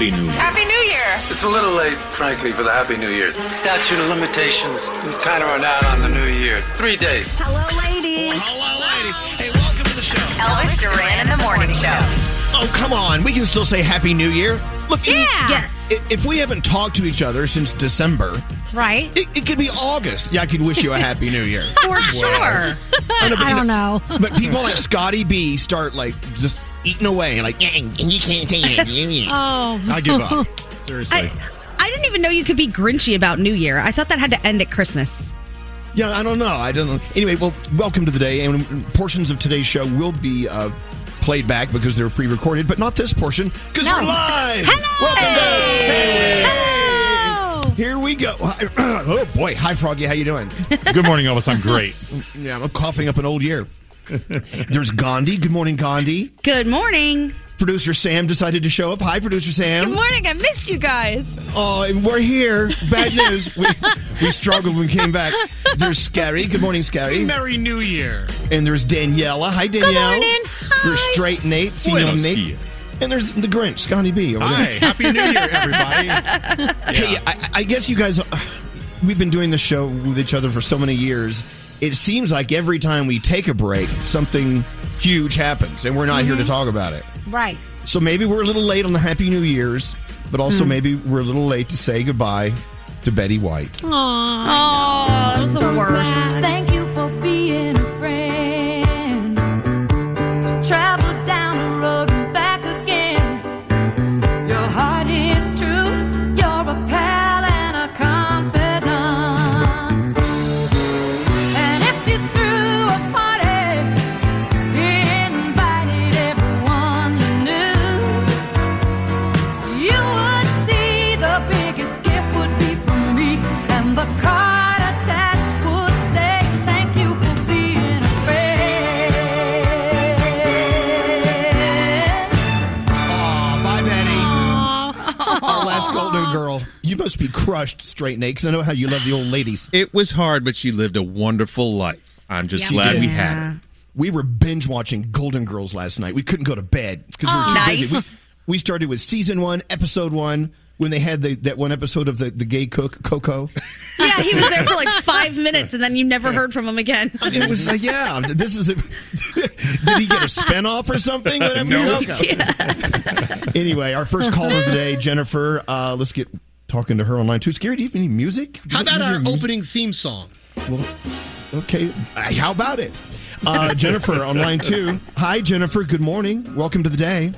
Happy New Year. Happy New Year. It's a little late, frankly, for the Happy New Year's. Statute of limitations is kind of run out on the New Year. Three days. Hello, ladies. Oh, hello, lady. Hey, welcome to the show. Elvis Duran in the morning show. Oh, come on. We can still say Happy New Year. Look, Yeah. Yes. if we haven't talked to each other since December, Right? it, it could be August. Yeah, I could wish you a Happy New Year. For sure. I know, but, I you don't know. But people like Scotty B start like just eating away, like, "Yeah, and you can't say Happy New Year. Oh. I give up. Seriously. I, I didn't even know you could be grinchy about New Year. I thought that had to end at Christmas. Yeah, I don't know. I don't know. Anyway, well, welcome to the day. And portions of today's show will be uh, played back because they're pre recorded, but not this portion because No. we're live. Hello. Welcome back. Hey. Hello. Here we go. Oh, boy. Hi, Froggy. How you doing? Good morning, Elvis. I'm great. Yeah, I'm coughing up an old year. There's Gandhi. Good morning, Gandhi. Good morning. Producer Sam decided to show up. Hi, Producer Sam. Good morning. I missed you guys. Oh, and we're here. Bad news. we, we struggled when we came back. There's Scary. Good morning, Scary. Merry New Year. And there's Daniela. Hi, Danielle. morning. There's Straight Nate. Senior Buenos Nate. dias. And there's the Grinch, Scotty B. Over Hi. there. Happy New Year, everybody. Hey, I, I guess you guys, uh, we've been doing this show with each other for so many years. It seems like every time we take a break, something huge happens, and we're not here to mm-hmm. talk about it. Right. So maybe we're a little late on the Happy New Year's, but also hmm. maybe we're a little late to say goodbye to Betty White. Aw. Oh, that was the worst. Thank You must be crushed, Straight Nate, because I know how you love the old ladies. It was hard, but she lived a wonderful life. I'm just She glad did. we had her. We were binge watching Golden Girls last night. We couldn't go to bed because we were too Nice. busy. We, we started with season one, episode one, when they had the, that one episode of the, the gay cook, Coco. Yeah, he was there for like five minutes and then you never heard from him again. It was like, yeah, this is. A, did he get a spinoff or something? Whatever. No. Okay. anyway, our first caller of the day, Jennifer. Uh, let's get talking to her online too. Scary, do you have any music? How about Is there our mu- opening theme song? Well, okay, how about it? Uh, Jennifer on line two. Hi, Jennifer. Good morning. Welcome to the day.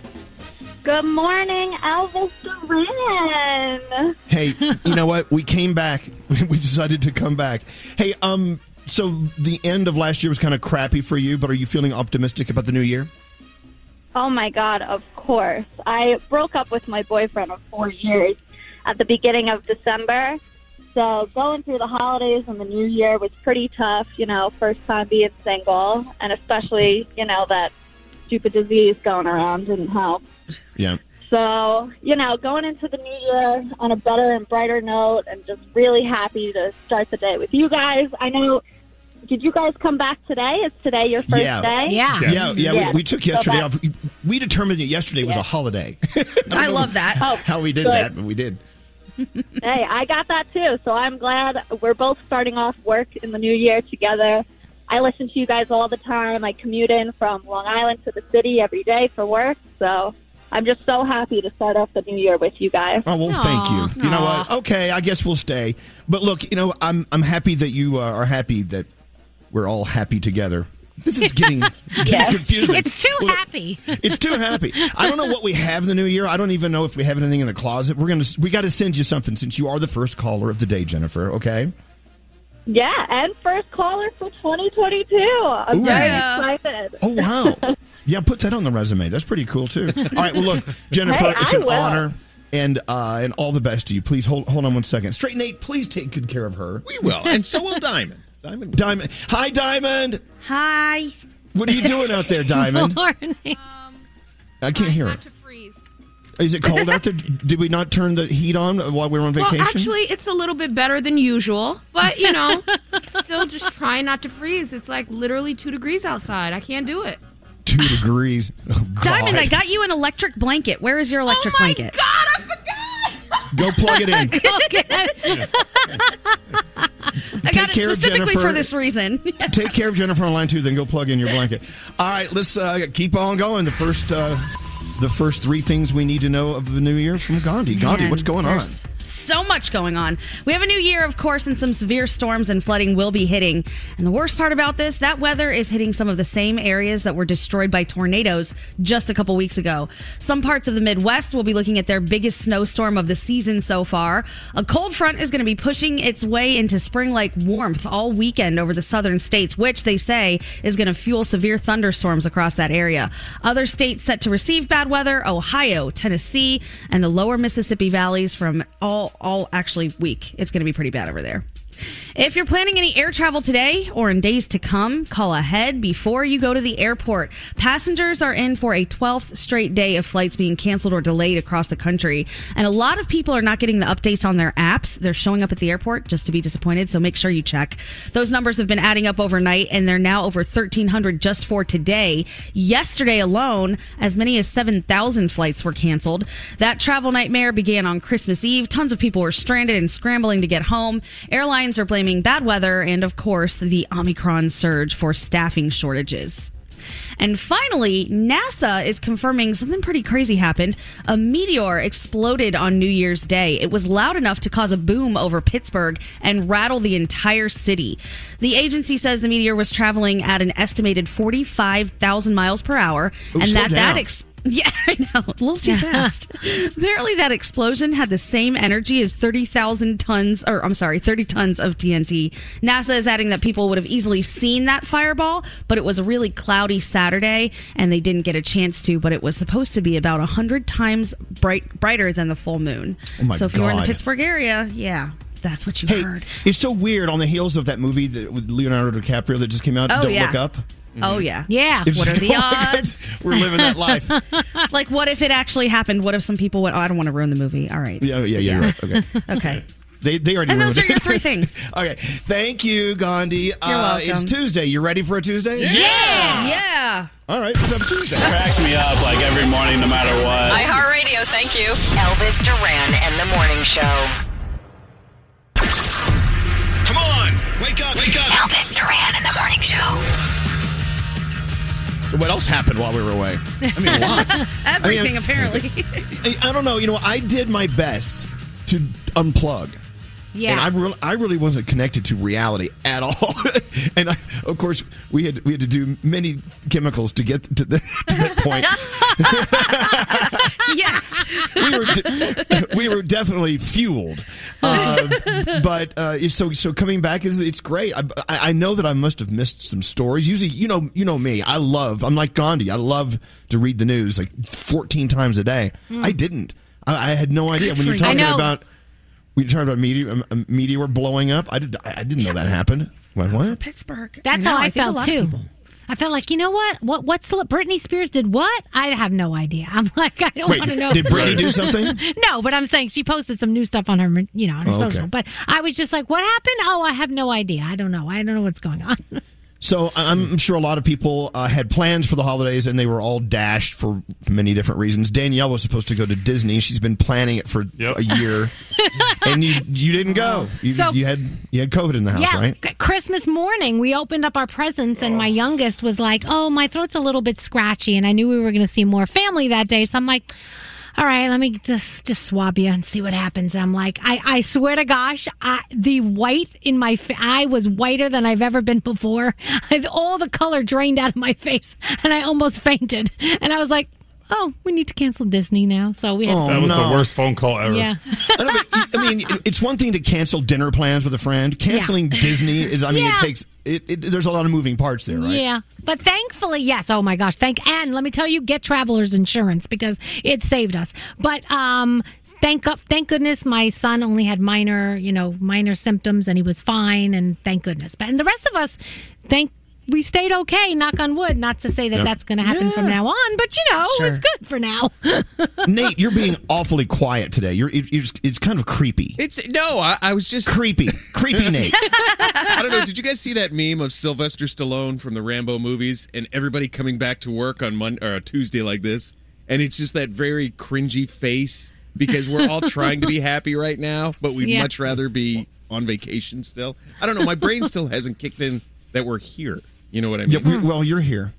Good morning, Elvis Duran. Hey, you know what? We came back. We decided to come back. Hey, um, so the end of last year was kind of crappy for you, but are you feeling optimistic about the new year? Oh my God, of course. I broke up with my boyfriend of four years at the beginning of December. So going through the holidays and the new year was pretty tough, you know, first time being single, and especially, you know, that stupid disease going around didn't help. Yeah. So, you know, going into the new year on a better and brighter note and just really happy to start the day with you guys. I know, did you guys come back today? Is today your first Yeah. day? Yeah. Yeah, yeah. Yeah. We, we took yesterday So off. We determined that yesterday was a holiday. I love that. Oh, How we did good. that, but we did. Hey, I got that too. So I'm glad we're both starting off work in the new year together. I listen to you guys all the time. I commute in from Long Island to the city every day for work. So I'm just so happy to start off the new year with you guys. Oh well, thank you. You know what? Okay, I guess we'll stay. But look, you know, I'm I'm happy that you uh, are happy that we're all happy together. This is getting, getting Yes. confusing. It's too Look, happy. It's too happy. I don't know what we have in the new year. I don't even know if we have anything in the closet. We're gonna we got to send you something since you are the first caller of the day, Jennifer. Okay. Yeah, and first caller for 2022. I'm Ooh. very Yeah. excited. Oh wow. yeah, put that on the resume. That's pretty cool too. All right. Well, look, Jennifer, Hey, it's I an will. honor. And uh, and all the best to you. Please hold hold on one second. Straight Nate, please take good care of her. We will, and so will Diamond. Diamond. Diamond, hi Diamond. Hi. What are you doing out there, Diamond? Morning. Um, I can't hear it. to freeze. Is it cold out there? Did we not turn the heat on while we were on vacation? Well, actually, it's a little bit better than usual, but you know, still just trying not to freeze. It's like literally two degrees outside. I can't do it. two degrees. Oh, God. Diamond, I got you an electric blanket. Where is your electric blanket? oh my blanket? god, I forgot Go plug it in. I got it specifically for this reason. Take care of Jennifer on line two, then go plug in your blanket. All right, let's uh, keep on going. The first, uh, the first three things we need to know of the new year from Gandhi. Gandhi, Man, what's going on? So much going on. We have a new year, of course, and some severe storms and flooding will be hitting. And the worst part about this, that weather is hitting some of the same areas that were destroyed by tornadoes just a couple weeks ago. Some parts of the Midwest will be looking at their biggest snowstorm of the season so far. A cold front is going to be pushing its way into spring like warmth all weekend over the southern states, which they say is going to fuel severe thunderstorms across that area. Other states set to receive bad weather Ohio, Tennessee, and the lower Mississippi valleys from all, all actually week. It's going to be pretty bad over there. If you're planning any air travel today or in days to come, call ahead before you go to the airport. Passengers are in for a 12th straight day of flights being canceled or delayed across the country. And a lot of people are not getting the updates on their apps. They're showing up at the airport just to be disappointed, so make sure you check. Those numbers have been adding up overnight and they're now over 1,300 just for today. Yesterday alone, as many as 7,000 flights were canceled. That travel nightmare began on Christmas Eve. Tons of people were stranded and scrambling to get home. Airlines are blaming bad weather and, of course, the Omicron surge for staffing shortages. And finally, NASA is confirming something pretty crazy happened. A meteor exploded on New Year's Day. It was loud enough to cause a boom over Pittsburgh and rattle the entire city. The agency says the meteor was traveling at an estimated 45,000 miles per hour Ooh, and that that down. Ex- yeah, I know. A little too fast. Apparently, that explosion had the same energy as 30,000 tons, or I'm sorry, 30 tons of TNT. NASA is adding that people would have easily seen that fireball, but it was a really cloudy Saturday and they didn't get a chance to, but it was supposed to be about 100 times bright, brighter than the full moon. Oh my god. so if you were in the God. Pittsburgh area, yeah, that's what you Hey, heard. it's so weird on the heels of that movie that, with Leonardo DiCaprio that just came out. Oh, Don't yeah. look up. Oh, mm-hmm. yeah. Yeah. It's What are the oh my God, odds? We're living that life. Like, what if it actually happened? What if some people went, oh, I don't want to ruin the movie. All right. Yeah, oh, yeah, yeah. You're right. Okay. Okay. They, they already And those ruined are your three things. okay. Thank you, Gandhi. You're uh, welcome. It's Tuesday. You ready for a Tuesday? Yeah. Yeah. All right. Let's have a Tuesday. cracks me up like every morning, no matter what. iHeartRadio, thank you. Elvis Duran and the Morning Show. Come on, wake up, wake up. Elvis Duran and the Morning Show. So what else happened while we were away? I mean, a lot. Everything, I mean, apparently. I, I don't know. You know, I did my best to unplug. Yeah. And I, re- I really wasn't connected to reality at all. and I, of course, we had we had to do many chemicals to get to, the, to that point. yes. we were de- we were definitely fueled. Uh, but uh, so so coming back is it's great. I, I know that I must have missed some stories. Usually, you know you know me. I love. I'm like Gandhi. I love to read the news like 14 times a day. I didn't. I, I had no idea when you're for you. I talking about when you're about meteor a meteor blowing up. I did. I I didn't know that happened. What? what? Pittsburgh. That's know, how I, think a felt too. I felt like, you know what? What what's the, Britney Spears did what? I have no idea. I'm like, I don't Wait, want to know. did Britney do something? no, but I'm saying she posted some new stuff on her, you know, on her Oh, okay. social. But I was just like, what happened? Oh, I have no idea. I don't know. I don't know what's going on. So I'm sure a lot of people uh, had plans for the holidays and they were all dashed for many different reasons. Danielle was supposed to go to Disney. She's been planning it for Yep. a year, and you you didn't go. You, So- you had you had COVID in the house, yeah, right? Christmas morning, we opened up our presents, and my youngest was like, "Oh, my throat's a little bit scratchy," and I knew we were going to see more family that day, so I'm like. All right, let me just just swab you and see what happens. I'm like, I, I swear to gosh, I, the white in my fa- I was whiter than I've ever been before. I've, all the color drained out of my face, and I almost fainted. And I was like, oh, we need to cancel Disney now. So we had Oh, That was no. the worst phone call ever. yeah. I, know, but, I mean, it's one thing to cancel dinner plans with a friend. Canceling Disney is. I mean, Yeah. it takes. It, it, there's a lot of moving parts there, right? Yeah, but thankfully, yes. Oh my gosh, thank and let me tell you, get travelers insurance because it saved us. But um, thank go- thank goodness my son only had minor, you know, minor symptoms and he was fine, and thank goodness. But and the rest of us, thank. We stayed okay, knock on wood. Not to say that Yep. that's going to happen from now on, but you know, it was good for now. Nate, you're being awfully quiet today. You're, you're just, it's kind of creepy. It's no, I, I was just creepy, creepy Nate. I don't know. Did you guys see that meme of Sylvester Stallone from the Rambo movies and everybody coming back to work on Monday or a Tuesday like this? And it's just that very cringy face because we're all trying to be happy right now, but we'd Yeah. much rather be on vacation still. I don't know. My brain still hasn't kicked in that we're here. You know what I Yeah, mean? we- well, you're here.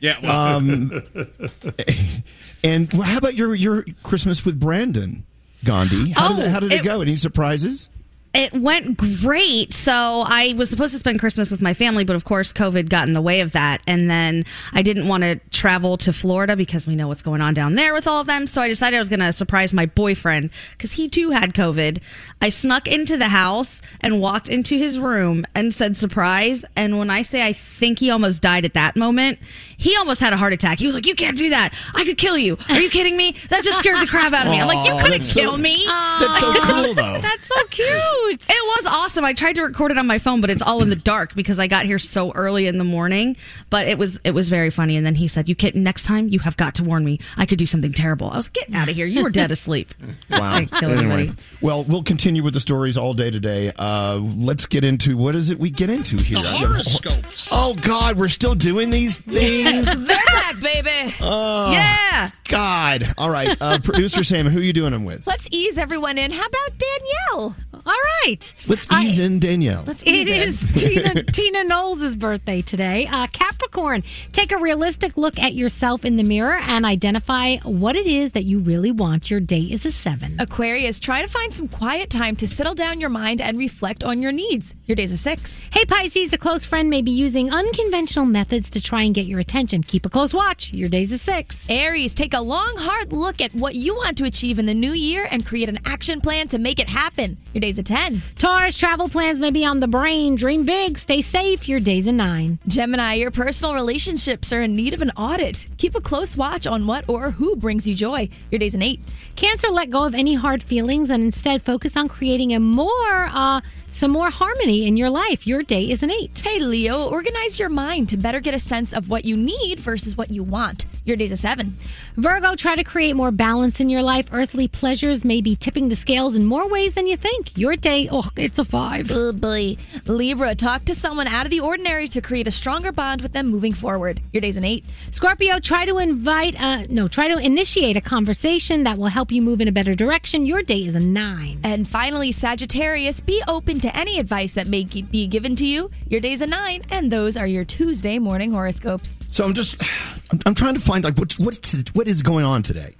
Yeah. well- Um, and well, how about your your Christmas with Brandon Gandhi? How did Oh, it, how did it, it- go? Any surprises? It went great. So I was supposed to spend Christmas with my family, but of course, COVID got in the way of that. And then I didn't want to travel to Florida because we know what's going on down there with all of them. So I decided I was going to surprise my boyfriend because he too had COVID. I snuck into the house and walked into his room and said surprise. And when I say I think he almost died at that moment, he almost had a heart attack. He was like, You can't do that. I could kill you. Are you kidding me? That just scared the crap out of me. I'm like, You couldn't that's so- kill me. That's so cool, though. That's so cute. It was awesome. I tried to record it on my phone, but it's all in the dark because I got here so early in the morning. But it was it was very funny. And then he said, "You kid, next time you have got to warn me. I could do something terrible." I was getting out of here. You were dead asleep. Wow. Kill. Anyway, well, we'll continue with the stories all day today. Uh, let's get into what is it we get into here? The horoscopes. Oh God, we're still doing these things. They're back, baby. Oh, Yeah. God. All right, uh, producer Sam, who are you doing them with? Let's ease everyone in. How about Danielle? All right. Let's ease in Danielle. Let's It in. is Tina, Tina Knowles' birthday today. Uh, Capricorn, take a realistic look at yourself in the mirror and identify what it is that you really want. Your day is a seven. Aquarius, try to find some quiet time to settle down your mind and reflect on your needs. Your day's a six. Hey, Pisces, a close friend may be using unconventional methods to try and get your attention. Keep a close watch. Your day's a six. Aries, take a long, hard look at what you want to achieve in the new year and create an action plan to make it happen. Your day's a 10. Taurus, travel plans may be on the brain. Dream big. Stay safe. Your day's a nine. Gemini, your personal relationships are in need of an audit. Keep a close watch on what or who brings you joy. Your day's an 8. Cancer, let go of any hard feelings and instead focus on creating a more, uh, some more harmony in your life. Your day is an eight. Hey, Leo, organize your mind to better get a sense of what you need versus what you want. Your day's a 7. Virgo, try to create more balance in your life. Earthly pleasures may be tipping the scales in more ways than you think. Your day, oh, it's a five. Oh boy. Libra, talk to someone out of the ordinary to create a stronger bond with them moving forward. Your day's an 8. Scorpio, try to invite, uh, no, try to initiate a conversation that will help you move in a better direction. Your day is a nine. And finally, Sagittarius, be open to any advice that may be given to you. Your day's a 9, and those are your Tuesday morning horoscopes. So I'm just, I'm, I'm trying to find like what's what's what is going on today,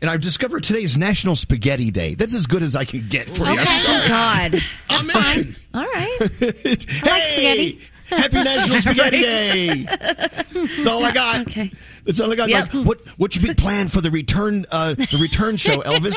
and I've discovered today is National Spaghetti Day. That's as good as I can get for you. I'm Okay. sorry. Oh, God. I'm in. All right. hey, spaghetti. Happy National Spaghetti Day. That's all I got. Okay. That's all I got. Yep. Like, what what's your big plan for the return uh, the return show, Elvis?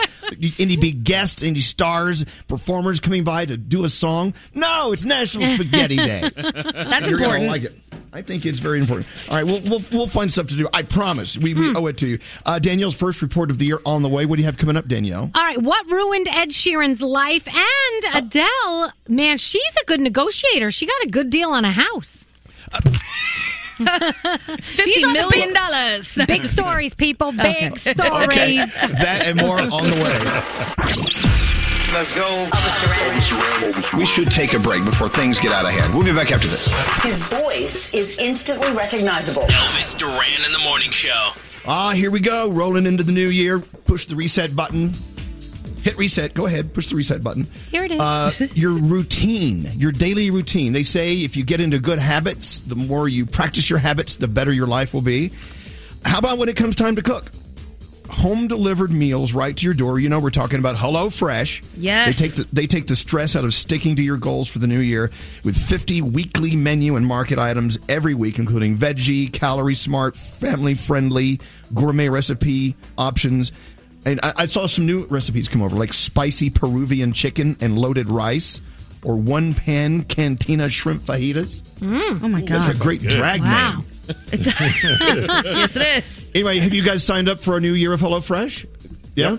any big guests, any stars, performers coming by to do a song? No, it's National Spaghetti Day. That's You're important. like it. I think it's very important. All right, we'll we'll, we'll find stuff to do. I promise. We, we owe it to you. Uh, Danielle's first report of the year on the way. What do you have coming up, Danielle? All right, what ruined Ed Sheeran's life? And Adele, man, she's a good negotiator. She got a good deal on a house. Fifty on the dollars. Big stories, people. Big Okay. stories. Okay, that and more on the way. Let's go. We should take a break before things get out of hand. We'll be back after this. His voice is instantly recognizable. Elvis Duran in the morning show. Ah, here we go. Rolling into the new year. Push the reset button. Hit reset. Go ahead. Push the reset button. Here it is. Uh, your routine, your daily routine. They say if you get into good habits, the more you practice your habits, the better your life will be. How about when it comes time to cook? Home delivered meals right to your door. You know we're talking about Hello Fresh. Yes. They take the, they take the stress out of sticking to your goals for the new year with 50 weekly menu and market items every week, including veggie, calorie smart, family friendly, gourmet recipe options. And I, I saw some new recipes come over, like spicy Peruvian chicken and loaded rice, or one pan cantina shrimp fajitas. Mm. Oh my That's god. a great drag Wow. name. yes, it is. Anyway, have you guys signed up for a new year of HelloFresh? Yeah?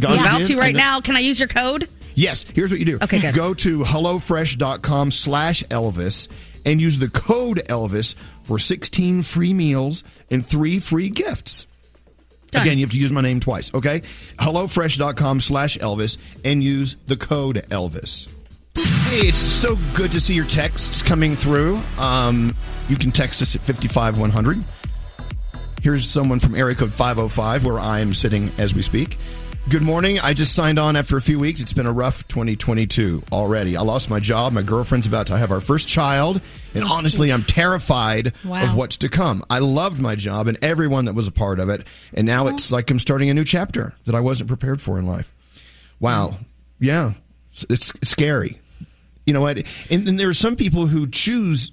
Gone I'm about to right now. Can I use your code? Yes, here's what you do. Okay, good. Go to HelloFresh.com slash Elvis and use the code Elvis for 16 free meals and three free gifts. Done. Again, you have to use my name twice, okay? HelloFresh.com slash Elvis and use the code Elvis. Hey, it's so good to see your texts coming through. Um, you can text us at 55100. Here's someone from area code 505, where I am sitting as we speak. Good morning. I just signed on after a few weeks. It's been a rough 2022 already. I lost my job. My girlfriend's about to have our first child. And honestly, I'm terrified Wow. of what's to come. I loved my job and everyone that was a part of it. And now it's like I'm starting a new chapter that I wasn't prepared for in life. Wow. Yeah. It's scary. You know what? And, and there are some people who choose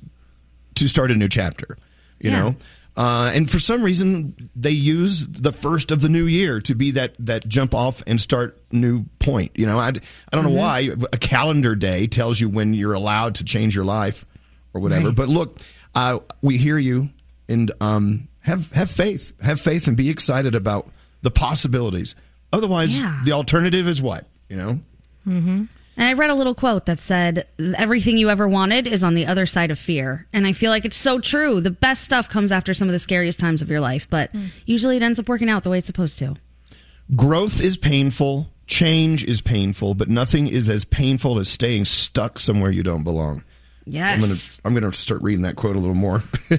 to start a new chapter, you Yeah. know? Uh, and for some reason, they use the first of the new year to be that, that jump off and start new point. You know, I, I don't Mhm. know why a calendar day tells you when you're allowed to change your life or whatever. Right. But look, uh, we hear you and um, have have faith, have faith, and be excited about the possibilities. Otherwise, Yeah. the alternative is what you know. Mm-hmm. And I read a little quote that said, Everything you ever wanted is on the other side of fear. And I feel like it's so true. The best stuff comes after some of the scariest times of your life, but mm. usually it ends up working out the way it's supposed to. Growth is painful, change is painful, but nothing is as painful as staying stuck somewhere you don't belong. Yes. I'm gonna I'm gonna start reading that quote a little more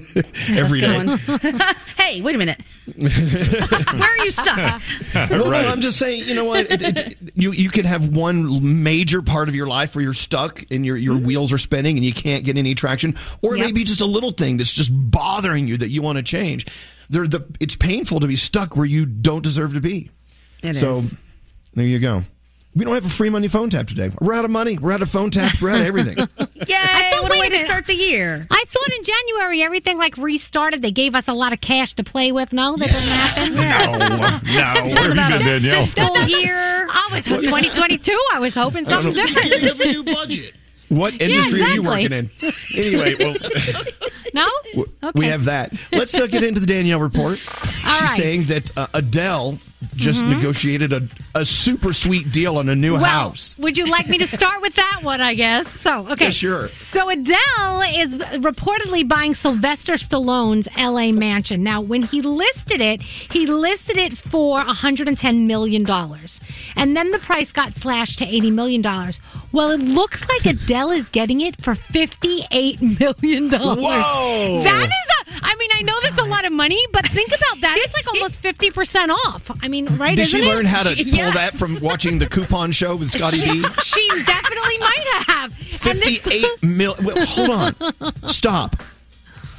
every day. hey, wait a minute. Where are you stuck? Well, no, I'm just saying, you know what? It, it, you you could have one major part of your life where you're stuck and your your mm-hmm. wheels are spinning and you can't get any traction, or Yep. maybe just a little thing that's just bothering you that you want to change. There, the it's painful to be stuck where you don't deserve to be. It so is. there you go. We don't have a free money phone tap today. We're out of money. We're out of phone taps. We're out of everything. Yay! I thought, what a wait way to start the year. I thought in January everything like restarted. They gave us a lot of cash to play with. No, that doesn't happen. No, no. Where have you been, Danielle? Fiscal year. I was 2022. I was hoping something different. They have a new budget. What industry are you working in? Anyway, well, No. we have that. Let's uh, get into the Danielle report. All She's right. saying that uh, Adele just Mhm. negotiated a, a super sweet deal on a new well, house. Would you like me to start with that one? I guess so. Okay, Yeah, sure. So Adele is reportedly buying Sylvester Stallone's L.A. mansion. Now, when he listed it, he listed it for 110 million dollars, and then the price got slashed to 80 million dollars. Well, it looks like Adele is getting it for 58 million dollars. Whoa. That is a. I mean, I know that's a lot of money, but think about that. It's like almost 50 percent off. I mean, right? Did she it? learn how to pull that from watching the coupon show with Scotty she, B? She definitely might have. And this- Fifty-eight mil. Well, hold on. Stop.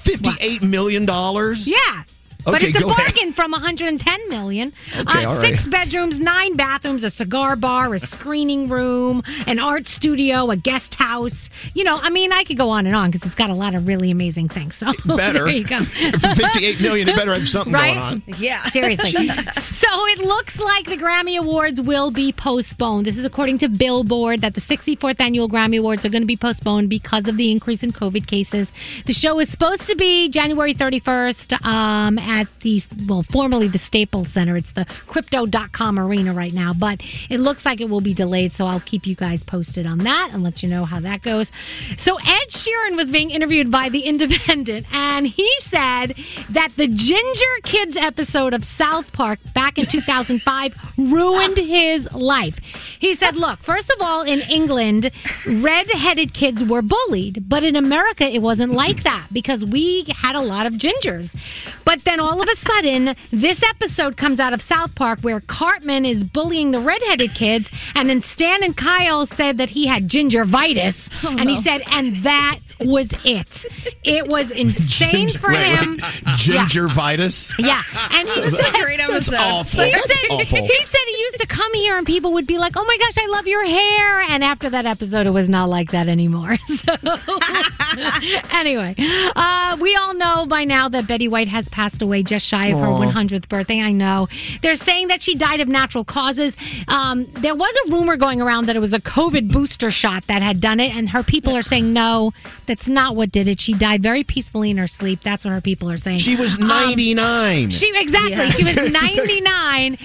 Fifty-eight million dollars. Yeah. But it's a go ahead. bargain from 110 million. Okay, uh, all six right. bedrooms, nine bathrooms, a cigar bar, a screening room, an art studio, a guest house. You know, I mean, I could go on and on because it's got a lot of really amazing things. So Better. there you go. For 58 million, it better have something right? going on. Yeah, seriously. so it looks like the Grammy Awards will be postponed. This is according to Billboard that the 64th annual Grammy Awards are going to be postponed because of the increase in COVID cases. The show is supposed to be January 31st um, at the well, formerly the Staples Center. It's the Crypto.com arena right now, but it looks like it will be delayed. So I'll keep you guys posted on that and let you know how that goes. So Ed Sheeran was being interviewed by The Independent, and he said that the Ginger Kids episode of South Park back in 2005 ruined his life. He said, Look, first of all, in England, red-headed kids were bullied, but in America, it wasn't like that because we had a lot of gingers. But then all of a sudden, this episode comes out of South Park where Cartman is bullying the redheaded kids, and then Stan and Kyle said that he had gingivitis, oh, and he said, and that was it. It was insane for Wait, wait. him. Yeah. Gingivitis. Yeah, and he That's said, a great episode. That's awful. He That's said, awful. he said he used to come here and people would be like, "Oh my gosh, I love your hair," and after that episode, it was not like that anymore. So, anyway, uh, we all know by now that Betty White has passed away just shy of her Aw. 100th birthday. I know they're saying that she died of natural causes. Um, there was a rumor going around that it was a COVID booster shot that had done it, and her people are saying no, that's not what did it. She died very peacefully in her sleep. That's what her people are saying. She was Um, 99. she exactly. Yeah. She was 99.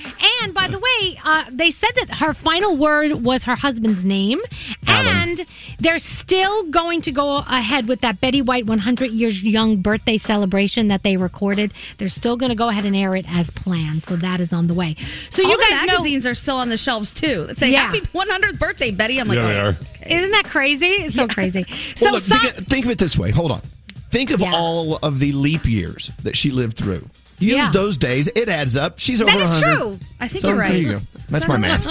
And by the way, uh, they said that her final word was her husband's name, and they're still going to go ahead with that Betty White 100 years young birthday celebration that they recorded. They're still going to go ahead and air it as planned. So that is on the way. So All you the guys know. magazines are still on the shelves too. That say Yeah. Happy 100th birthday, Betty. I'm like, Yeah, they oh, are. Isn't that crazy? It's so crazy. So well, look, some- think, think of it this way. Hold on. Think of all of the leap years that she lived through. Use Yeah. those days. It adds up. She's over That is 100. true. I think So, you're right. There you go. That's my math.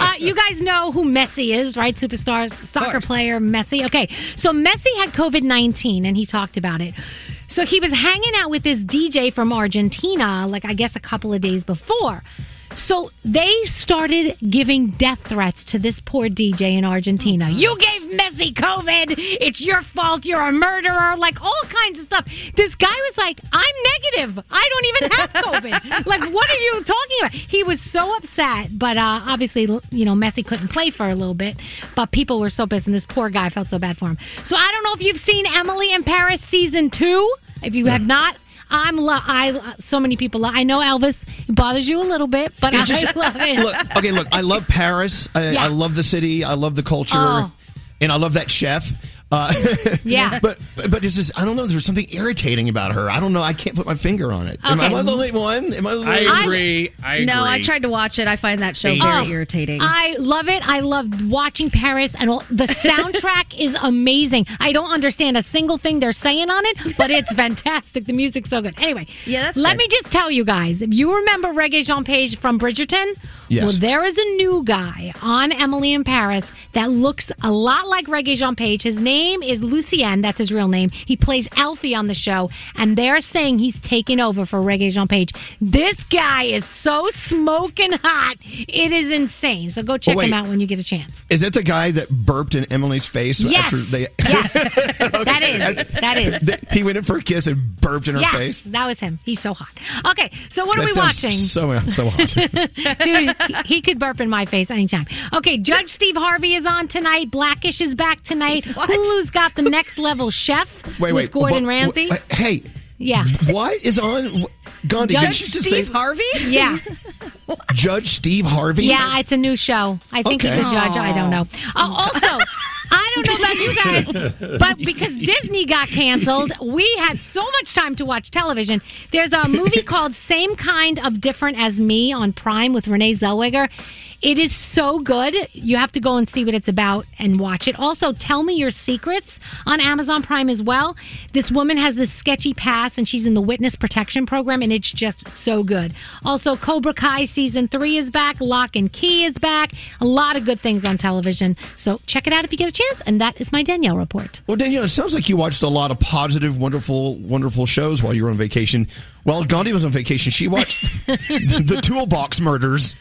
Uh, you guys know who Messi is, right? Superstar soccer player Messi. Okay, so Messi had COVID 19 and he talked about it. So he was hanging out with this DJ from Argentina, like I guess a couple of days before. So they started giving death threats to this poor DJ in Argentina. You gave Messi COVID. It's your fault. You're a murderer. Like all kinds of stuff. This guy was like, I'm negative. I don't even have COVID. like, what are you talking about? He was so upset. But uh, obviously, you know, Messi couldn't play for a little bit. But people were so pissed, and this poor guy felt so bad for him. So I don't know if you've seen Emily in Paris season two. If you have not, I'm lo- I so many people. I know Elvis it bothers you a little bit, but I Just- love it. Look, okay, look, I love Paris. I, Yeah. I love the city. I love the culture. Oh. And I love that chef. Uh, Yeah. but but it's just I don't know. There's something irritating about her. I don't know. I can't put my finger on it. Am, I- am I the only one? Am I the only I agree. I No, I tried to watch it. I find that show Oh, very irritating. I love it. I love watching Paris, and all, the soundtrack is amazing. I don't understand a single thing they're saying on it, but it's fantastic. The music's so good. Anyway, Yeah, that's let good. me just tell you guys: if you remember Regé-Jean Page from Bridgerton, Yes. well, there is a new guy on Emily in Paris that looks a lot like Regé-Jean Page. His name is Lucien. That's his real name. He plays Alfie on the show, and they're saying he's taking over for Regé-Jean Page. This guy is so smoking hot. It is insane. So go check wait. him out when you get a chance. Is that the guy that burped in Emily's face? Yes. After they, Yes. That is. That is. He went in for a kiss and burped in her yes, face. that was him. He's so hot. Okay, so what are we watching? So uh, so hot. Dude, he, he could burp in my face anytime. Okay, Judge Steve Harvey is on tonight. Blackish is back tonight. Hulu's got the next level chef wait, with wait. Gordon what- Ramsay. what- hey, yeah. what is on? Gandhi, did Judge you just Steve say Harvey? Yeah. Judge Steve Harvey? Yeah, it's a new show. I think he's a Okay. judge. I don't know. Uh, also, I don't know about you guys, but because Disney got canceled, we had so much time to watch television. There's a movie called Same Kind of Different as Me on Prime with Renee Zellweger. It is so good. You have to go and see what it's about and watch it. Also, Tell Me Your Secrets on Amazon Prime as well. This woman has this sketchy past and she's in the witness protection program and it's just so good. Also, Cobra Kai season three is back. Lock and Key is back. A lot of good things on television. So check it out if you get a chance. And that is my Danielle report. Well, Danielle, it sounds like you watched a lot of positive, wonderful, wonderful shows while you were on vacation. While Gandhi was on vacation, she watched the Toolbox Murders.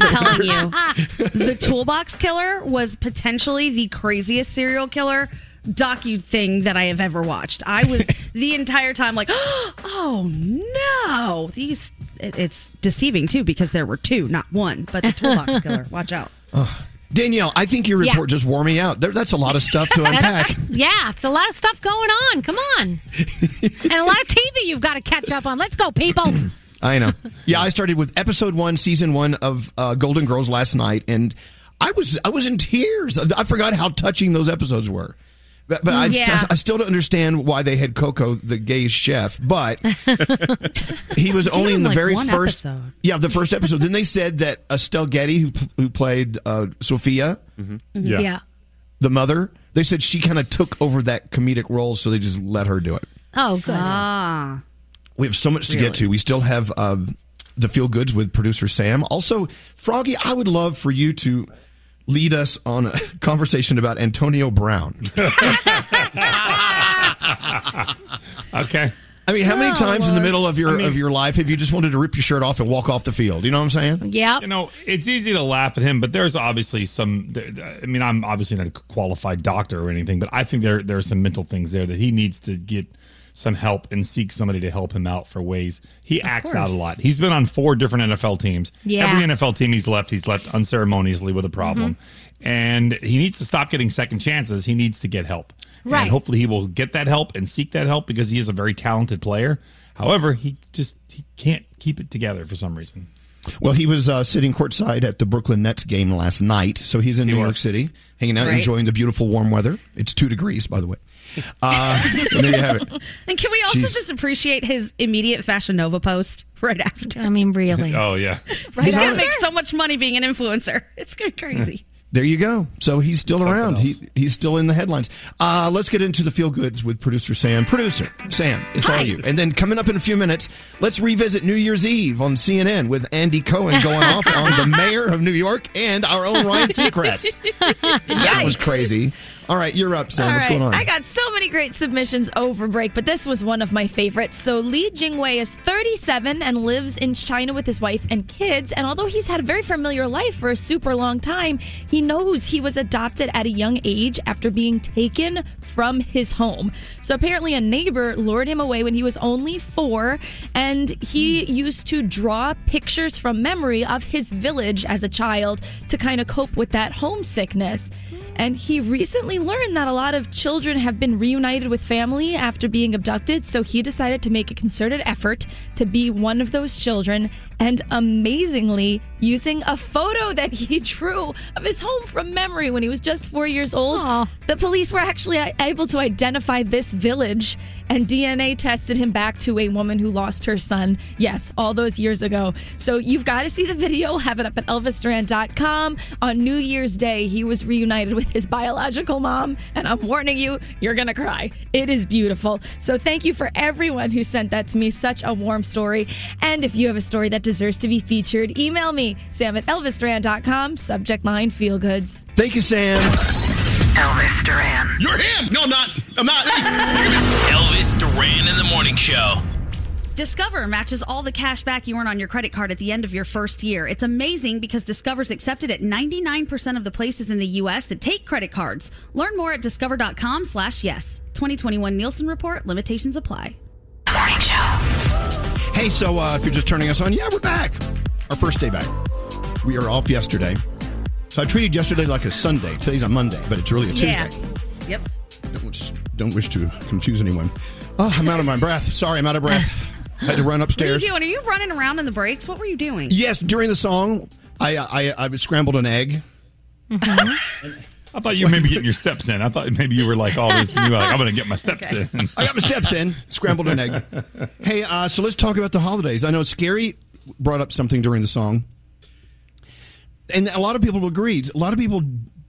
telling you, the Toolbox Killer was potentially the craziest serial killer docu thing that I have ever watched. I was the entire time like, oh no, these. it- It's deceiving too because there were two, not one. But the Toolbox Killer, watch out. Danielle, I think your Yeah. report just wore me out. There, that's a lot of stuff to unpack. Yeah, it's a lot of stuff going on. Come on. and a lot of TV you've got to catch up on. Let's go, people. I know. Yeah, I started with episode one, season one of uh, Golden Girls last night, and I was I was in tears. I forgot how touching those episodes were. But, but I, Yeah. I still don't understand why they had Coco, the gay chef. But he was only in the like, very one first. episode. Yeah, the first episode. then they said that Estelle Getty, who who played uh, Sophia, Yeah. the mother, they said she kind of took over that comedic role, so they just let her do it. Oh, good. Ah, We have so much to get to. We still have um, the feel goods with producer Sam. Also, Froggy, I would love for you to lead us on a conversation about Antonio Brown. Okay. I mean, how many Oh, times in the middle of your I mean- of your life have you just wanted to rip your shirt off and walk off the field? You know what I'm saying? Yeah. You know, it's easy to laugh at him, but there's obviously some. I mean, I'm obviously not a qualified doctor or anything, but I think there there are some mental things there that he needs to get some help and seek somebody to help him out for ways. He acts out a lot. He's been on four different NFL teams. Yeah. Every NFL team he's left, he's left unceremoniously with a problem. Mm-hmm. And he needs to stop getting second chances. He needs to get help. Right. And hopefully he will get that help and seek that help because he is a very talented player. However, he just he can't keep it together for some reason. Well, he was uh, sitting courtside at the Brooklyn Nets game last night, so he's in New York. City, hanging out, Right. enjoying the beautiful warm weather. It's two degrees, by the way. Uh, and there you have it. and can we also Jeez. just appreciate his immediate Fashion Nova post right after? I mean, really. Oh yeah. He's gonna make so much money being an influencer. It's gonna be crazy. There you go. So he's still Something around. He, he's still in the headlines. Uh, let's get into the feel goods with producer Sam. Producer Sam, it's all you. And then coming up in a few minutes, let's revisit New Year's Eve on CNN with Andy Cohen going off on the mayor of New York and our own Ryan Seacrest. That was crazy. All right, you're up, Sam. All What's right. going on? I got so many great submissions over break, but this was one of my favorites. So Li Jingwei is 37 and lives in China with his wife and kids. And although he's had a very familiar life for a super long time, he knows he was adopted at a young age after being taken from his home. So apparently, a neighbor lured him away when he was only four, and he used to draw pictures from memory of his village as a child to kind of cope with that homesickness. And he recently learned that a lot of children have been reunited with family after being abducted. So he decided to make a concerted effort to be one of those children. And amazingly, using a photo that he drew of his home from memory when he was just four years old, the police were actually able to identify this village and DNA tested him back to a woman who lost her son, yes, all those years ago. So you've got to see the video. Have it up at elvisduran.com. On New Year's Day, he was reunited with his biological mom. And I'm warning you, you're going to cry. It is beautiful. So thank you for everyone who sent that to me. Such a warm story. And if you have a story that deserves to be featured, email me, sam at elvisduran.com. Subject line feel goods. Thank you, Sam. Elvis Duran. You're him. No, I'm not. I'm not. Elvis Duran in the morning show. Discover matches all the cash back you earn on your credit card at the end of your first year. It's amazing because Discover's accepted at 99% of the places in the U.S. that take credit cards. Learn more at discover.com slash yes. 2021 Nielsen Report. Limitations apply. Hey, so uh, if you're just turning us on, yeah, we're back. Our first day back. We are off yesterday. So I treated yesterday like a Sunday. Today's a Monday, but it's really a Tuesday. Yeah. Yep. Don't wish, don't wish to confuse anyone. Oh, I'm out of my breath. Sorry, I'm out of breath. I had to run What are you upstairs. doing? Are you running around in the breaks? What were you doing? Yes, during the song, I I, I scrambled an egg. I thought you were maybe getting your steps in. I thought maybe you were like all this. And you were like, I'm going to get my steps in. I got my steps in. Scrambled an egg. Hey, uh, so let's talk about the holidays. I know Scary brought up something during the song, and a lot of people agreed. A lot of people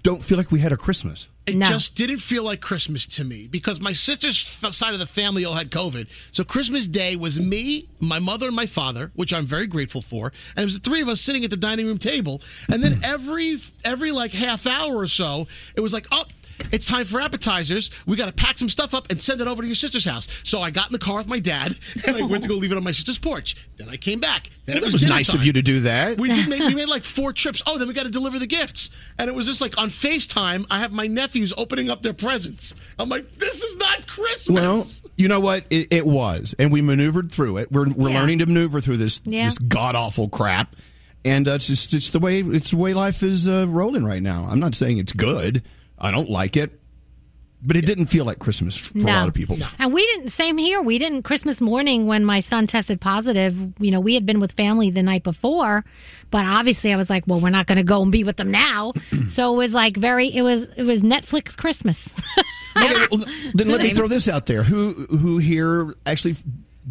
don't feel like we had a Christmas. It just didn't feel like Christmas to me because my sister's f- side of the family all had COVID. So Christmas Day was me, my mother, and my father, which I'm very grateful for, and it was the three of us sitting at the dining room table. And then hmm. every every like half hour or so, it was like, oh. It's time for appetizers. We got to pack some stuff up and send it over to your sister's house. So I got in the car with my dad and I went to go leave it on my sister's porch. Then I came back. Then it was, was nice of you to do that. We did make we made like four trips. Oh, then we got to deliver the gifts, and it was just like on Facetime. I have my nephews opening up their presents. I'm like, this is not Christmas. Well, you know what? It, it was, and we maneuvered through it. We're we're Yeah. learning to maneuver through this Yeah. this god awful crap, and uh, it's just it's the way it's the way life is uh, rolling right now. I'm not saying it's good. I don't like it, but it didn't feel like Christmas for a lot of people. And we didn't, same here. We didn't, Christmas morning when my son tested positive, you know, we had been with family the night before, but obviously I was like, well, we're not going to go and be with them now. so it was like very, it was, it was Netflix Christmas. Okay, well, then let me throw this out there. Who who here actually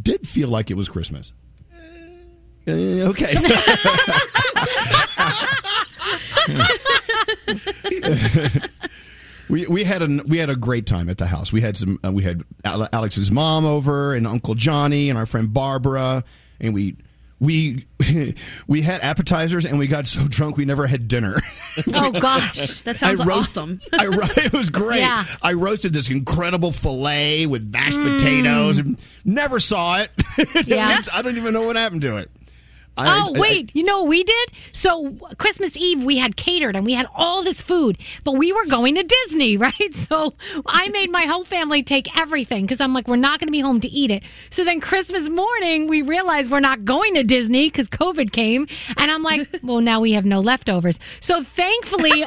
did feel like it was Christmas? Uh, okay. we we had a we had a great time at the house. We had some uh, we had Alex's mom over and Uncle Johnny and our friend Barbara and we we we had appetizers and we got so drunk we never had dinner. Oh, gosh. That sounds I roast- awesome. I ro- it was great. Yeah. I roasted this incredible fillet with mashed Mm. potatoes and never saw it. Yeah. I don't even know what happened to it. I- oh I- wait, you know what we did? So Christmas Eve we had catered and we had all this food, but we were going to Disney, right? So I made my whole family take everything because I'm like, we're not going to be home to eat it. So then Christmas morning we realized we're not going to Disney because COVID came, and I'm like, well now we have no leftovers. So thankfully,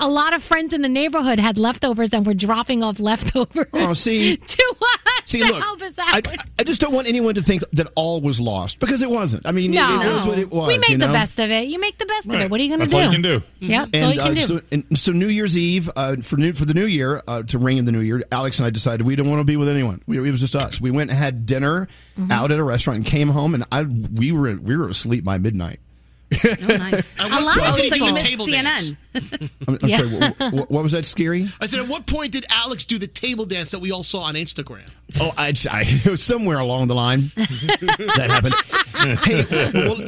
a lot of friends in the neighborhood had leftovers and were dropping off leftovers. Oh, see, to us see, to look, help us I, out. I just don't want anyone to think that all was lost because it wasn't. I mean, it- no, it, was what it was. we made you the best of it. You make the best of it. What are you going to do? all you can do. Yeah, that's all you can uh, do. so, and so New Year's Eve uh, for new for the new year uh, to ring in the new year, Alex and I decided we didn't want to be with anyone. We, it was just us. We went and had dinner Mhm. out at a restaurant and came home, and I we were we were asleep by midnight. Oh, nice. At I what love point it. did So he do you the missed table CNN. dance? I'm, I'm Yeah. sorry. What, what, what was that, Scary? I said, at what point did Alex do the table dance that we all saw on Instagram? Oh, I, I, it was somewhere along the line that happened. hey, well,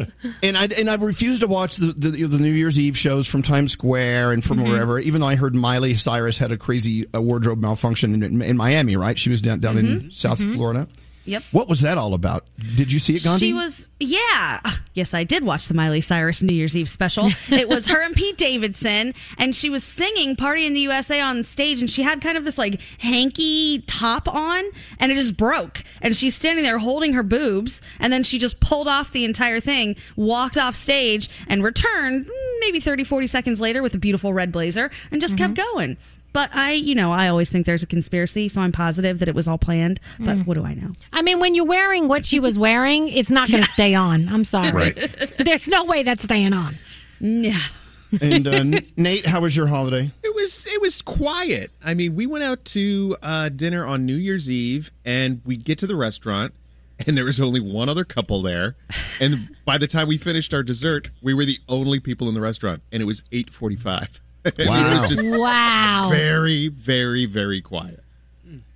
and I and I refused to watch the, the the New Year's Eve shows from Times Square and from Mm-hmm. Mhm. wherever. Even though I heard Miley Cyrus had a crazy uh, wardrobe malfunction in, in Miami, right? She was down down in Mhm. South Mhm. Florida. Yep. What was that all about? Did you see it, Gandhi? She was, yeah. Yes, I did watch the Miley Cyrus New Year's Eve special. it was her and Pete Davidson, and she was singing Party in the USA on stage, and she had kind of this like hanky top on, and it just broke. And she's standing there holding her boobs, and then she just pulled off the entire thing, walked off stage, and returned mm, maybe 30, 40 seconds later with a beautiful red blazer, and just kept going. But I, you know, I always think there's a conspiracy, so I'm positive that it was all planned. But what do I know? I mean, when you're wearing what she was wearing, it's not going to stay on. I'm sorry. Right. There's no way that's staying on. Yeah. and uh, Nate, how was your holiday? It was it was quiet. I mean, we went out to uh, dinner on New Year's Eve, and we get to the restaurant, and there was only one other couple there. And by the time we finished our dessert, we were the only people in the restaurant, and it was eight forty five. it Wow. was just Wow. very, very, very quiet.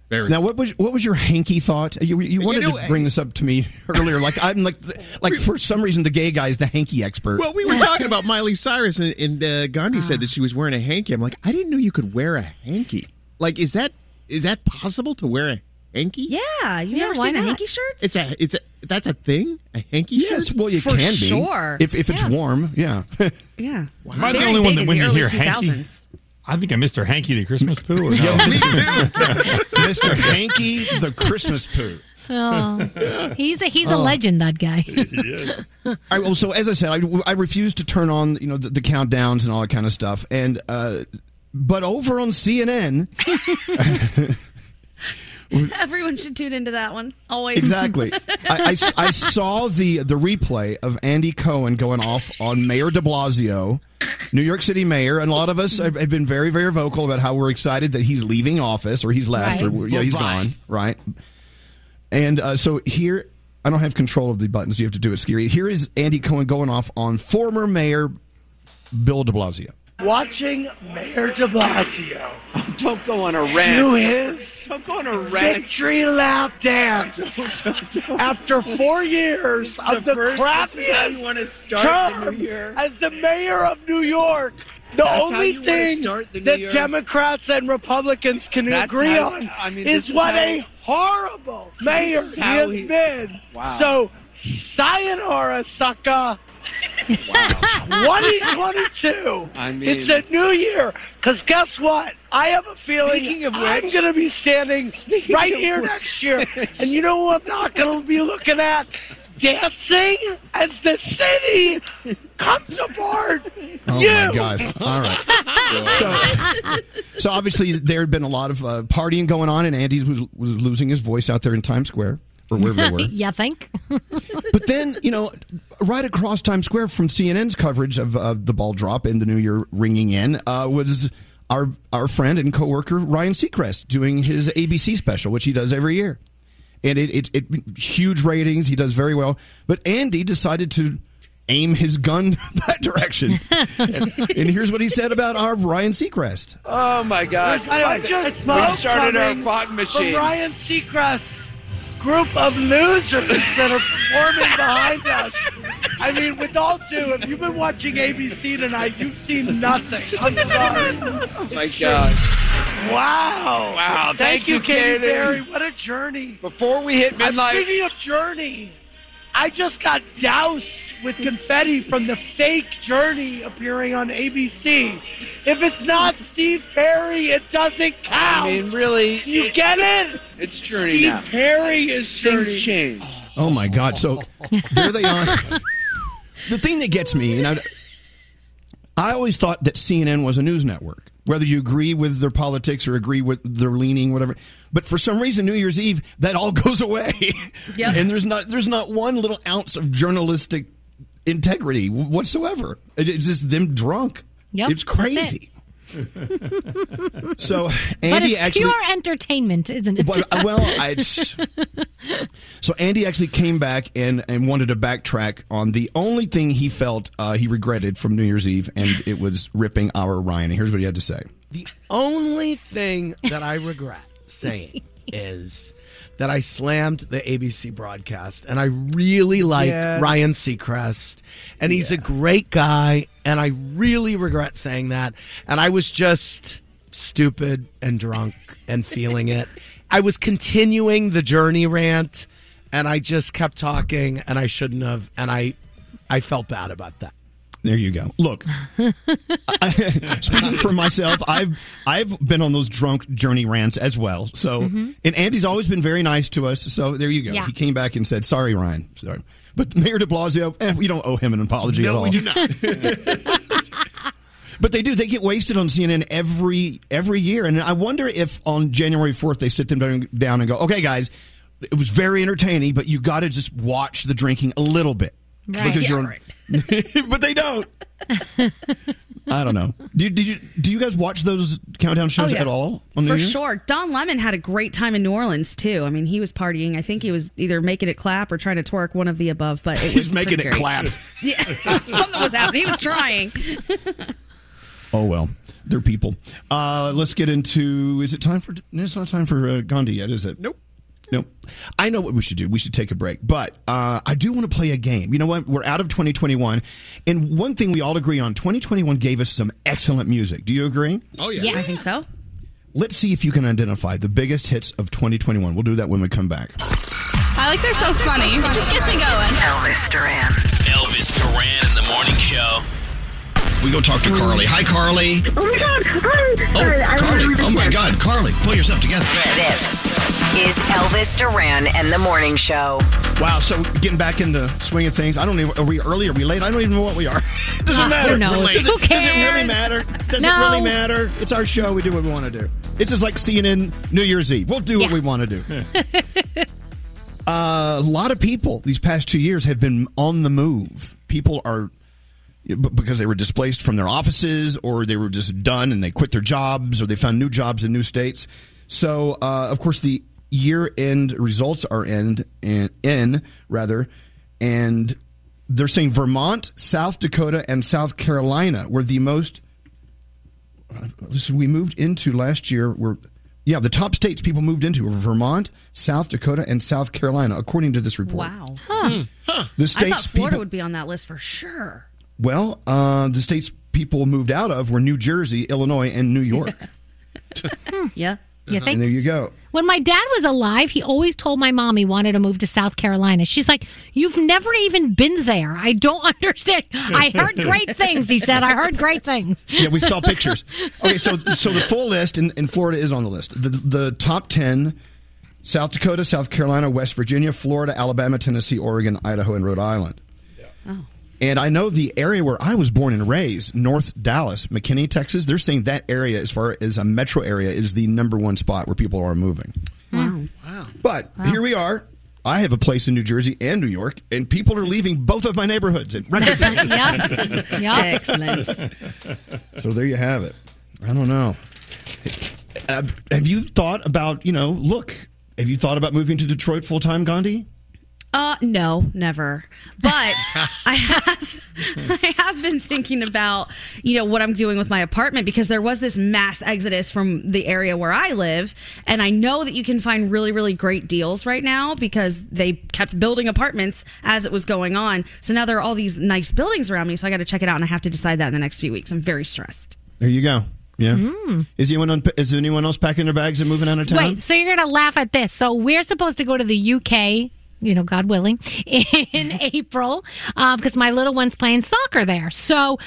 Very. Now, what was what was your hanky thought? You, you wanted know, to bring this up to me earlier. Like I'm like like for some reason the gay guy's the hanky expert. Well, we were talking about Miley Cyrus, and, and uh, Gandhi said that she was wearing a hanky. I'm like, I didn't know you could wear a hanky. Like, is that is that possible to wear a hanky? Yeah, you Yeah, never why seen the not? hanky shirts? It's a it's a that's a thing. A hanky yes, shirt. well you For can be sure. if if it's Yeah. warm. Yeah. Yeah. Am I the only one that when you early hear hanky? I think I Mr. Hanky the Christmas poo. Or no? Mr. Hanky, the Christmas poo. Oh, he's a he's a Oh. legend. That guy. All right, well, so as I said, I, I refused to turn on you know the, the countdowns and all that kind of stuff, and uh, but over on CNN, Everyone should tune into that one. Always. exactly, I, I- I saw the the replay of Andy Cohen going off on Mayor De Blasio, New York City mayor, and a lot of us have, have been very very vocal about how we're excited that he's leaving office or he's left or Right. yeah he's Bye-bye. gone right, and uh, so here. I don't have control of the buttons. You have to do it, Scary. Here is Andy Cohen going off on former mayor Bill de Blasio. Watching Mayor de Blasio Don't go on a rant. do his Don't go on a rant. victory lap dance after four years This of the the first- this you crappiest start the new year. as the mayor of New York. The That's only thing the that? Democrats and Republicans can That's agree how- on I mean, is is what how- a horrible mayor he has he- been. Wow. So, sayonara, sucker. 2022. I mean- it's a new year. Because guess what? I have a feeling Speaking of I'm going to be standing right here which- next year. And you know who I'm not going to be looking at? Dancing as the city comes apart. Oh you. my God! All right. So, so obviously there had been a lot of uh, partying going on, and Andy was was losing his voice out there in Times Square or wherever they were. you think? But then, you know, right across Times Square from CNN's coverage of, of the ball drop and the New Year ringing in uh, was our our friend and coworker Ryan Seacrest doing his ABC special, which he does every year, and it, it, it huge ratings. He does very well. But Andy decided to aim his gun that direction, and, and here's what he said about our Ryan Seacrest. Oh my God! There's a bunch of We smoke started our coming fog from machine. Ryan Seacrest's group of losers that are performing behind us. I mean, with all due, if you've been watching ABC tonight, you've seen nothing. I'm sorry. Oh my God! Wow. Wow, Thank, thank you, you, Katie. What a journey. Before we hit midnight, Speaking of journey, I just got doused with confetti from the fake Journey appearing on ABC. If it's not Steve Perry, it doesn't count. I mean, really, you get it? it's Journey Steve now. Perry is Journey. Things change. Oh my God! So there they are. the thing that gets me, and I, I always thought that CNN was a news network, whether you agree with their politics or agree with their leaning, whatever. But for some reason, New Year's Eve, that all goes away, Yep. and there's not there's not one little ounce of journalistic integrity whatsoever. It's just them drunk. Yep, it's that's it. crazy. So but Andy it's actually. pure entertainment, isn't it? Well, uh, well, I, so Andy actually came back and, and wanted to backtrack on the only thing he felt uh, he regretted from New Year's Eve, and it was ripping our Ryan. And here's what he had to say. The only thing that I regret saying is that I slammed the ABC broadcast, and I really like Yes. Ryan Seacrest, and he's a great guy, and I really regret saying that. And I was just stupid and drunk and feeling it. I was continuing the journey rant, and I just kept talking, and I shouldn't have, and I, I felt bad about that. There you go. Look, speaking for myself, I've I've been on those drunk journey rants as well. So, Mhm. and Andy's always been very nice to us. So there you go. Yeah. He came back and said, "Sorry, Ryan. Sorry." But Mayor De Blasio, eh, we don't owe him an apology at No, all. we do not. But they do. They get wasted on CNN every every year, and I wonder if on January fourth they sit them down- down and go, "Okay, guys, it was very entertaining, but you got to just watch the drinking a little bit Right. because Yeah, you're." but they don't. I don't know. Do, do you do you guys watch those countdown shows Oh, yeah. at all on New For Year's? sure. Don Lemon had a great time in New Orleans too. I mean, he was partying. I think he was either making it clap or trying to twerk, one of the above. But it was He's making it great. clap. Yeah, something was happening. He was trying. Oh well, they're people. Uh, let's get into. Is it time for? It's not time for uh, Gandhi yet, is it? Nope. Nope. I know what we should do. We should take a break, but uh, I do want to play a game. You know what? We're out of 2021, and one thing we all agree on: 2021 gave us some excellent music. Do you agree? Oh Yeah, I think so. Let's see if you can identify the biggest hits of 2021. We'll do that when we come back. I like they're so funny. It just gets me going. Elvis Duran. Elvis Duran in the morning show. We go talk to Carly. Hi, Carly. Oh my god, Carly! Oh, Carly. Oh my God, Carly, pull yourself together. This is Elvis Duran and the Morning Show. Wow. So getting back in the swing of things. I don't even. Are we early? Are we late? I don't even know what we are. Does it Uh, matter? who knows? We're late. Who Does it, does it really cares? matter? Does No. it really matter? It's our show. We do what we want to do. It's just like CNN New Year's Eve. We'll do what Yeah. we want to do. Uh, a lot of people these past two years have been on the move. People are b- because they were displaced from their offices or they were just done and they quit their jobs or they found new jobs in new states. So, uh, of course, the year end results are in, in, in rather, and they're saying Vermont, South Dakota, and South Carolina were the most. uh, Listen, we moved into last year. Were yeah, the top states people moved into were Vermont, South Dakota, and South Carolina, according to this report. Wow. huh? The I thought states Florida people, would be on that list for sure. Well, uh, the states people moved out of were New Jersey, Illinois, and New York. Yeah. You and think? there you go. When my dad was alive, he always told my mom he wanted to move to South Carolina. She's like, You've never even been there. I don't understand. I heard great things, he said. I heard great things. Yeah, we saw pictures. Okay, so so the full list in, in Florida is on the list. The the top ten: South Dakota, South Carolina, West Virginia, Florida, Alabama, Tennessee, Oregon, Idaho, and Rhode Island. And I know the area where I was born and raised, North Dallas, McKinney, Texas. They're saying that area, as far as a metro area, is the number one spot where people are moving. Wow. Wow. But here we are. I have a place in New Jersey and New York, and people are leaving both of my neighborhoods at record pace. Yep. Yep. Excellent. So there you have it. I don't know. Uh, have you thought about, you know, look, have you thought about moving to Detroit full time, Gandhi? Uh, no, never. But I have, I have been thinking about, you know, what I'm doing with my apartment because there was this mass exodus from the area where I live, and I know that you can find really, really great deals right now because they kept building apartments as it was going on. So now there are all these nice buildings around me, so I got to check it out, and I have to decide that in the next few weeks. I'm very stressed. There you go. Yeah. Is anyone on, is anyone else packing their bags and moving out of town? Wait, so you're going to laugh at this. So we're supposed to go to the UK, you know, God willing, in April because my little one's playing soccer there. So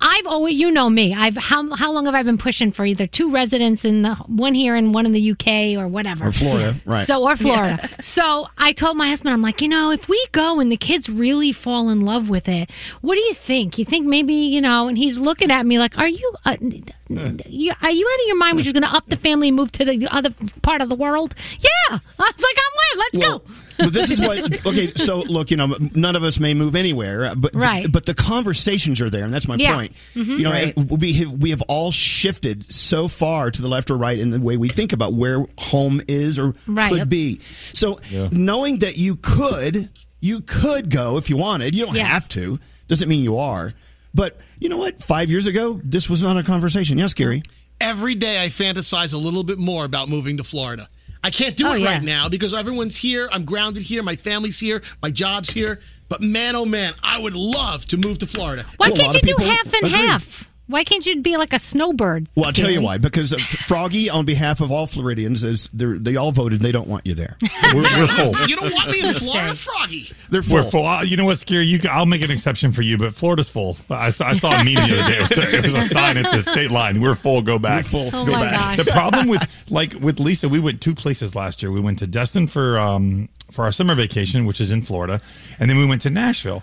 I've always, you know me, I've how how long have I been pushing for either two residents in the one here and one in the UK or whatever, Or Florida, right. So or Florida. So I told my husband, I'm like, you know, if we go and the kids really fall in love with it, what do you think? You think maybe you know? And he's looking at me like, are you? Uh, you, are you out of your mind? We're just going to up the family and move to the other part of the world? Yeah. I was like, I'm with. Let's Well, but this is what. Okay, so look, you know, none of us may move anywhere, but Right. but the conversations are there, and that's my Yeah. point. Mhm. You know, Right. we have, we have all shifted so far to the left or right in the way we think about where home is or Right. could Yep. be. So knowing that you could, you could go if you wanted. You don't have to. Doesn't mean you are. But you know what? Five years ago, this was not a conversation. Yes, Gary. Every day I fantasize a little bit more about moving to Florida. I can't do Oh, it yeah. right now because everyone's here. I'm grounded here. My family's here. My job's here. But man, oh man, I would love to move to Florida. Why can't you do half and half? Why can't you be like a snowbird? Well, I'll tell you why. Because uh, Froggy, on behalf of all Floridians, is they're- all voted. They don't want you there. We're, we're full. You don't want me in Florida, Froggy. They're We're full. Uh, You know what, Scary? You, I'll make an exception for you, but Florida's full. I saw, I saw a meme the other day. It was, a, it was a sign at the state line. We're full. Go back. We're full. Oh go my back. gosh. The problem with like with Lisa, we went two places last year. We went to Destin for um for our summer vacation, which is in Florida, and then we went to Nashville.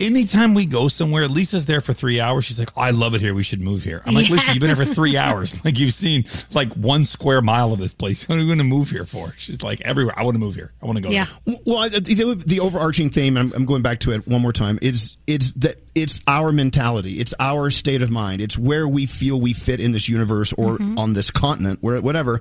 Anytime we go somewhere, Lisa's there for three hours. She's like, oh, "I love it here. We should move here." I'm like, Yeah. "Lisa, you've been here for three hours. Like you've seen like one square mile of this place. What are you going to move here for?" She's like, "Everywhere. I want to move here. I want to go." Yeah. there." Well, the, the overarching theme, I'm, I'm going back to it one more time, is it's that it's our mentality, it's our state of mind, it's where we feel we fit in this universe or mm-hmm. on this continent, where whatever.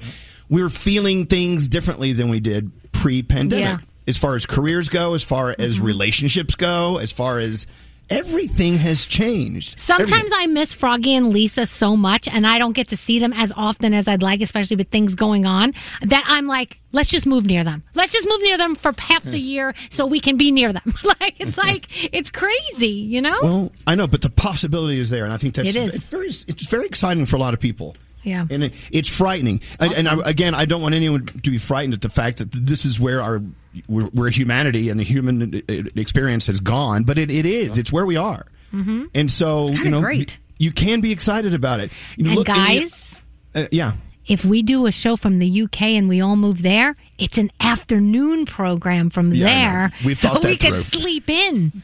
We're feeling things differently than we did pre-pandemic, Yeah. As far as careers go, as far as mm-hmm. relationships go, as far as everything has changed. Sometimes Everything. I miss Froggy and Lisa so much, and I don't get to see them as often as I'd like, especially with things going on, that I'm like, let's just move near them. Let's just move near them for half the year so we can be near them. like it's like it's crazy, you know? Well, I know, but the possibility is there, and I think that's It is. It's very, it's very exciting for a lot of people. Yeah. and it, it's frightening. And- And I, again, I don't want anyone to be frightened at the fact that this is where our where, where humanity and the human uh, experience has gone. But it, it is. It's where we are. Mm-hmm. And so you know, great. you can be excited about it. You And look- the- guys, uh, yeah. If we do a show from the UK and we all move there, it's an afternoon program from Yeah, there, so we can sleep in.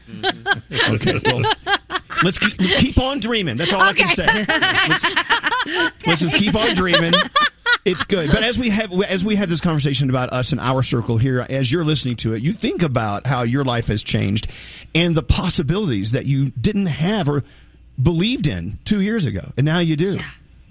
Okay. Well, let's keep, let's keep on dreaming. That's all I can say. Let's, let's just keep on dreaming. It's good. But as we have as we have this conversation about us and our circle here, as you're listening to it, you think about how your life has changed and the possibilities that you didn't have or believed in two years ago, and now you do.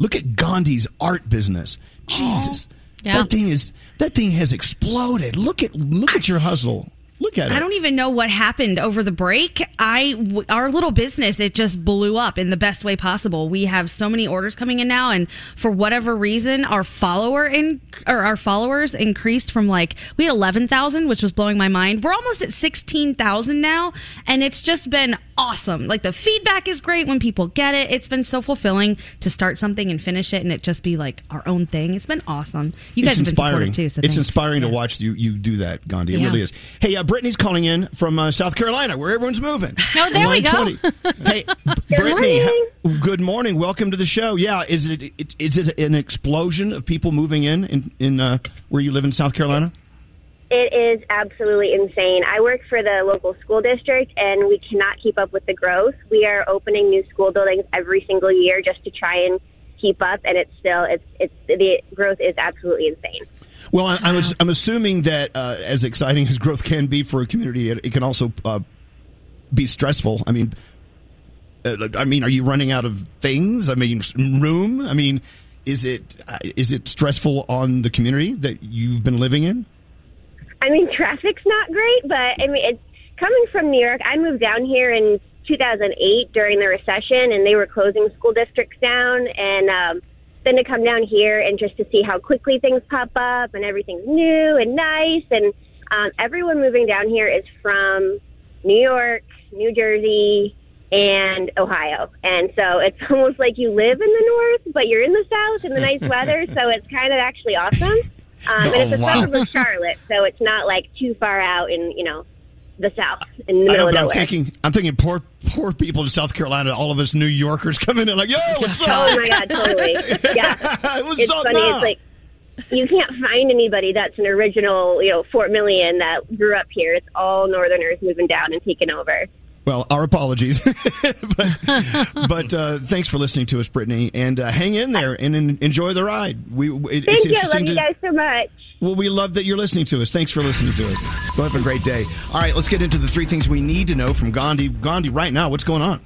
Look at Gandhi's art business. Jesus, oh. Yeah. that thing is that thing has exploded. Look at look at your hustle. Look at it. I don't even know what happened over the break. I our little business it just blew up in the best way possible. We have so many orders coming in now, and for whatever reason, our follower in or our followers increased from like we had eleven thousand, which was blowing my mind. We're almost at sixteen thousand now, and it's just been awesome. Like the feedback is great when people get it. It's been so fulfilling to start something and finish it, and it just be like our own thing. It's been awesome. You guys it's have been inspiring. supportive too. So it's thanks. inspiring to watch you you do that, Gandhi. It Yeah. really is. Hey, uh, Brittany's calling in from uh, South Carolina, where everyone's moving. Oh, there we Line go. 20. Hey, Brittany. ha- Good morning. Welcome to the show. Yeah, is it, it is it an explosion of people moving in in, in uh, where you live in South Carolina? It is absolutely insane. I work for the local school district, and we cannot keep up with the growth. We are opening new school buildings every single year just to try and keep up, and it's still it's it's the growth is absolutely insane. Well, I, I'm, I'm assuming that uh, as exciting as growth can be for a community, it, it can also uh, be stressful. I mean, uh, I mean, are you running out of things? I mean, room. I mean, is it uh, is it stressful on the community that you've been living in? I mean, traffic's not great, but I mean, it's coming from New York. I moved down here in 2008 during the recession, and they were closing school districts down. And um, then to come down here and just to see how quickly things pop up and everything's new and nice. And um, everyone moving down here is from New York, New Jersey, and Ohio. And so it's almost like you live in the north, but you're in the south in the nice weather. So it's kind of actually awesome. Um, and it's a Oh, wow. suburb of Charlotte, so it's not like too far out in you know the south in the I middle know, of I'm thinking, I'm thinking, poor poor people in South Carolina. All of us New Yorkers coming in like, yo, what's up? Oh my god, totally. Yeah, What's it's up funny. now? It's like you can't find anybody that's an original, you know, Fort Million that grew up here. It's all Northerners moving down and taking over. Well, our apologies, but but uh, thanks for listening to us, Brittany, and uh, hang in there and en- enjoy the ride. We it, Thank it's you. Love interesting you to guys so much. Well, we love that you're listening to us. Thanks for listening to us. Go have a great day. All right, let's get into the three things we need to know from Gandhi. Gandhi, right now, what's going on?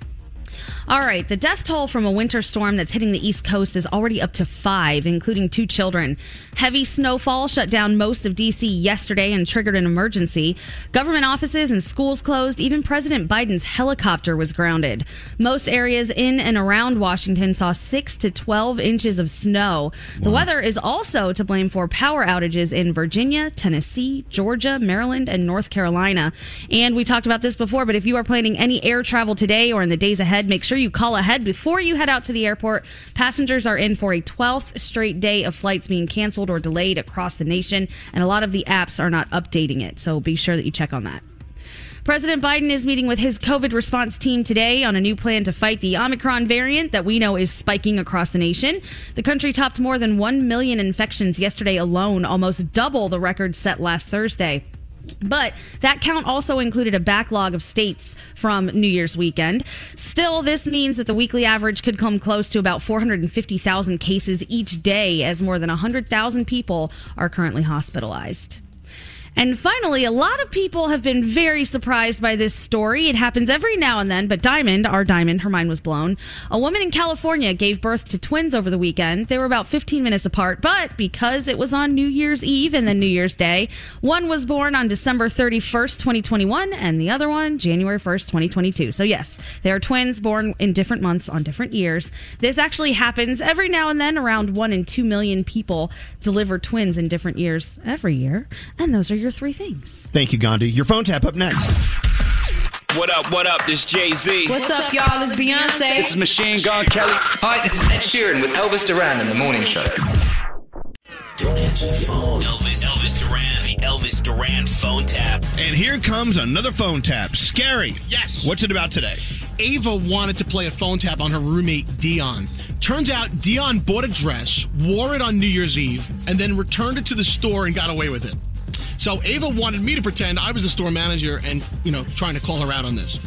All right, the death toll from a winter storm that's hitting the East Coast is already up to five, including two children. Heavy snowfall shut down most of D.C. yesterday and triggered an emergency. Government offices and schools closed. Even President Biden's helicopter was grounded. Most areas in and around Washington saw six to 12 inches of snow. The weather is also to blame for power outages in Virginia, Tennessee, Georgia, Maryland, and North Carolina. And we talked about this before, but if you are planning any air travel today or in the days ahead, make sure you call ahead before you head out to the airport. Passengers are in for a 12th straight day of flights being canceled or delayed across the nation, and a lot of the apps are not updating it. So be sure that you check on that. President Biden is meeting with his COVID response team today on a new plan to fight the Omicron variant that we know is spiking across the nation. The country topped more than 1 million infections yesterday alone, almost double the record set last Thursday. But that count also included a backlog of states from New Year's weekend. Still, this means that the weekly average could come close to about 450,000 cases each day, as more than 100,000 people are currently hospitalized. And finally, a lot of people have been very surprised by this story. It happens every now and then, but Diamond, our Diamond, her mind was blown. A woman in California gave birth to twins over the weekend. They were about 15 minutes apart, but because it was on New Year's Eve and then New Year's Day, one was born on December 31st, 2021, and the other one January 1st, 2022. So, yes, they are twins born in different months on different years. This actually happens every now and then. Around one in two million people deliver twins in different years every year. And those are your three things. Thank you, Gandhi. Your phone tap up next. What up, what up? This is Jay Z. What's up, y'all? It's Beyonce. This is Machine Gun Kelly. Hi, this is Ed Sheeran with Elvis Duran in the morning show. Don't answer the phone. Elvis, Elvis Duran, the Elvis Duran phone tap. And here comes another phone tap. Scary. Yes. What's it about today? Ava wanted to play a phone tap on her roommate Dion. Turns out Dion bought a dress, wore it on New Year's Eve, and then returned it to the store and got away with it. So Ava wanted me to pretend I was the store manager and, you know, trying to call her out on this.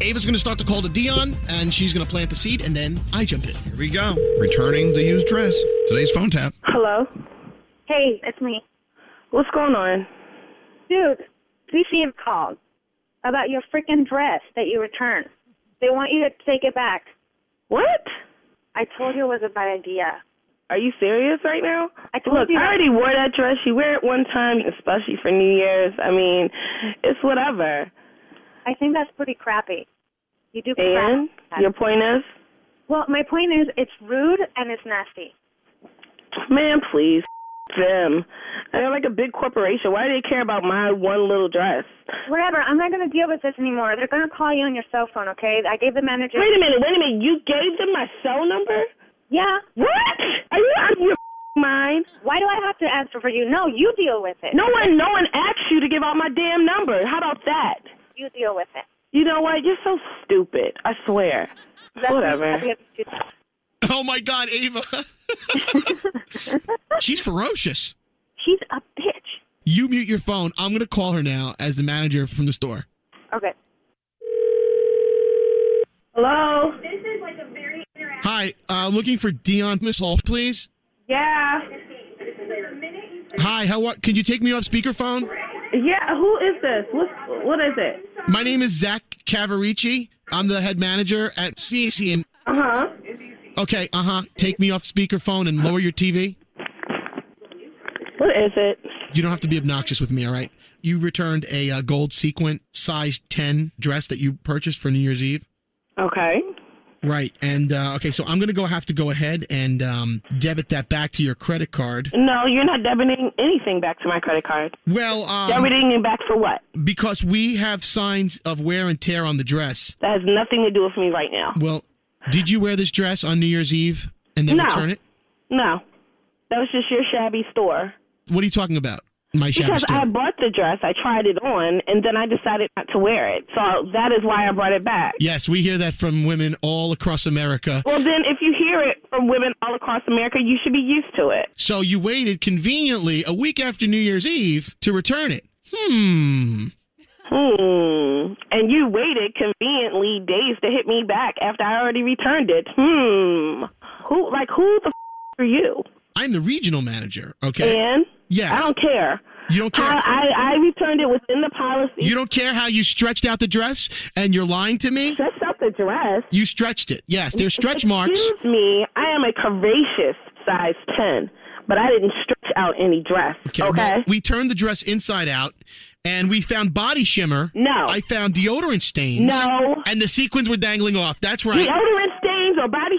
Ava's going to start the call to Dion, and she's going to plant the seed, and then I jump in. Here we go. Returning the used dress. Today's phone tap. Hello. Hey, it's me. What's going on? Dude, CCM called about your freaking dress that you returned. They want you to take it back. What? I told you it was a bad idea. Are you serious right now? I Look, I already wore that dress. You wear it one time, especially for New Year's. I mean, it's whatever. I think that's pretty crappy. You do And crap. your point is, Well, my point is, it's rude and it's nasty. man, please, them. They're like a big corporation. Why do they care about my one little dress? Whatever. I'm not going to deal with this anymore. They're going to call you on your cell phone, okay? I gave the manager. Wait a minute, wait a minute. You gave them my cell number? Yeah. What? Are you out of your mind? Why do I have to answer for you? No, you deal with it. No one, no one asked you to give out my damn number. How about that? You deal with it. You know what? You're so stupid. I swear. That's Whatever. Oh my God, Ava. She's ferocious. She's a bitch. You mute your phone. I'm going to call her now as the manager from the store. Okay. Hello? Hi, uh, looking for Dion Miss Hall, please. Yeah. Hi, how what? Can you take me off speakerphone? Yeah, who is this? What, what is it? My name is Zach Cavarici. I'm the head manager at CAC. Uh huh. Okay, uh huh. Take me off speakerphone and lower your TV. What is it? You don't have to be obnoxious with me, all right? You returned a uh, gold sequin size 10 dress that you purchased for New Year's Eve. Okay. Right. And, uh, okay, so I'm going to go have to go ahead and um, debit that back to your credit card. No, you're not debiting anything back to my credit card. Well, um, debiting it back for what? Because we have signs of wear and tear on the dress. That has nothing to do with me right now. Well, did you wear this dress on New Year's Eve and then No. return it? No, that was just your shabby store. What are you talking about? My Because. I bought the dress, I tried it on, and then I decided not to wear it. So that is why I brought it back. Yes, we hear that from women all across America. Well, then, if you hear it from women all across America, you should be used to it. So you waited conveniently a week after New Year's Eve to return it. Hmm. Hmm. And you waited conveniently days to hit me back after I already returned it. Hmm. Who, like, who the f- are you? I'm the regional manager. Okay. And Yes. I don't care. You don't care. I, I, I returned it within the policy. You don't care how you stretched out the dress, and you're lying to me. Stretched out the dress. You stretched it. Yes, there's stretch marks. Excuse me. I am a curvaceous size ten, but I didn't stretch out any dress. Okay. well, we turned the dress inside out, and we found body shimmer. No. I found deodorant stains. No. And the sequins were dangling off. That's right. Deodorant stains or body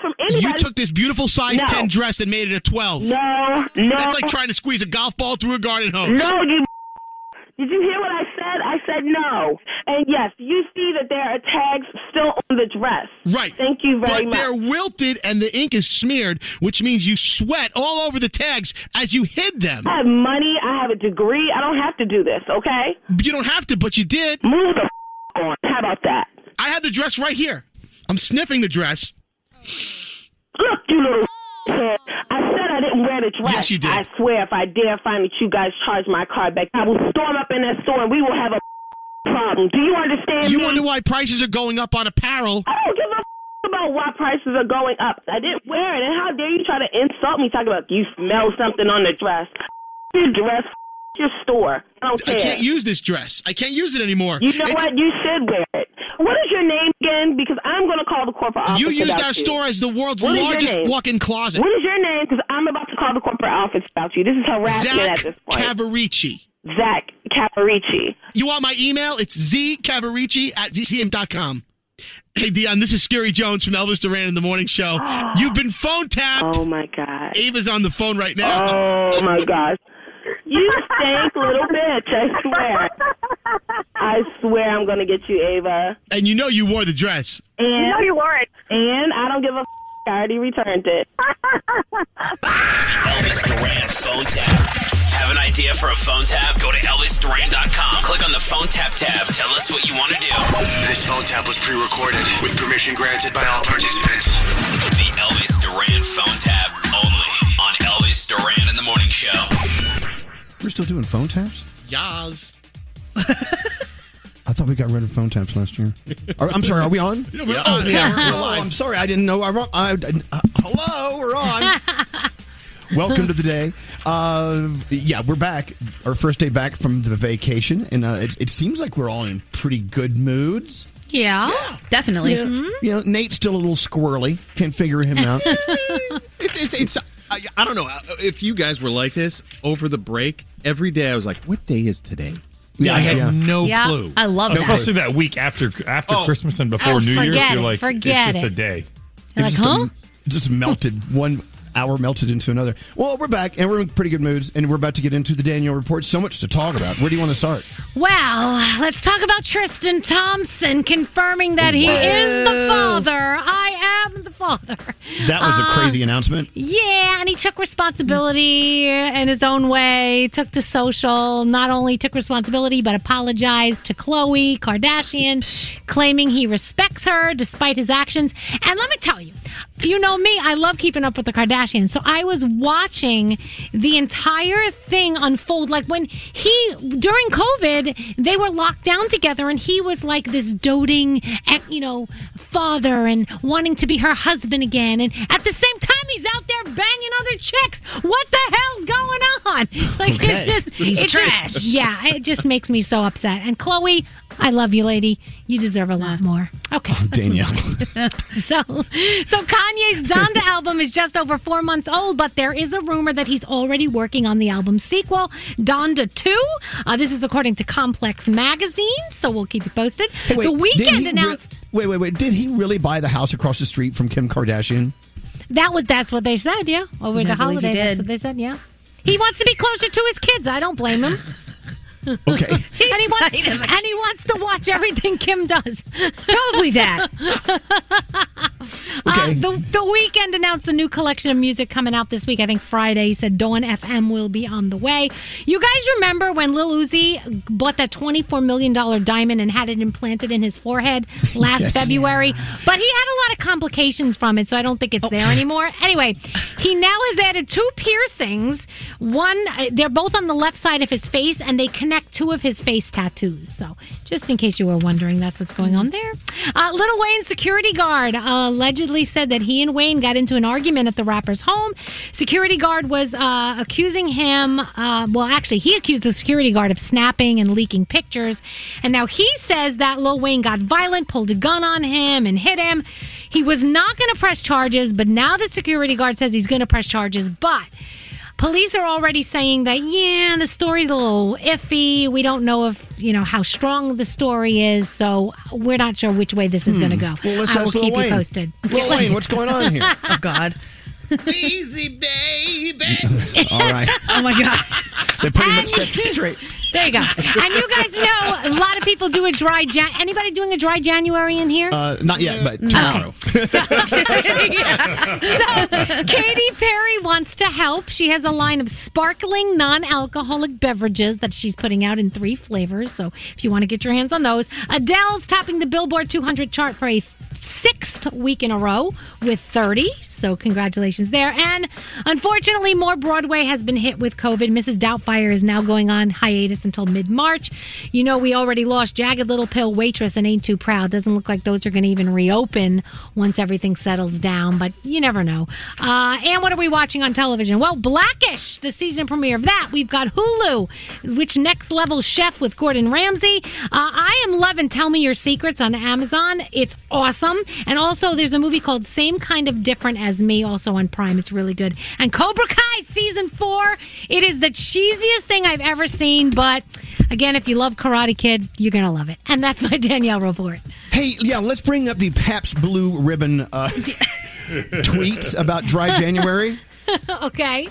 from anybody. You took this beautiful size No. 10 dress and made it a 12. No, no. That's like trying to squeeze a golf ball through a garden hose. No, you. Did you hear what I said? I said no. And yes, you see that there are tags still on the dress. Right. Thank you very but much. they're wilted and the ink is smeared, which means you sweat all over the tags as you hid them. I have money. I have a degree. I don't have to do this, okay? You don't have to, but you did. Move the f- on. How about that? I have the dress right here. I'm sniffing the dress. Look, you little. I said I didn't wear the dress. Yes, you did. I swear, if I dare find that you guys charge my card back, I will storm up in that store and we will have a problem. Do you understand You me? wonder why prices are going up on apparel. I don't give a about why prices are going up. I didn't wear it, and how dare you try to insult me? Talking about you smell something on the dress. Your dress, your store. I don't care. I can't use this dress. I can't use it anymore. You know It's- what? You should wear it. What is your name again? Because I'm going to call the corporate office. You used about our you. store as the world's What largest walk-in closet. What is your name? Because I'm about to call the corporate office about you. This is harassment Zach at this point. Cavarici. Zach Cavarici. You want my email? It's zcavarici at gcm.com. Hey, Dion, this is Scary Jones from Elvis Duran in the Morning Show. You've been phone tapped. Oh, my God. Ava's on the phone right now. Oh, my gosh. You stink, little bitch. I swear. I swear I'm going to get you, Ava. And you know you wore the dress. And, you know you wore it. And I don't give a f- I already returned it. Elvis Duran phone tap. Have an idea for a phone tap? Go to ElvisDuran.com. Click on the phone tap tab. Tell us what you want to do. This phone tap was pre-recorded with permission granted by all participants. The Elvis Duran phone tap only on Elvis Duran in the Morning Show. We're still doing phone taps? Yas. I thought we got rid of phone taps last year. Are- I'm sorry, are we on? Yeah, we're oh, on. yeah. We're Oh, live. I'm sorry, I didn't know. I, wrong- I, uh, hello, we're on. Welcome to the day. Uh, yeah, we're back. Our first day back from the vacation, and uh, it, it seems like we're all in pretty good moods. Yeah, definitely. Yeah. You know, Nate's still a little squirrely. Can't figure him out. It's, it's, it's I, I don't know uh, if you guys were like this over the break. Every day I was like, "What day is today?" Yeah, I had yeah. no Yeah, clue. I love that. Especially that week after after Oh. Christmas and before Oh, New Year's, forget you're like, forget it's just it. a day. You're like, just, huh? just melted. One hour melted into another. Well, we're back, and we're in pretty good moods, and we're about to get into the Daniel report. So much to talk about. Where do you want to start? Well, let's talk about Tristan Thompson confirming that he is the father. I am the father. That was a Uh, crazy announcement. Yeah, and he took responsibility in his own way, took to social, not only took responsibility, but apologized to Khloe Kardashian, claiming he respects her despite his actions. And let me tell you, you know me, I love keeping up with the Kardashians. So I was watching the entire thing unfold. Like when he, during COVID, they were locked down together and he was like this doting, eh, you know, father and wanting to be her husband again. And at the same he's out there banging other chicks. What the hell's going on? Like Okay. it's just, He's trash. Just, yeah, it just makes me so upset. And Khloe, I love you, lady. You deserve a lot more. Okay, let's Danielle. so, so Kanye's Donda album is just over four months old, but there is a rumor that he's already working on the album sequel, Donda Two. Uh, this is according to Complex Magazine, so we'll keep you posted. Hey, wait, the Weeknd he re- announced wait, wait, wait. Did he really buy the house across the street from Kim Kardashian? That was that's what they said. Yeah, over the holiday, that's what they said. Yeah, he wants to be closer to his kids. I don't blame him. Okay. and he wants he and he wants to watch everything Kim does. Probably that. Uh, the the Weeknd announced a new collection of music coming out this week. I think Friday He said Dawn FM will be on the way. You guys remember when Lil Uzi bought that twenty four million dollar diamond and had it implanted in his forehead last Yes. February? But he had a lot of complications from it, so I don't think it's there anymore. Anyway, he now has added two piercings. One, uh, they're both on the left side of his face, and they connect two of his face tattoos. So, just in case you were wondering, that's what's going on there. Uh, Lil Wayne's security guard allegedly said that he and Wayne got into an argument at the rapper's home. Security guard was uh, accusing him, uh, well, actually, he accused the security guard of snapping and leaking pictures. And now he says that Lil Wayne got violent, pulled a gun on him, and hit him. He was not going to press charges, but now the security guard says he's going to press charges. But Police are already saying that yeah, the story's a little iffy. We don't know if you know how strong the story is, so we're not sure which way this is going to hmm. go. Well, let's I will ask Lil keep Wayne. you posted. Lil Wayne, what's going on here? oh God. Easy, baby. All right. Oh my God. They pretty much set you straight. There you go. And you guys know a lot of people do a dry Jan. Anybody doing a dry January in here? Uh, not yet, but Okay. tomorrow. So, Katy Perry wants to help. She has a line of sparkling non alcoholic beverages that she's putting out in three flavors. So, if you want to get your hands on those, Adele's topping the Billboard 200 chart for a sixth week in a row with 30. So, congratulations there. And unfortunately, more Broadway has been hit with COVID. Mrs. Doubtfire is now going on hiatus until mid March. You know, we already lost Jagged Little Pill, Waitress, and Ain't Too Proud. Doesn't look like those are going to even reopen once everything settles down, but you never know. Uh, and what are we watching on television? Well, Blackish, the season premiere of that. We've got Hulu, which next level chef with Gordon Ramsay. Uh, I am loving Tell Me Your Secrets on Amazon. It's awesome. And also, there's a movie called Same Kind of Different as Me, also on Prime. It's really good. And Cobra Kai season four. It is the cheesiest thing I've ever seen, but again, if you love Karate Kid, you're gonna love it. And that's my Danielle report. Hey, yeah, let's bring up the Pabst Blue Ribbon uh, tweets about dry January. okay.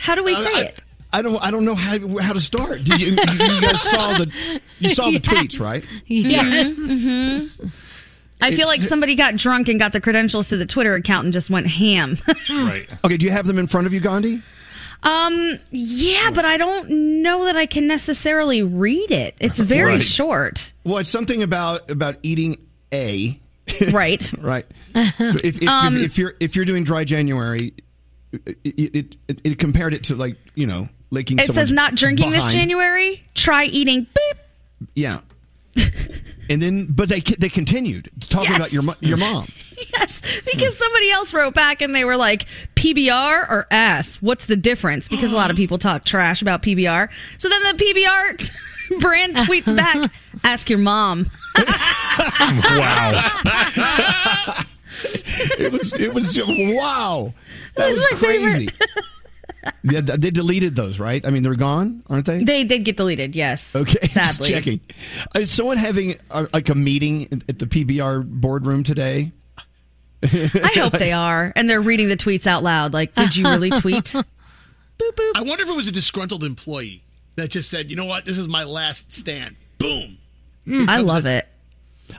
How do we Uh, say I- it? I don't. I don't know how how to start. Did you? You guys saw the you saw the Yes. tweets, right? Yes. Mhm. I feel like somebody got drunk and got the credentials to the Twitter account and just went ham. right. Okay. Do you have them in front of you, Gandhi? Um, yeah, but I don't know that I can necessarily read it. It's very Right. short. Well, it's something about about eating a. Right. right. So if, if, Um, if, if you're if you're doing dry January, it it, it, it compared it to like you know licking. It says not drinking this. January. Try eating. Beep. Yeah. And then, but they they continued talking Yes. about your your mom. Yes, because hmm. somebody else wrote back and they were like, PBR or ass? What's the difference? Because a lot of people talk trash about PBR. So then the PBR brand tweets back, ask your mom. wow. it was it was wow. That was my crazy. Yeah, they deleted those, right? I mean, they're gone, aren't they? They did get deleted, yes. Okay, just Sadly. checking. Is someone having uh, like a meeting at the PBR boardroom today? I hope they are. And they're reading the tweets out loud. Like, did you really tweet? Boop, boop. I wonder if it was a disgruntled employee that just said, "You know what? This is my last stand." Boom. I love it.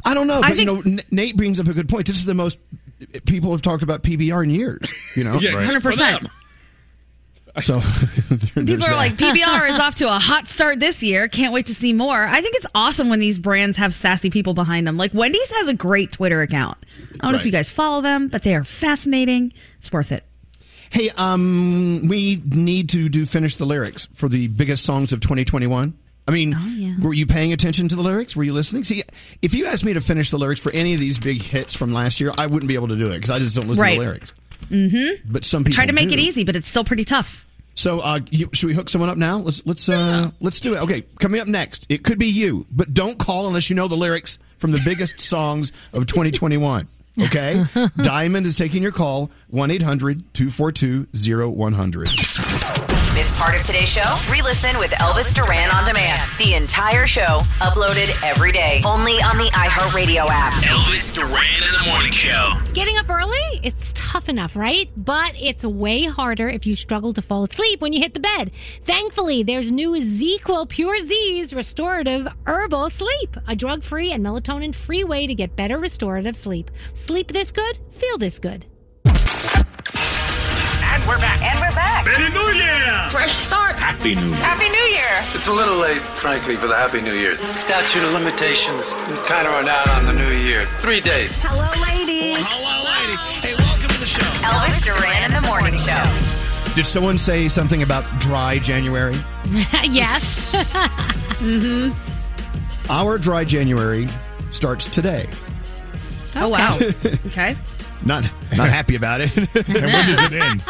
I don't know, I but you know, N- Nate brings up a good point. This is the most people have talked about PBR in years. You know, Yeah, good for 100%. them. So People are that. like, PBR is off to a hot start this year. Can't wait to see more. I think it's awesome when these brands have sassy people behind them. Like Wendy's has a great Twitter account. I don't know if you guys follow them, but they are fascinating. It's worth it. Hey, um, we need to do finish the lyrics for the biggest songs of 2021. I mean, Oh, were you paying attention to the lyrics? Were you listening? See, if you asked me to finish the lyrics for any of these big hits from last year, I wouldn't be able to do it because I just don't listen Right. to the lyrics. Mm-hmm. But some people Try to make do. it easy, but it's still pretty tough. So, uh, you, should we hook someone up now? Let's let's uh, let's do it. Okay, coming up next, it could be you, but don't call unless you know the lyrics from the biggest songs of 2021. Okay, Diamond is taking your call 1 800 242 0100. Missed part of today's show? Re-listen with Elvis Duran on demand. The entire show uploaded every day, only on the iHeartRadio app. Elvis Duran in the morning show. Getting up early, it's tough enough, right? But it's way harder if you struggle to fall asleep when you hit the bed. Thankfully, there's new ZzzQuil Pure Zzzs restorative herbal sleep, a drug free and melatonin free way to get better restorative sleep. Sleep this good, feel this good. And we're back. And we're back. Happy New Year! Fresh start. Happy New Year. Happy New Year. It's a little late, frankly, for the Happy New Year's. Statute of limitations is kind of run out on the New Year. Three days. Hello, ladies. Hello, lady. Hey, welcome to the show. Elvis Duran in the morning show. Did someone say something about dry January? yes. mm-hmm. Our dry January starts today. Oh, wow. okay. not not happy about it. and when does it end?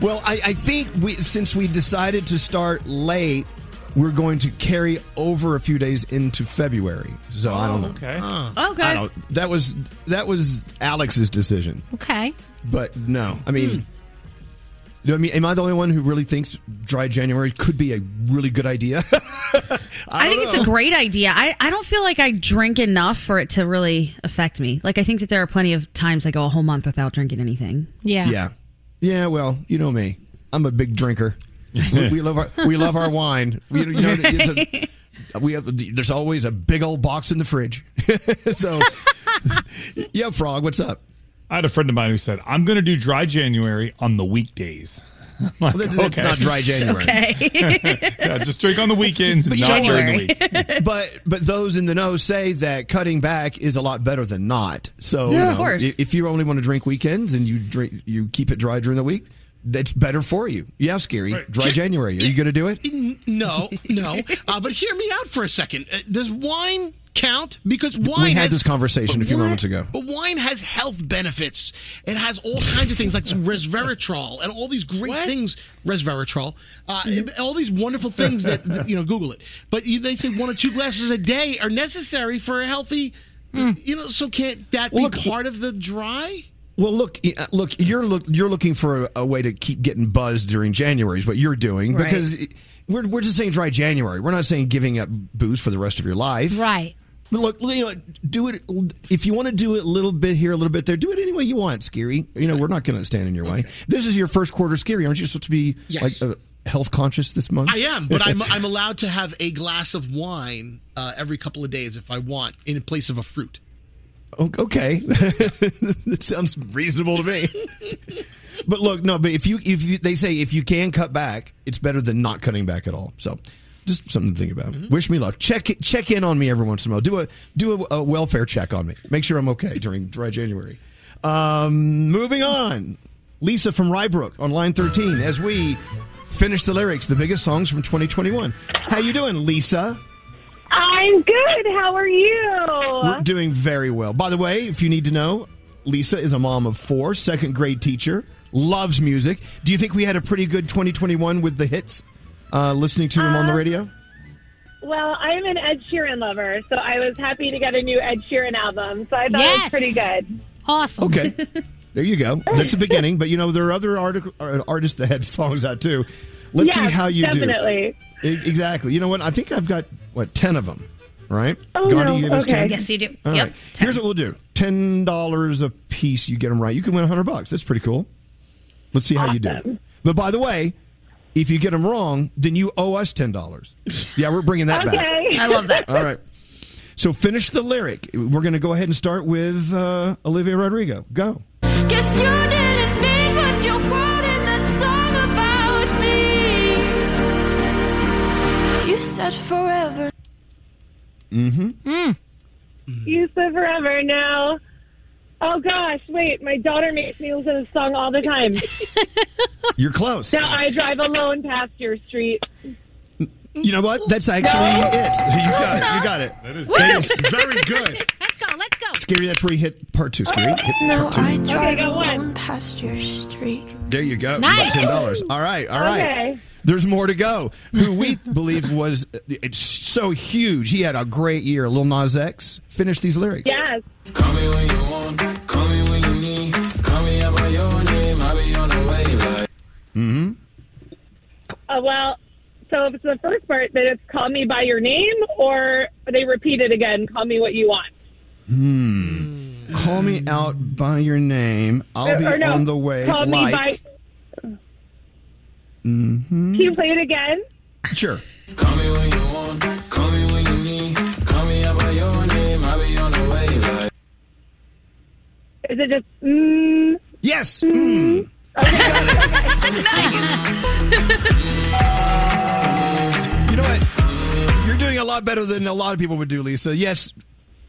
Well, I, I think we since we decided to start late, we're going to carry over a few days into February. So I don't oh, know. Okay. Ah. Okay. I don't. That was that was Alex's decision. Okay. But no, I mean, do I mean, am I the only one who really thinks dry January could be a really good idea? I, think it's a great idea. I, I don't feel like I drink enough for it to really affect me. Like, I think that there are plenty of times I go a whole month without drinking anything. Yeah. Yeah, yeah. Well, you know me. I'm a big drinker. we, we love our we love our wine. We, you know, a, we have. There's always a big old box in the fridge. so, yeah, frog. What's up? I had a friend of mine who said, "I'm going to do dry January on the weekdays." I'm like, Well, that- that's not dry January. yeah, just drink on the weekends and not during the week. but but those in the know say that cutting back is a lot better than not. So Yeah, you of know, course. if you only want to drink weekends and you drink you keep it dry during the week, that's better for you. Yeah, scary. Dry January. Are you going to do it? No, no. Uh, but hear me out for a second. Uh, does wine count? Because wine we had has, this conversation a few Wine- moments ago. But wine has health benefits. It has all kinds of things like some resveratrol and all these great things. Resveratrol, uh, Mm-hmm. all these wonderful things that, that, you know. Google it. But you, they say one or two glasses a day are necessary for a healthy. You know, so can't that be part of the dry? Well, look, uh, look, you're look, you're looking for a, a way to keep getting buzzed during January is what you're doing Right. because we're we're just saying dry January. We're not saying giving up booze for the rest of your life. Right. But look, you know, do it if you want to do it a little bit here, a little bit there. Do it any way you want, Scary. You know, we're not going to stand in your way. This is your first quarter, Scary. Aren't you supposed to be Yes. like uh, health conscious this month? I am, but I'm I'm allowed to have a glass of wine uh, every couple of days if I want, in place of a fruit. Okay, that sounds reasonable to me. but look, no, but if you if you, they say if you can cut back, it's better than not cutting back at all. So, just something to think about. Wish me luck. Check check in on me every once in a while. Do a do a, a welfare check on me. Make sure I'm okay during dry January. Um, moving on, Lisa from Rye Brook on line 13 as we finish the lyrics, the biggest songs from 2021. How you doing, Lisa? I'm good. How are you? We're doing very well. By the way, if you need to know, Lisa is a mom of four, second grade teacher, loves music. Do you think we had a pretty good 2021 with the hits? Uh, listening to him on the radio? Well, I'm an Ed Sheeran lover, so I was happy to get a new Ed Sheeran album. So I thought it was pretty good. Awesome. Okay. There you go. That's the beginning. But you know, there are other artic- uh, artists that had songs out too. Let's see how you definitely. do. E- Exactly. You know what? I think I've got, what, 10 of them, right? Oh, Gandhi, no. you give Okay. 10? Yes, you do. All Yep, right. Here's what we'll do $10 a piece. You get them right. You can win 100 bucks. That's pretty cool. Let's see how you do. But by the way, if you get them wrong, then you owe us $10. Yeah, we're bringing that back. Okay. I love that. All right. So finish the lyric. We're going to go ahead and start with uh, Olivia Rodrigo. Go. Guess you didn't mean what you wrote in that song about me. 'Cause You said forever. Mm-hmm. You said forever now. Oh gosh, wait! My daughter makes me listen to this song all the time. You're close. now I drive alone past your street. You know what? That's actually it. You got it. You got it. That is very good. Let's go. Let's go. Scary, that's where you hit part two. Scary, hit No, part two. I drive go alone past your street. There you go. Nice. Ten dollars. All right. All right. Okay. There's more to go. Who we believe was it's so huge. He had a great year. Lil Nas X. Finish these lyrics. Yes. Call me when you want, call me when you need. Call me out by your name, I'll be on the way. Like, Mm-hmm. Uh, well, so if it's the first part, then it's "Call Me by Your Name," or they repeat it again. Call me what you want. Hmm. Call me out by your name. I'll Or- be or no, on the way. Call me like. by. Hmm Can you play it again? Sure. call me when you want, call me when you need. Call me out by your name, I'll be on the way. Like, Is it just mm? Yes. Mm. You know what? You're doing a lot better than a lot of people would do, Lisa. Yes,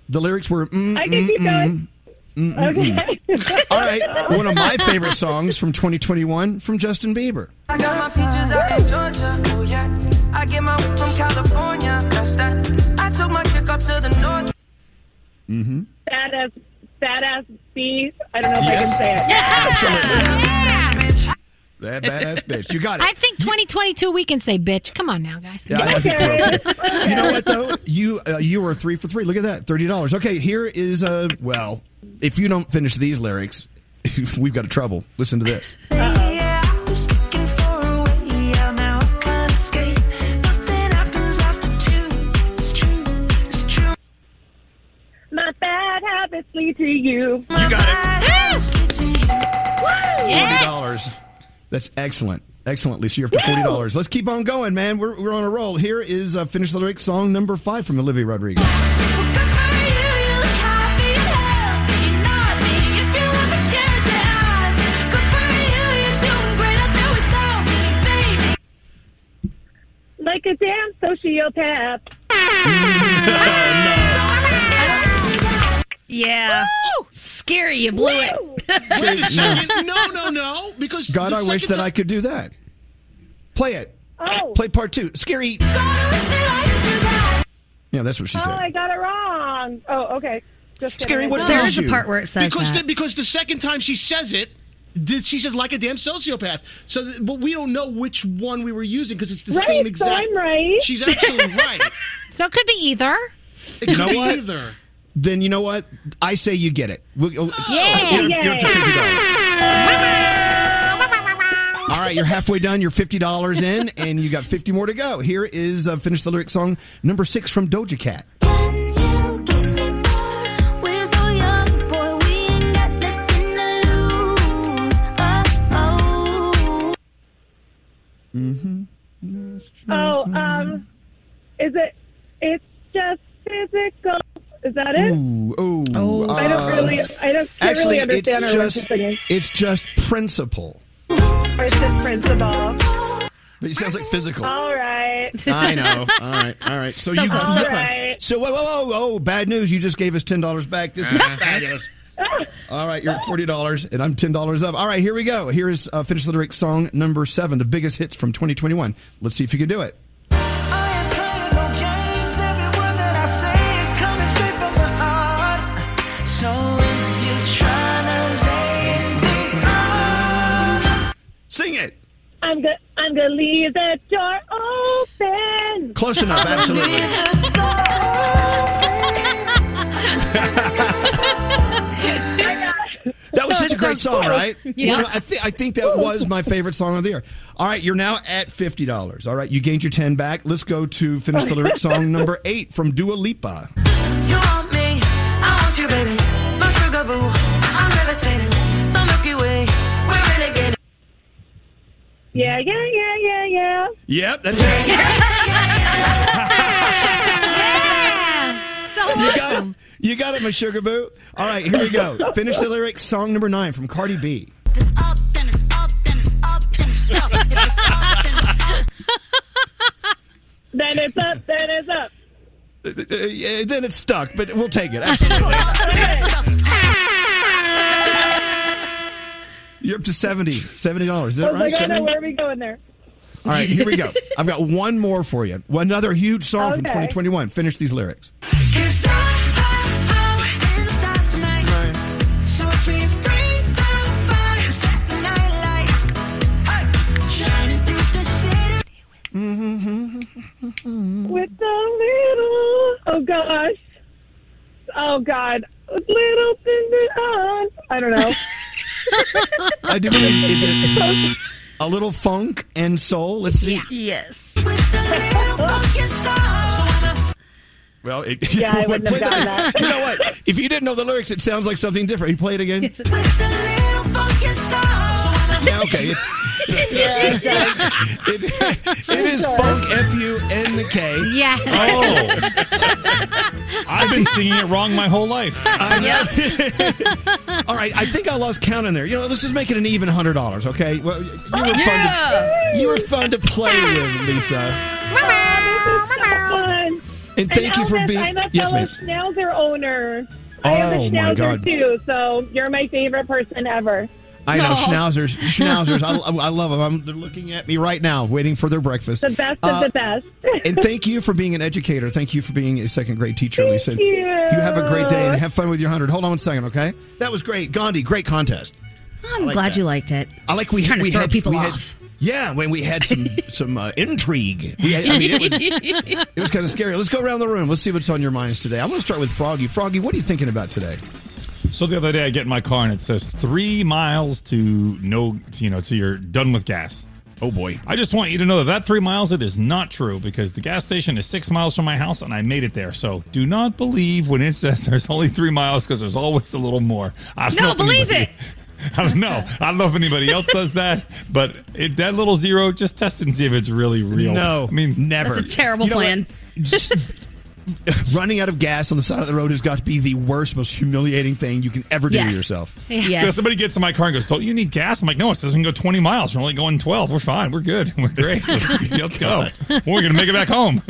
the lyrics were. Mm, I can mm, keep mm, going. Okay. All right. One of my favorite songs from 2021 from Justin Bieber. I got my peaches out in Georgia. Oh yeah. I get my from California. That's that. I took my chick up to the north. Mm-hmm. That is badass i don't know if I can say it. That badass bitch. You got it. I think 2022 we can say bitch. Come on now, guys. Yeah, I think okay. You know what though? You uh, you were three for three. Look at that, thirty dollars. Okay, here is uh well, if you don't finish these lyrics, we've got a trouble. Listen to this. My bad habits lead to you. You got it. Forty dollars. That's excellent. Excellent, Lisa. You're up to forty dollars. Let's keep on going, man. We're, we're on a roll. Here is uh, finish the lyric song number five from Olivia Rodrigo. Like a damn sociopath. Yeah. Scary, you blew it. Wait a second. No, no, no. Because God, the I wish second that time- I could do that. Play it. Oh. Play part two. Scary. Yeah, that's what she said. Oh, said. I got it wrong. Oh, okay. Just kidding. Scary, what I part where it. you? because The, because the second time she says it, th- she says like a damn sociopath. So, but we don't know which one we were using because it's the Right, same so exact. I'm right. She's absolutely right. So it could be either. It You could know be what? either. Then you know what? I say you get it. We- oh, Yeah. You're, you're up to. All right, you're halfway done. You're fifty dollars in, and you got fifty more to go. Here is uh, finish the lyric song number six from Doja Cat. Mm-hmm. Oh, um, is it? It's just physical. Is that it? Ooh, ooh. I don't uh, really. I don't can't Actually, really understand it's her just it's just principle. Or it's just principal. But it sounds like physical. All right. I know. All right, all right. So, So you. close, so close. So whoa, whoa, whoa, whoa! Bad news! You just gave us ten dollars back. This is fabulous. All right, you're at forty dollars, and I'm ten dollars up. All right, here we go. Here is uh, finish the lyric song number seven, the biggest hits from 2021. Let's see if you can do it. Sing it. I'm gonna. I'm gonna leave the door open. Close enough, absolutely. That was such a great song, right? Yeah. You know, I, think I think that was my favorite song of the year. All right, you're now at fifty dollars. All right, you gained your ten back. Let's go to finish the lyric song number eight from Dua Lipa. You want me, I want you, baby. My sugar boo, I'm levitating. The Milky Way, we're renegade. Yeah, yeah, yeah, yeah, yeah. Yep, that's it. So You got it. You got it, my sugar boo. All right, here we go. Finish the lyric song number nine from Cardi B. Then it's up. Then it's up. Uh, uh, then it's stuck, but we'll take it. Absolutely. You're up to 70 $70. Is that I right? like, I know 70? where are we going there? All right, here we go. I've got one more for you. Another huge song from 2021. Finish these lyrics. Mm-hmm. With the little. Oh gosh. Oh God. Little thing on. I don't know. I do believe is it a little funk and soul. Let's see. Yes. Well, it, Yeah, I wouldn't have play gotten the- that. You know what? If you didn't know the lyrics, it sounds like something different. You play it again. Yeah, okay, it's Yeah, it does. it, it is funk F U N K. Yeah. Oh. I've been singing it wrong my whole life. I know. All right, I think I lost count in there. You know, let's just make it an even hundred dollars, okay? Well, you were fun. To, you were fun to play with, Lisa. Fun. And thank you for being. I'm a Yes, fellow ma'am. Schnauzer owner. Oh I have Oh, a my Schnauzer too, so you're my favorite person ever. I know No. schnauzers, schnauzers. I, I love them. I'm, they're looking at me right now, waiting for their breakfast. The best of Uh, the best. and thank you for being an educator. Thank you for being a second grade teacher, Lisa. you. have a great day and have fun with your hundred. Hold on one second, okay? That was great, Gandhi. Great contest. I'm like glad that. you liked it. I like we we had people we had- off. yeah, when we had some some uh, intrigue. We had, I mean, it was it was kind of scary. Let's go around the room. Let's see what's on your minds today. I'm going to start with Froggy. Froggy, what are you thinking about today? So the other day, I get in my car and it says three miles to no, to, you know, to you're done with gas. Oh boy! I just want you to know that that three miles it is not true because the gas station is six miles from my house and I made it there. So do not believe when it says there's only three miles because there's always a little more. I don't No, know believe anybody- I don't know. I don't know if anybody else does that, but it, that little zero, just test and see if it's really real. No, I mean, never. That's a terrible You know what? plan. Just running out of gas on the side of the road has got to be the worst, most humiliating thing you can ever do Yes. to yourself. So somebody gets in my car and goes, "Don't you need gas?" I'm like, "No, it says we can go 20 miles. We're only going 12. We're fine. We're good. We're great. Let's go. We're gonna make it back home."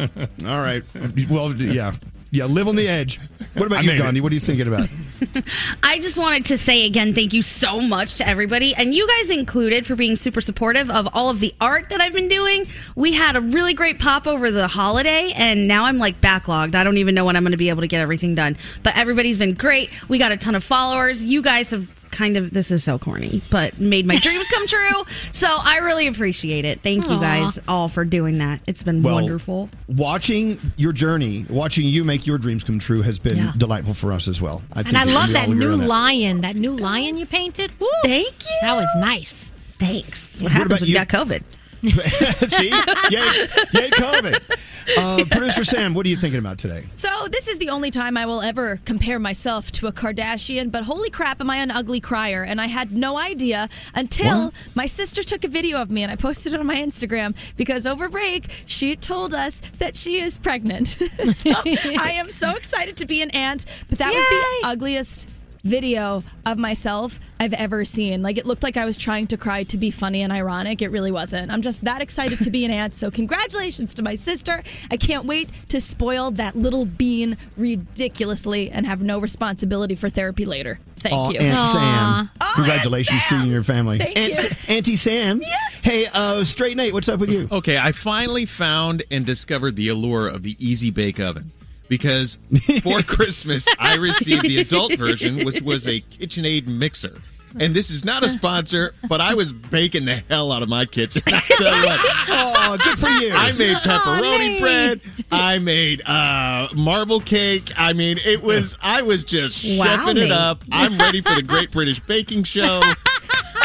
All right. Well, yeah, yeah. Live on the edge. What about I you, made it. What are you thinking about? I just wanted to say again, thank you so much to everybody, and you guys included for being super supportive of all of the art that I've been doing. We had a really great pop over the holiday, and now I'm like backlogged. I don't even know when I'm going to be able to get everything done. But everybody's been great. We got a ton of followers. You guys have kind of this is so corny, but made my dreams come true. So I really appreciate it. Thank you guys all for doing that. It's been Well, wonderful. Watching your journey, watching you make your dreams come true, has been Yeah. delightful for us as well. I And I love that new that. lion. That new lion you painted. Woo, Thank you. That was nice. Thanks. What, What happens about when you you? got COVID? See, yay, yay, COVID. Uh, Producer Sam, what are you thinking about today? So, this is the only time I will ever compare myself to a Kardashian, but holy crap, am I an ugly crier? And I had no idea until What? my sister took a video of me and I posted it on my Instagram because over break, she told us that she is pregnant. so, I am so excited to be an aunt, but that was the ugliest video of myself I've ever seen. Like it looked like I was trying to cry to be funny and ironic. It really wasn't. I'm just that excited to be an aunt. So congratulations to my sister. I can't wait to spoil that little bean ridiculously and have no responsibility for therapy later. Thank Aw, you. Aunt Sam. Congratulations to you and your family. Thank Aunt, you. Auntie Sam. Yes. Hey, uh, Straight Nate, what's up with you? Okay, I finally found and discovered the allure of the Easy Bake Oven. Because for Christmas, I received the adult version, which was a KitchenAid mixer. And this is not a sponsor, but I was baking the hell out of my kitchen. I tell you what. Oh, good for you. I made pepperoni Nate. bread. I made uh, marble cake. I mean, it was, I was just Wow, chefing it up. I'm ready for the Great British Baking Show.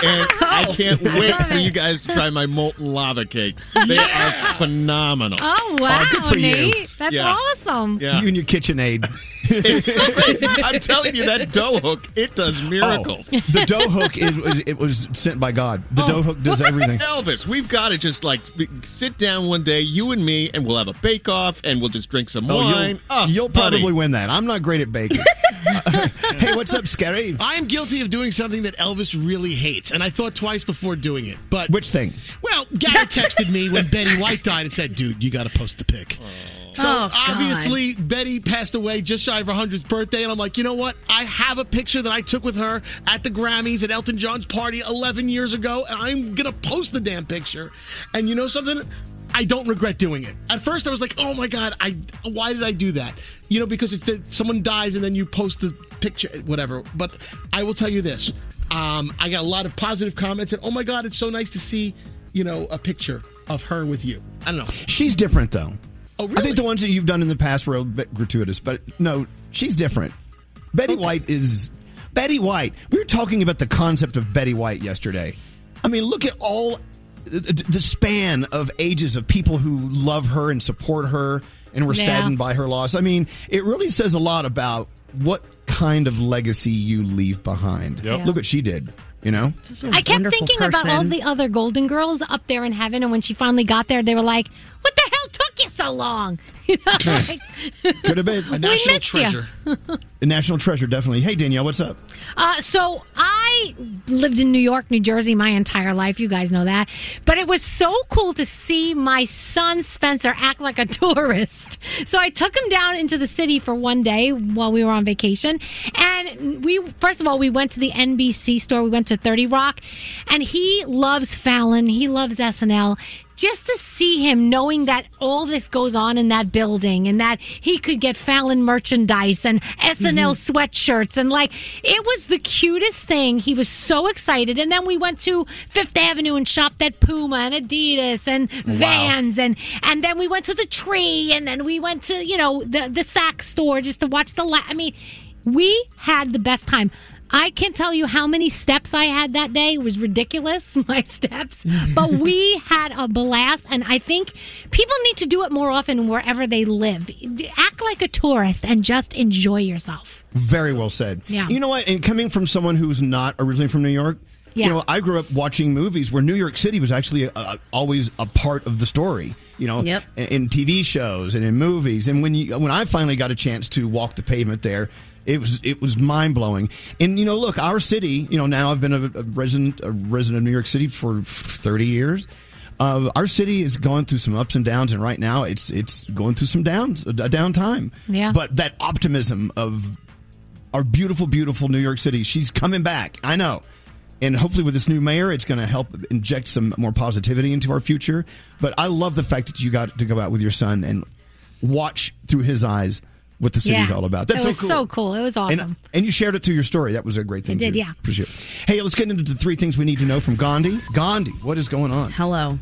And I can't wait for you guys to try my molten lava cakes. They are phenomenal. Oh wow, good for you. That's Yeah. awesome. Yeah. You and your KitchenAid. It's so great. I'm telling you, that dough hook, it does oh. miracles. Oh, the dough hook is was- it was sent by God. The oh, dough hook does everything. Elvis, we've got to just like sit down one day, you and me, and we'll have a bake off and we'll just drink some Oh, wine. you'll, Oh, you'll probably win that. I'm not great at baking. hey, what's up, Scary? I'm guilty of doing something that Elvis really hates, and I thought twice before doing it. But which thing? Well, Gary texted me when Betty White died and said, "Dude, you got to post the pic." Oh. So Oh, obviously, Betty passed away just shy of her hundredth birthday, and I'm like, you know what? I have a picture that I took with her at the Grammys at Elton John's party 11 years ago, and I'm gonna post the damn picture. And you know something? I don't regret doing it. At first, I was like, "Oh my god, I why did I do that?" You know, because it's that someone dies and then you post the picture, whatever. But I will tell you this: um, I got a lot of positive comments, and oh my god, it's so nice to see, you know, a picture of her with you. I don't know. She's different though. Oh, really? I think the ones that you've done in the past were a bit gratuitous, but no, she's different. Betty White is Betty White. We were talking about the concept of Betty White yesterday. I mean, look at all the, the span of ages of people who love her and support her and were Yeah. saddened by her loss. I mean, it really says a lot about what kind of legacy you leave behind. Yep. Look what she did. You know, I kept thinking about all the other Golden Girls up there in heaven, and when she finally got there, they were like, "What the hell took you so long? You know, like, Could have been We missed you. A national treasure, definitely. Hey, Danielle, what's up? Uh, so I lived in New York, New Jersey my entire life. You guys know that. But it was so cool to see my son Spencer act like a tourist. So I took him down into the city for one day while we were on vacation. And we, first of all, we went to the NBC store. We went to 30 Rock. And he loves Fallon. He loves SNL just to see him knowing that all this goes on in that building and that he could get Fallon merchandise and SNL mm-hmm. sweatshirts and like it was the cutest thing. He was so excited. And then we went to Fifth Avenue and shopped at Puma and Adidas and Vans and and then we went to the tree and then we went to, you know, the the Saks store just to watch the la- I mean, we had the best time. I can't tell you how many steps I had that day. It was ridiculous, my steps. But we had a blast. And I think people need to do it more often wherever they live. Act like a tourist and just enjoy yourself. Very well said. Yeah. You know what? And coming from someone who's not originally from New York, Yeah. you know, I grew up watching movies where New York City was actually uh always a part of the story. You know, Yep. in, in TV shows and in movies. And when you when I finally got a chance to walk the pavement there. It was it was mind blowing, and you know, look, our city. You know, now I've been a, a resident a resident of New York City for thirty years. Uh, our city is going through some ups and downs, and right now it's it's going through some downs, a, a downtime. Yeah. But that optimism of our beautiful, beautiful New York City. She's coming back. I know. And hopefully, with this new mayor, it's going to help inject some more positivity into our future. But I love the fact that you got to go out with your son and watch through his eyes what the city's Yeah. all about. That's it was so cool. so cool. It was awesome. And, and you shared it through your story. That was a great thing. I did, too. yeah. Appreciate it. Hey, let's get into the three things we need to know from Gandhi. Gandhi, what is going on? Hello.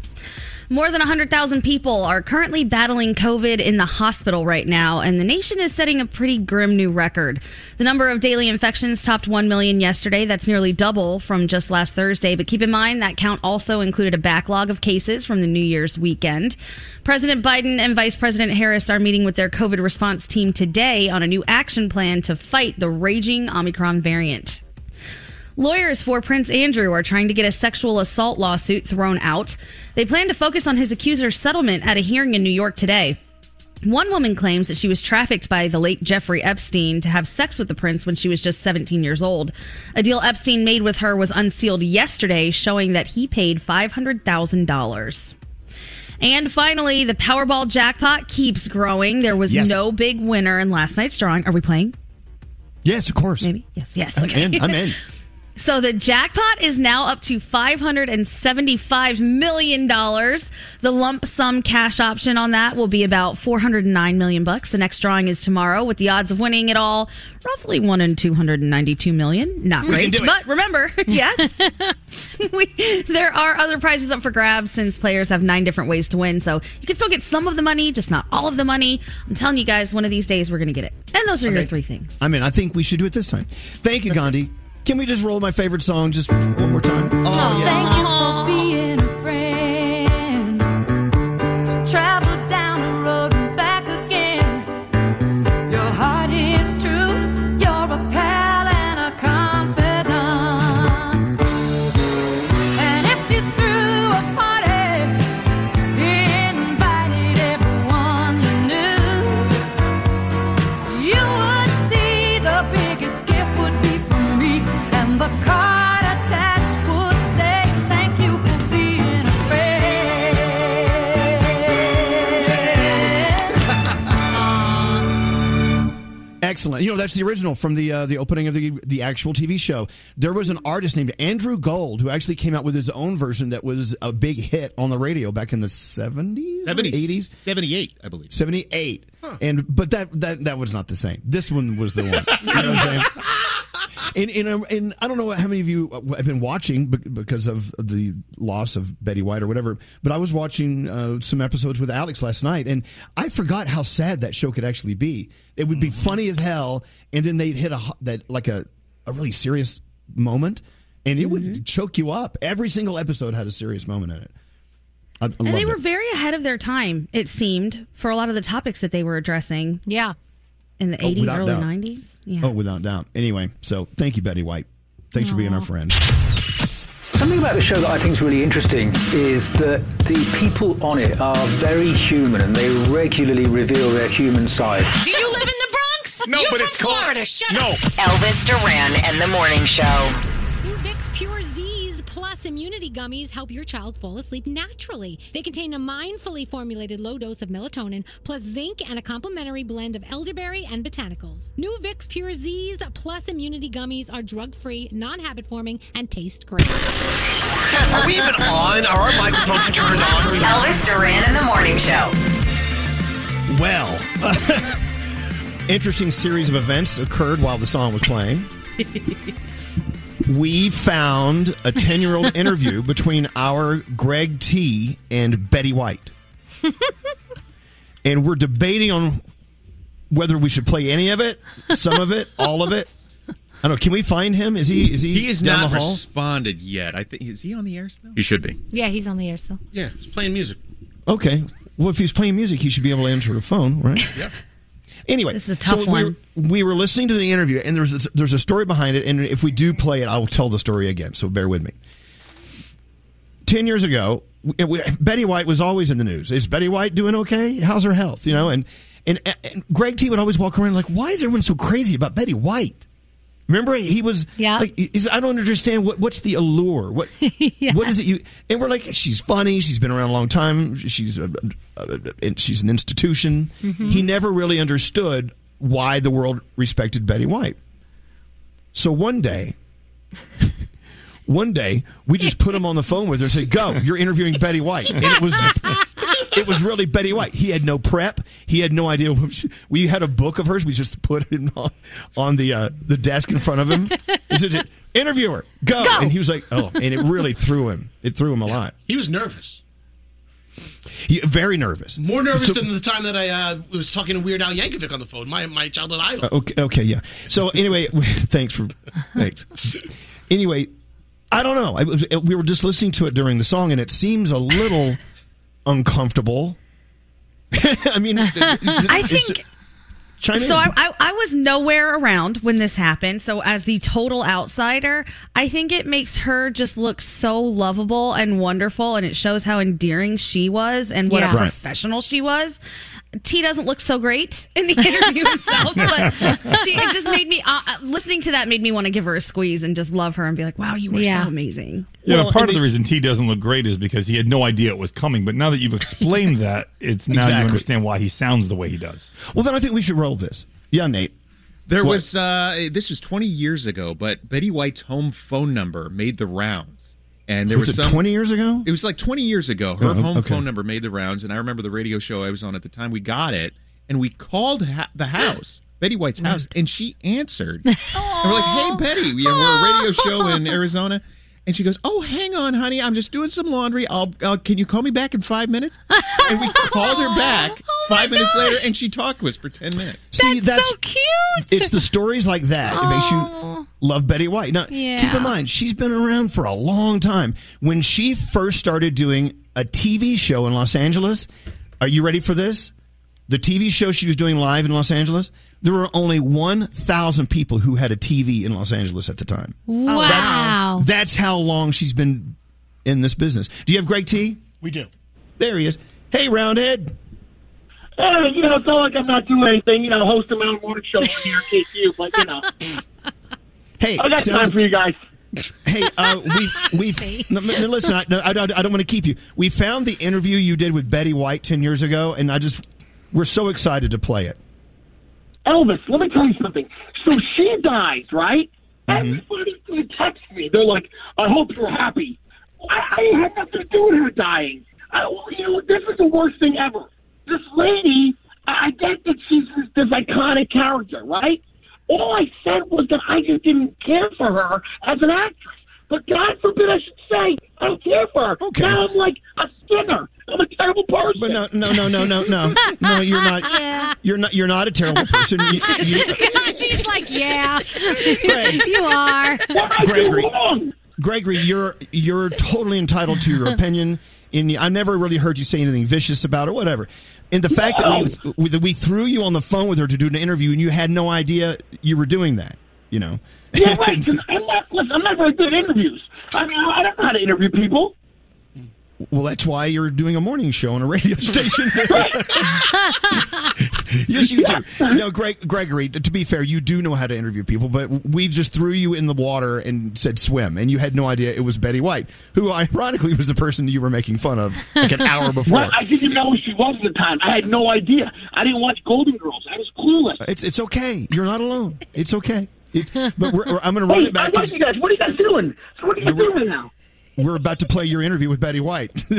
More than 100,000 people are currently battling COVID in the hospital right now, and the nation is setting a pretty grim new record. The number of daily infections topped 1 million yesterday. That's nearly double from just last Thursday. But keep in mind that count also included a backlog of cases from the New Year's weekend. President Biden and Vice President Harris are meeting with their COVID response team today on a new action plan to fight the raging Omicron variant. Lawyers for Prince Andrew are trying to get a sexual assault lawsuit thrown out. They plan to focus on his accuser's settlement at a hearing in New York today. One woman claims that she was trafficked by the late Jeffrey Epstein to have sex with the prince when she was just 17 years old. A deal Epstein made with her was unsealed yesterday, showing that he paid $500,000. And finally, the Powerball jackpot keeps growing. There was Yes. no big winner in last night's drawing. Are we playing? Yes, of course. Maybe. Yes. Yes. I'm in. I'm in. So the jackpot is now up to $575 million. The lump sum cash option on that will be about 409 million bucks. The next drawing is tomorrow with the odds of winning it all roughly 1 in 292 million. Not great, but remember, yes. we, there are other prizes up for grabs since players have nine different ways to win. So you can still get some of the money, just not all of the money. I'm telling you guys, one of these days we're going to get it. And those are your three things. I mean, I think we should do it this time. Thank you, Gandhi. Can we just roll my favorite song just one more time? Oh, oh yeah. Excellent. You know, that's the original from the uh, the opening of the the actual TV show. There was an artist named Andrew Gold who actually came out with his own version that was a big hit on the radio back in the 70s, 70s, 80s, 78, I believe. 78. And but that that that was not the same. This one was the one. You know what I'm saying? And, and, um, and I don't know how many of you have been watching because of the loss of Betty White or whatever, but I was watching uh, some episodes with Alex last night, and I forgot how sad that show could actually be. It would be funny as hell, and then they'd hit a that like a, a really serious moment, and it would choke you up. Every single episode had a serious moment in it. I, I And they were it. very ahead of their time, it seemed, for a lot of the topics that they were addressing. Yeah. In the Oh, 80s, without early 90s. Yeah. Oh, without doubt. Anyway, so thank you, Betty White. Thanks for being our friend. Something about the show that I think is really interesting is that the people on it are very human and they regularly reveal their human side. Do you live in the Bronx? No, You're but from it's called- Florida. Shut No. up. Elvis Duran and the Morning Show. New Vicks Pure Zzzs Plus Immunity Gummies help your child fall asleep naturally. They contain a mindfully formulated low dose of melatonin, plus zinc and a complementary blend of elderberry and botanicals. New Vicks Pure Zzzs Plus Immunity Gummies are drug free, non habit forming, and taste great. Are we even on? Are our microphones turned on? Elvis Duran and the Morning Show. Well, interesting series of events occurred while the song was playing. We found a 10 year old interview between our Greg T and Betty White. and we're debating on whether we should play any of it, some of it, all of it. I don't know. Can we find him? Is he is he He has down not the hall? responded yet. I think is he on the air still? He should be. Yeah, he's on the air still. Yeah, he's playing music. Okay. Well, if he's playing music, he should be able to answer a phone, right? Yeah. Anyway, This is a tough so one. We were, we were listening to the interview, and there's a, there's a story behind it. And if we do play it, I will tell the story again. So bear with me. Ten years ago, we, Betty White was always in the news. Is Betty White doing okay? How's her health? You know, and and, and Greg T would always walk around like, why is everyone so crazy about Betty White? Remember, he was yeah. Like, he's- I don't understand what what's the allure. What what is it you? And we're like, she's funny. She's been around a long time. She's a, a, a- she's an institution. Mhm. He never really understood why the world respected Betty White. So one day, one day, we just put him on the phone with her and said, "Go, you're interviewing Betty White." And it was it was really Betty White. He had no prep. He had no idea. We had a book of hers. We just put it on, on the uh, the desk in front of him. He said, "Interview her, go. Go. And he was like, "Oh," and it really threw him. It threw him a lot. He was nervous. He, very nervous. More nervous So- than the time that I uh, was talking to Weird Al Yankovic on the phone, my my childhood idol. Okay, okay, yeah. So anyway, thanks for thanks. Anyway, I don't know. I, we were just listening to it during the song, and it seems a little uncomfortable. I mean, I think. Chime so. I, I, I was nowhere around when this happened. So as the total outsider, I think it makes her just look so lovable and wonderful, and it shows how endearing she was and what Yeah. a Right. professional she was. T doesn't look so great in the interview himself, but she it just made me uh, uh, listening to that made me want to give her a squeeze and just love her and be like, "Wow, you were Yeah. so amazing." Yeah, Well, but part of the the- reason T doesn't look great is because he had no idea it was coming. But now that you've explained that, it's now Exactly. you understand why he sounds the way he does. Well, then I think we should roll this. Yeah, Nate. There What? was uh this was 20 years ago, but Betty White's home phone number made the rounds. And there was, Was it some 20 years ago? It was like 20 years ago. Her Oh, home okay. phone number made the rounds and I remember the radio show I was on at the time we got it and we called ha- the house. Betty White's house, and she answered. And we're like, "Hey, Betty, you know, we're a radio show in Arizona," and she goes, "Oh, hang on, honey, I'm just doing some laundry. I'll, uh, can you call me back in five minutes?" And we called her back five minutes later, and she talked to us for ten minutes. See, that's, so cute. It's the stories like that. It makes you love Betty White. Now, Yeah. keep in mind, she's been around for a long time. When she first started doing a TV show in Los Angeles, are you ready for this? The TV show she was doing live in Los Angeles, there were only 1,000 people who had a TV in Los Angeles at the time. Wow. That's, that's how long she's been in this business. Do you have Greg T? We do. There he is. Hey, Roundhead. Hey, you know, it's not like I'm not doing anything, you know, hosting my own morning show here at KQ, but, you know, Hey, I got sounds- time for you guys. Hey, uh, we we no, no, listen. I, no, I, I don't want to keep you. We found the interview you did with Betty White ten years ago, and I just we're so excited to play it. Elvis, let me tell you something. So she dies, right? Mm-hmm. Everybody they text me. They're like, I hope you're happy. I, I had nothing to do with her dying. I, you know, this is the worst thing ever. This lady, I I get that she's this, this iconic character, right? All I said was that I just didn't care for her as an actress. But God forbid I should say I don't care for her. Okay. Now I'm like a sinner. I'm a terrible person. But no, no, no, no, no, no, no. You're not. Yeah. You're not. You're not a terrible person. You, you, He's like, yeah, Greg. you are. Gregory, Gregory, you're you're totally entitled to your opinion. In I never really heard you say anything vicious about it, whatever. And the fact that we, that we threw you on the phone with her to do an interview and you had no idea you were doing that. You know. Yeah, right. I'm not. Listen, I'm not very good at interviews. I mean, I don't know how to interview people. Well, that's why you're doing a morning show on a radio station. yes, you do. No, Greg, Gregory. To be fair, you do know how to interview people, but we just threw you in the water and said swim, and you had no idea it was Betty White, who ironically was the person you were making fun of like an hour before. Right, I didn't know who she was at the time. I had no idea. I didn't watch Golden Girls. I was clueless. It's it's okay. You're not alone. It's okay. It- but we're, we're- I'm going to run Hey, it back. I like you guys. What are you guys doing? So what are you doing now? We're about to play your interview with Betty White.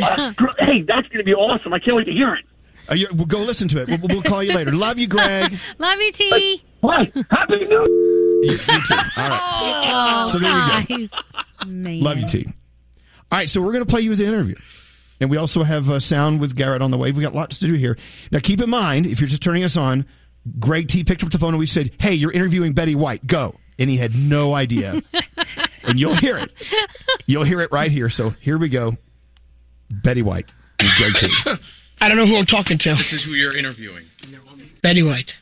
Uh, hey, that's going to be awesome. I can't wait to hear it. Uh, you- we'll go listen to it. We'll, we'll call you later. Love you, Greg. Love you, T. What? Happy New You, you too. All right. Oh, So there we go. guys. Love you, T. All right, so we're going to play you with the interview. And we also have uh, sound with Garrett on the way. We got lots to do here. Now, keep in mind, if you're just turning us on, Greg T picked up the phone and we said, Hey, you're interviewing Betty White. Go. And he had no idea. and you'll hear it. You'll hear it right here. So here we go. Betty White and Greg T. I don't know who I'm talking to. This is who you're interviewing. Betty White.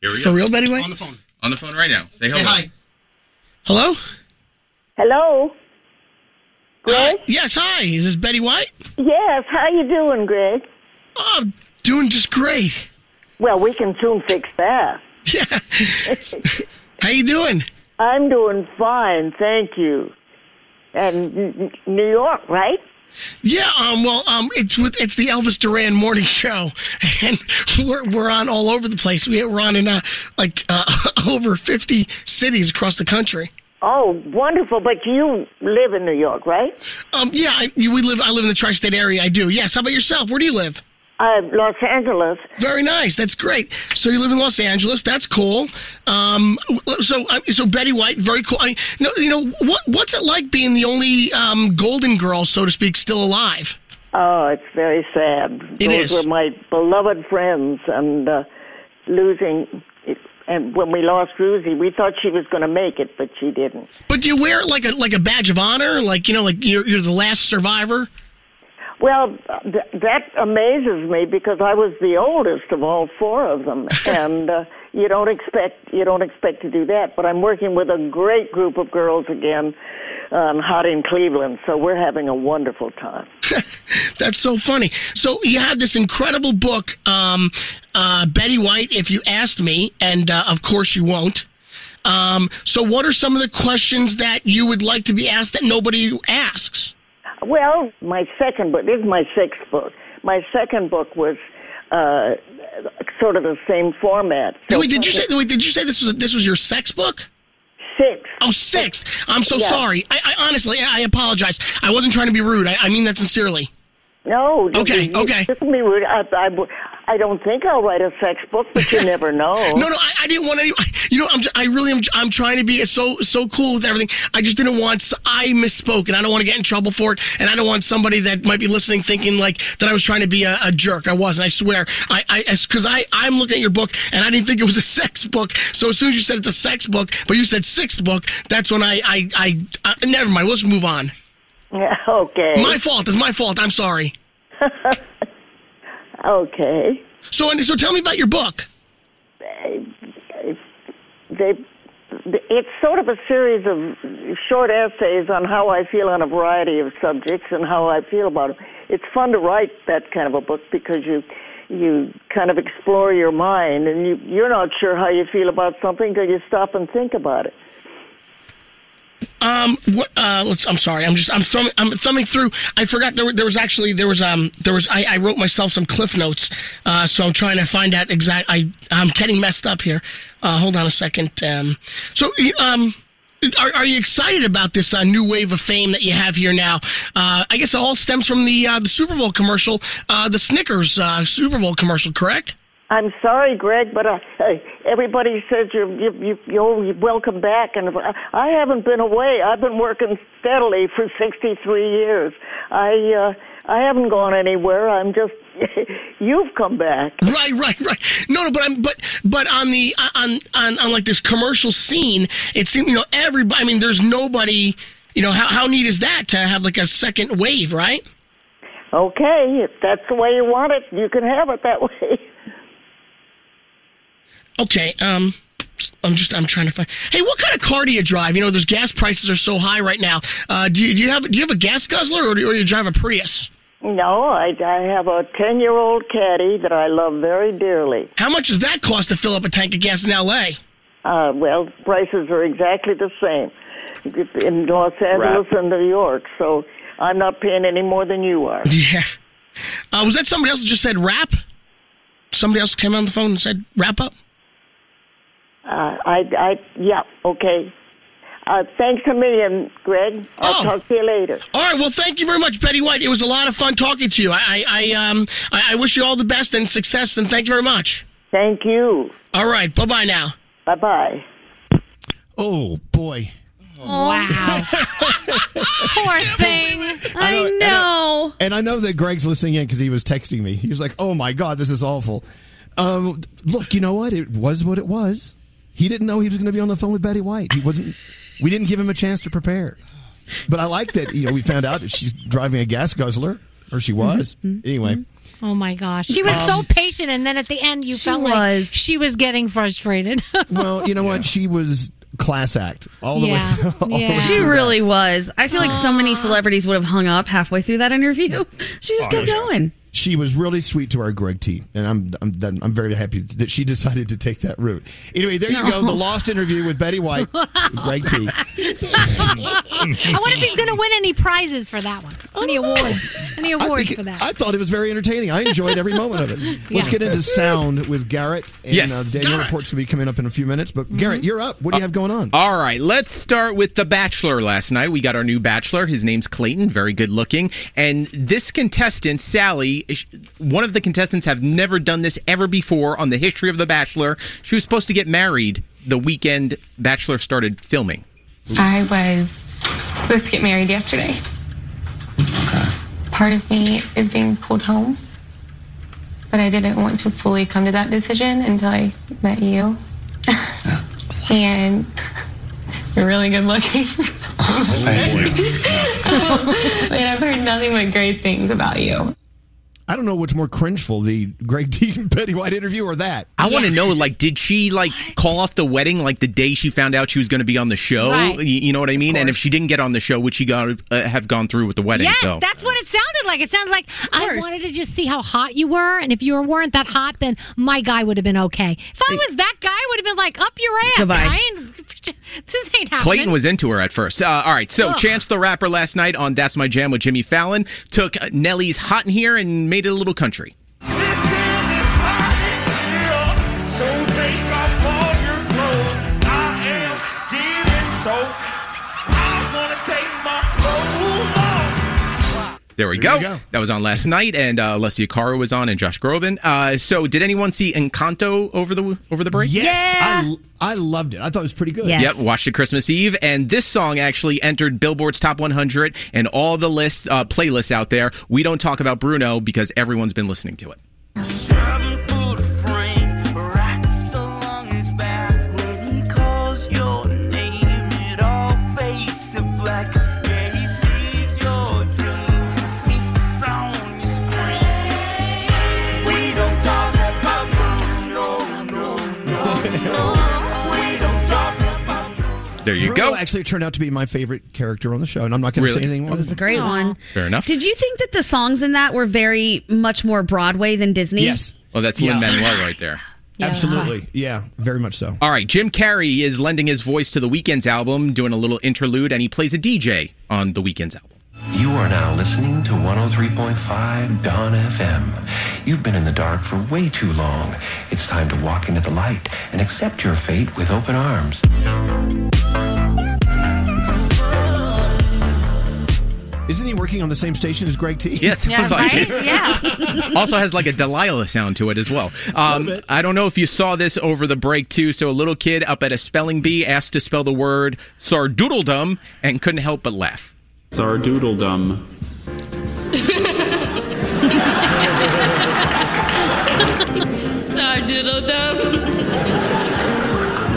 Here we For go. real, Betty White? On the phone. On the phone right now. Say, Say hello. hi. Hello? Hello. Greg? yes, hi. Is this Betty White? Yes. How you doing, Greg? Oh, I'm doing just great. Well, we can soon fix that. Yeah. How you doing? I'm doing fine, thank you. And New York, right? Yeah, um, well, um, it's with it's the Elvis Duran morning show, and we're we're on all over the place. We- We're on in uh, like uh, over fifty cities across the country. Oh, wonderful! But you live in New York, right? Um, yeah, I, we live. I live in the tri-state area. I do. Yes. How about yourself? Where do you live? Uh, Los Angeles. Very nice. That's great. So you live in Los Angeles. That's cool. Um, so so Betty White, very cool. I, no, you know what what's it like being the only um, Golden Girl, so to speak, still alive? Oh, it's very sad. It Those is. were my beloved friends, and uh, losing. It, and when we lost Rusie, we thought she was going to make it, but she didn't. But do you wear it like a like a badge of honor? Like you know, like you're you're the last survivor. Well, th- that amazes me because I was the oldest of all four of them, and uh, you don't expect you don't expect to do that. But I'm working with a great group of girls again, um, hot in Cleveland, so we're having a wonderful time. That's so funny. So you have this incredible book, um, uh, Betty White. If you asked me, and uh, of course you won't. Um, so what are some of the questions that you would like to be asked that nobody asks? Well, my second book. This is my sixth book. My second book was uh, sort of the same format. So wait, did you say? Wait, did you say this was this was your sex book? Sixth. Oh, sixth. I'm so Yeah. sorry. I, I honestly, I apologize. I wasn't trying to be rude. I, I mean that sincerely. No. Okay, you- okay. This will be rude. I, I, I don't think I'll write a sex book, but you never know. No, no, I, I didn't want any. You know, I'm, I really am. I'm trying to be so so cool with everything. I just didn't want. I misspoke, and I don't want to get in trouble for it. And I don't want somebody that might be listening thinking like that I was trying to be a, a jerk. I wasn't. I swear. I, I, because I, I'm looking at your book, and I didn't think it was a sex book. So as soon as you said it's a sex book, but you said sixth book, that's when I, I, I, uh, never mind. Let's move on. Yeah. okay. My fault. It's my fault. I'm sorry. Okay. So, and so, tell me about your book. They, it's sort of a series of short essays on how I feel on a variety of subjects and how I feel about them. It's fun to write that kind of a book because you you kind of explore your mind and you you're not sure how you feel about something until you stop and think about it. Um, what? Uh, let's. I'm sorry. I'm just. I'm thumbing. I'm thumbing through. I forgot there. There was actually. There was. Um. There was. I, I wrote myself some cliff notes. Uh. So I'm trying to find out exact. I. I'm getting messed up here. Uh. Hold on a second. Um. So. Um. Are, are you excited about this uh, new wave of fame that you have here now? Uh, I guess it all stems from the uh, the Super Bowl commercial, uh, the Snickers uh, Super Bowl commercial, correct? I'm sorry, Greg, but uh, everybody says you're you, you, you're welcome back, and I- I haven't been away. I've been working steadily for 63 years. I uh, I haven't gone anywhere. I'm just you've come back. Right, right, right. No, no, but I'm but but on the on on on like this commercial scene, it seems you know everybody. I mean, there's nobody. You know how how neat is that to have like a second wave, right? Okay, if that's the way you want it, you can have it that way. Okay. Um. I'm just I'm trying to find. Hey, what kind of car do you drive? You know, those gas prices are so high right now. Uh, do you do you have do you have a gas guzzler or do, or do you drive a Prius? No, I, I have a 10 year old caddy that I love very dearly. How much does that cost to fill up a tank of gas in L.A.? Uh, well, prices are exactly the same in Los Angeles and New York, so I'm not paying any more than you are. Yeah. Uh, was that somebody else that just said wrap? Somebody else came on the phone and said wrap up. Uh, I, I, yeah, okay. Uh, thanks a million, Greg. I'll talk to you later. All right. Well, thank you very much, Betty White. It was a lot of fun talking to you. I, I, I um, I, I wish you all the best and success, and thank you very much. Thank you. All right. Bye bye now. Bye bye. Oh boy. Wow. Poor thing. I know- and know. And I know that Greg's listening in because he was texting me. He was like, "Oh my god, this is awful." Um, look, you know what? It was what it was. He didn't know he was going to be on the phone with Betty White. He wasn't. We didn't give him a chance to prepare. But I like that. You know, we found out that she's driving a gas guzzler, or she mm-hmm. was. Mm-hmm. Anyway, mm-hmm. Oh my gosh. She was um, so Um, patient and then at the end you felt like she was getting frustrated. well, you know what? She was class act all the Yeah. way. all the way She through really was. I feel like so many celebrities would have hung up halfway through that interview. She just kept going. She was really sweet to our Greg T, and I'm I'm I'm very happy that she decided to take that route. Anyway, there you go, the lost interview with Betty White, with Greg T. I wonder if he's going to win any prizes for that one. Any awards? Any awards think for it- that? I thought it was very entertaining. I enjoyed every moment of it. Let's Yeah. get into sound with Garrett. And, Yes. uh, Daniel report's going to be coming up in a few minutes. But Garrett, you're up. What do you have going on? All right, let's start with The Bachelor last night. We got our new Bachelor. His name's Clayton, very good looking. And this contestant, Sally, sh- one of the contestants have never done this ever before on the history of The Bachelor. She was supposed to get married the weekend Bachelor started filming. I was supposed to get married yesterday. Part of me is being pulled home, but I didn't want to fully come to that decision until I met you. and you're really good looking. and I've heard nothing but great things about you. I don't know what's more cringeful, the Greg T and Betty White interview or that. I want to know, like, did she like call off the wedding like the day she found out she was going to be on the show? Right. Y- You, know what I mean? And if she didn't get on the show, would she go, uh, have gone through with the wedding? Yes, so that's what it sounded like. It sounded like I wanted to just see how hot you were, and if you weren't that hot, then my guy would have been okay. If I was that guy, I would have been like, up your ass. Goodbye. This ain't happening. Clayton was into her at first. Uh, all right, so Ugh. Chance the Rapper last night on That's My Jam with Jimmy Fallon took Nelly's Hot in Here and made it a little country. Clothes off. There we go. That was on last night, and uh, Alessia Cara was on, and Josh Groban. Uh, so, did anyone see Encanto over the over the break? Yes, I, I loved it. I thought it was pretty good. Yep, watched it Christmas Eve, and this song actually entered Billboard's Top 100 and all the list uh, playlists out there. We don't talk about Bruno because everyone's been listening to it. Go. actually turned out to be my favorite character on the show, and I'm not going to Really? say anything more. It was a great one. Fair enough. Did you think that the songs in that were very much more Broadway than Disney? Yes. Well, that's Yeah. Lin Manuel right there. Absolutely. Yeah, very much so. All right, Jim Carrey is lending his voice to the Weeknd's album, doing a little interlude, and he plays a DJ on the Weeknd's album. You are now listening to 103.5 Dawn FM. You've been in the dark for way too long. It's time to walk into the light and accept your fate with open arms. Isn't he working on the same station as Greg T? Yes, sounds like it. also has like a Delilah sound to it as well. Um, I don't know if you saw this over the break too. So a little kid up at a spelling bee asked to spell the word sardoodledom and couldn't help but laugh. Sardoodledom.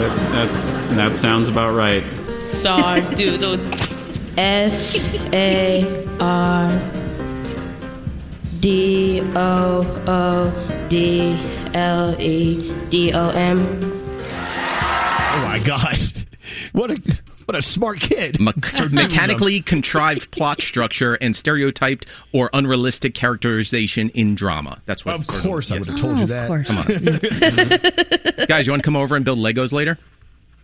That, that, that sounds about right. Sardoodle. S A R D O O D L E D O M. Oh my God, what a what a smart kid! Me- mechanically contrived plot structure and stereotyped or unrealistic characterization in drama. That's what. Of course, I would have told you oh, that. Come on, guys. You want to come over and build Legos later?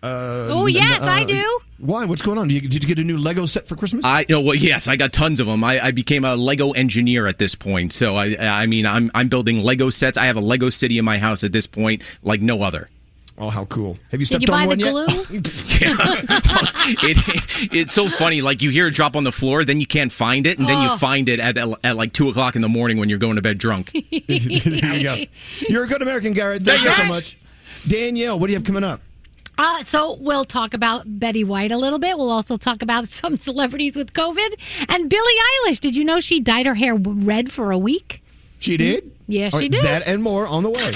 Uh, Oh, yes, I do. Why? What's going on? Did you, did you get a new Lego set for Christmas? I you know well yes I got tons of them. I, I became a Lego engineer at this point. So I I mean I'm I'm building Lego sets. I have a Lego city in my house at this point like no other. Oh, how cool! Have you Did you buy the glue? it, it's so funny. Like you hear it drop on the floor, then you can't find it, and then you Oh. find it at, at like two o'clock in the morning when you're going to bed drunk. there you go. You're a good American, Garrett. Thank you so much. Danielle, what do you have coming up? Uh, so we'll talk about Betty White a little bit. We'll also talk about some celebrities with COVID and Billie Eilish. Did you know she dyed her hair red for a week? She did. Yeah, All she right, did. That and more on the way.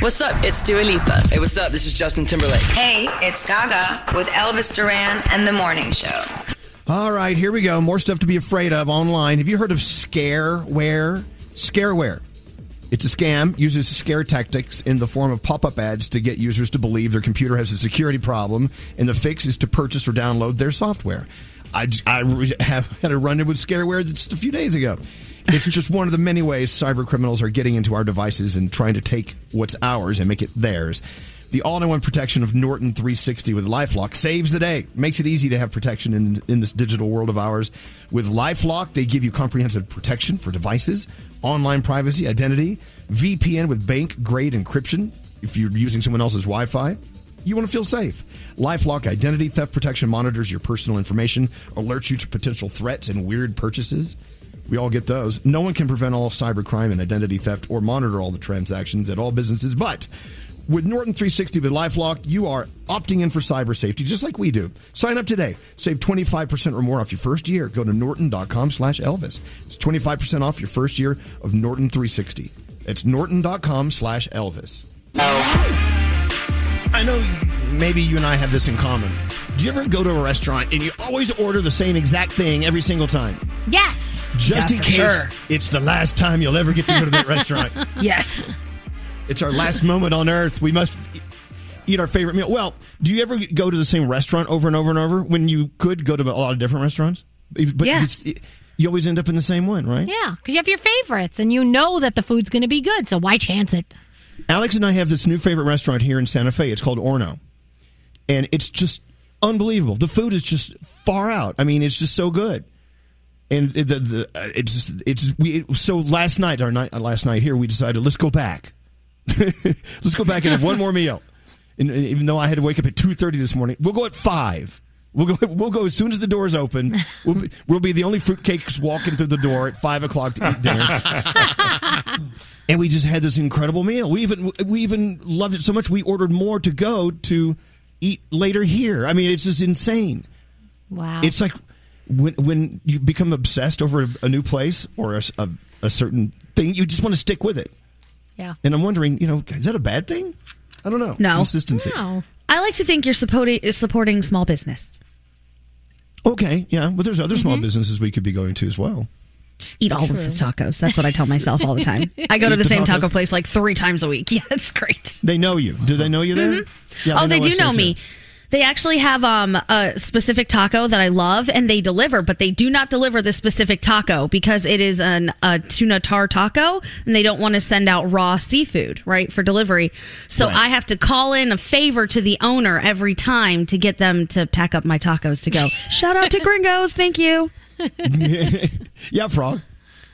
What's up? It's Dua Lipa. Hey, what's up? This is Justin Timberlake. Hey, it's Gaga with Elvis Duran and the Morning Show. All right, here we go. More stuff to be afraid of online. Have you heard of scareware? Scareware. It's a scam, uses scare tactics in the form of pop up ads to get users to believe their computer has a security problem, and the fix is to purchase or download their software. I, re- have had a run in with scareware just a few days ago. It's just one of the many ways cyber criminals are getting into our devices and trying to take what's ours and make it theirs. The all-in-one protection of Norton 360 with LifeLock saves the day. Makes it easy to have protection in in this digital world of ours. With LifeLock, they give you comprehensive protection for devices, online privacy, identity, VPN with bank-grade encryption if you're using someone else's Wi-Fi. You want to feel safe. LifeLock identity theft protection monitors your personal information, alerts you to potential threats and weird purchases. We all get those. No one can prevent all cybercrime and identity theft or monitor all the transactions at all businesses, but with Norton 360 with LifeLock, you are opting in for cyber safety just like we do. Sign up today. Save 25% or more off your first year. Go to norton.com slash Elvis. It's 25% off your first year of Norton 360. It's norton.com slash Elvis. I know maybe you and I have this in common. Do you ever go to a restaurant and you always order the same exact thing every single time? Yes. Just Yeah, in case sure. it's the last time you'll ever get to go to that restaurant. Yes. It's our last moment on earth. We must eat our favorite meal. Well, do you ever go to the same restaurant over and over and over when you could go to a lot of different restaurants? But Yeah. it's- you always end up in the same one, right? Yeah, because you have your favorites and you know that the food's going to be good. So why chance it? Alex and I have this new favorite restaurant here in Santa Fe. It's called Horno. And it's just unbelievable. The food is just far out. I mean, it's just so good. And it- the, the it's it's we so last night our night last night here we decided let's go back. let's go back and have one more meal. And, and even though I had to wake up at 2:30 this morning, we'll go at 5. We'll go. We'll go as soon as the doors open. We'll be, we'll be the only fruitcakes walking through the door at five o'clock to eat dinner. and we just had this incredible meal. We even we even loved it so much we ordered more to go to eat later here. I mean, it's just insane. Wow. It's like when when you become obsessed over a, a new place or a, a, a certain thing, you just want to stick with it. Yeah. And I'm wondering, you know, is that a bad thing? I don't know. No. consistency. No. I like to think you're supporting supporting small business. Okay, yeah, but there's other small Mhm. businesses we could be going to as well. Just eat all of the tacos. That's what I tell myself all the time. I go to the the same taco place like three times a week. Yeah, it's great. They know you. Do they know you there? Yeah, oh, they, do know there, me. They actually have um, a specific taco that I love, and they deliver, but they do not deliver the specific taco because it is an a tuna tar taco, and they don't want to send out raw seafood, right, for delivery. So Right. I have to call in a favor to the owner every time to get them to pack up my tacos to go. Shout out to Gringos, thank you. yeah, frog.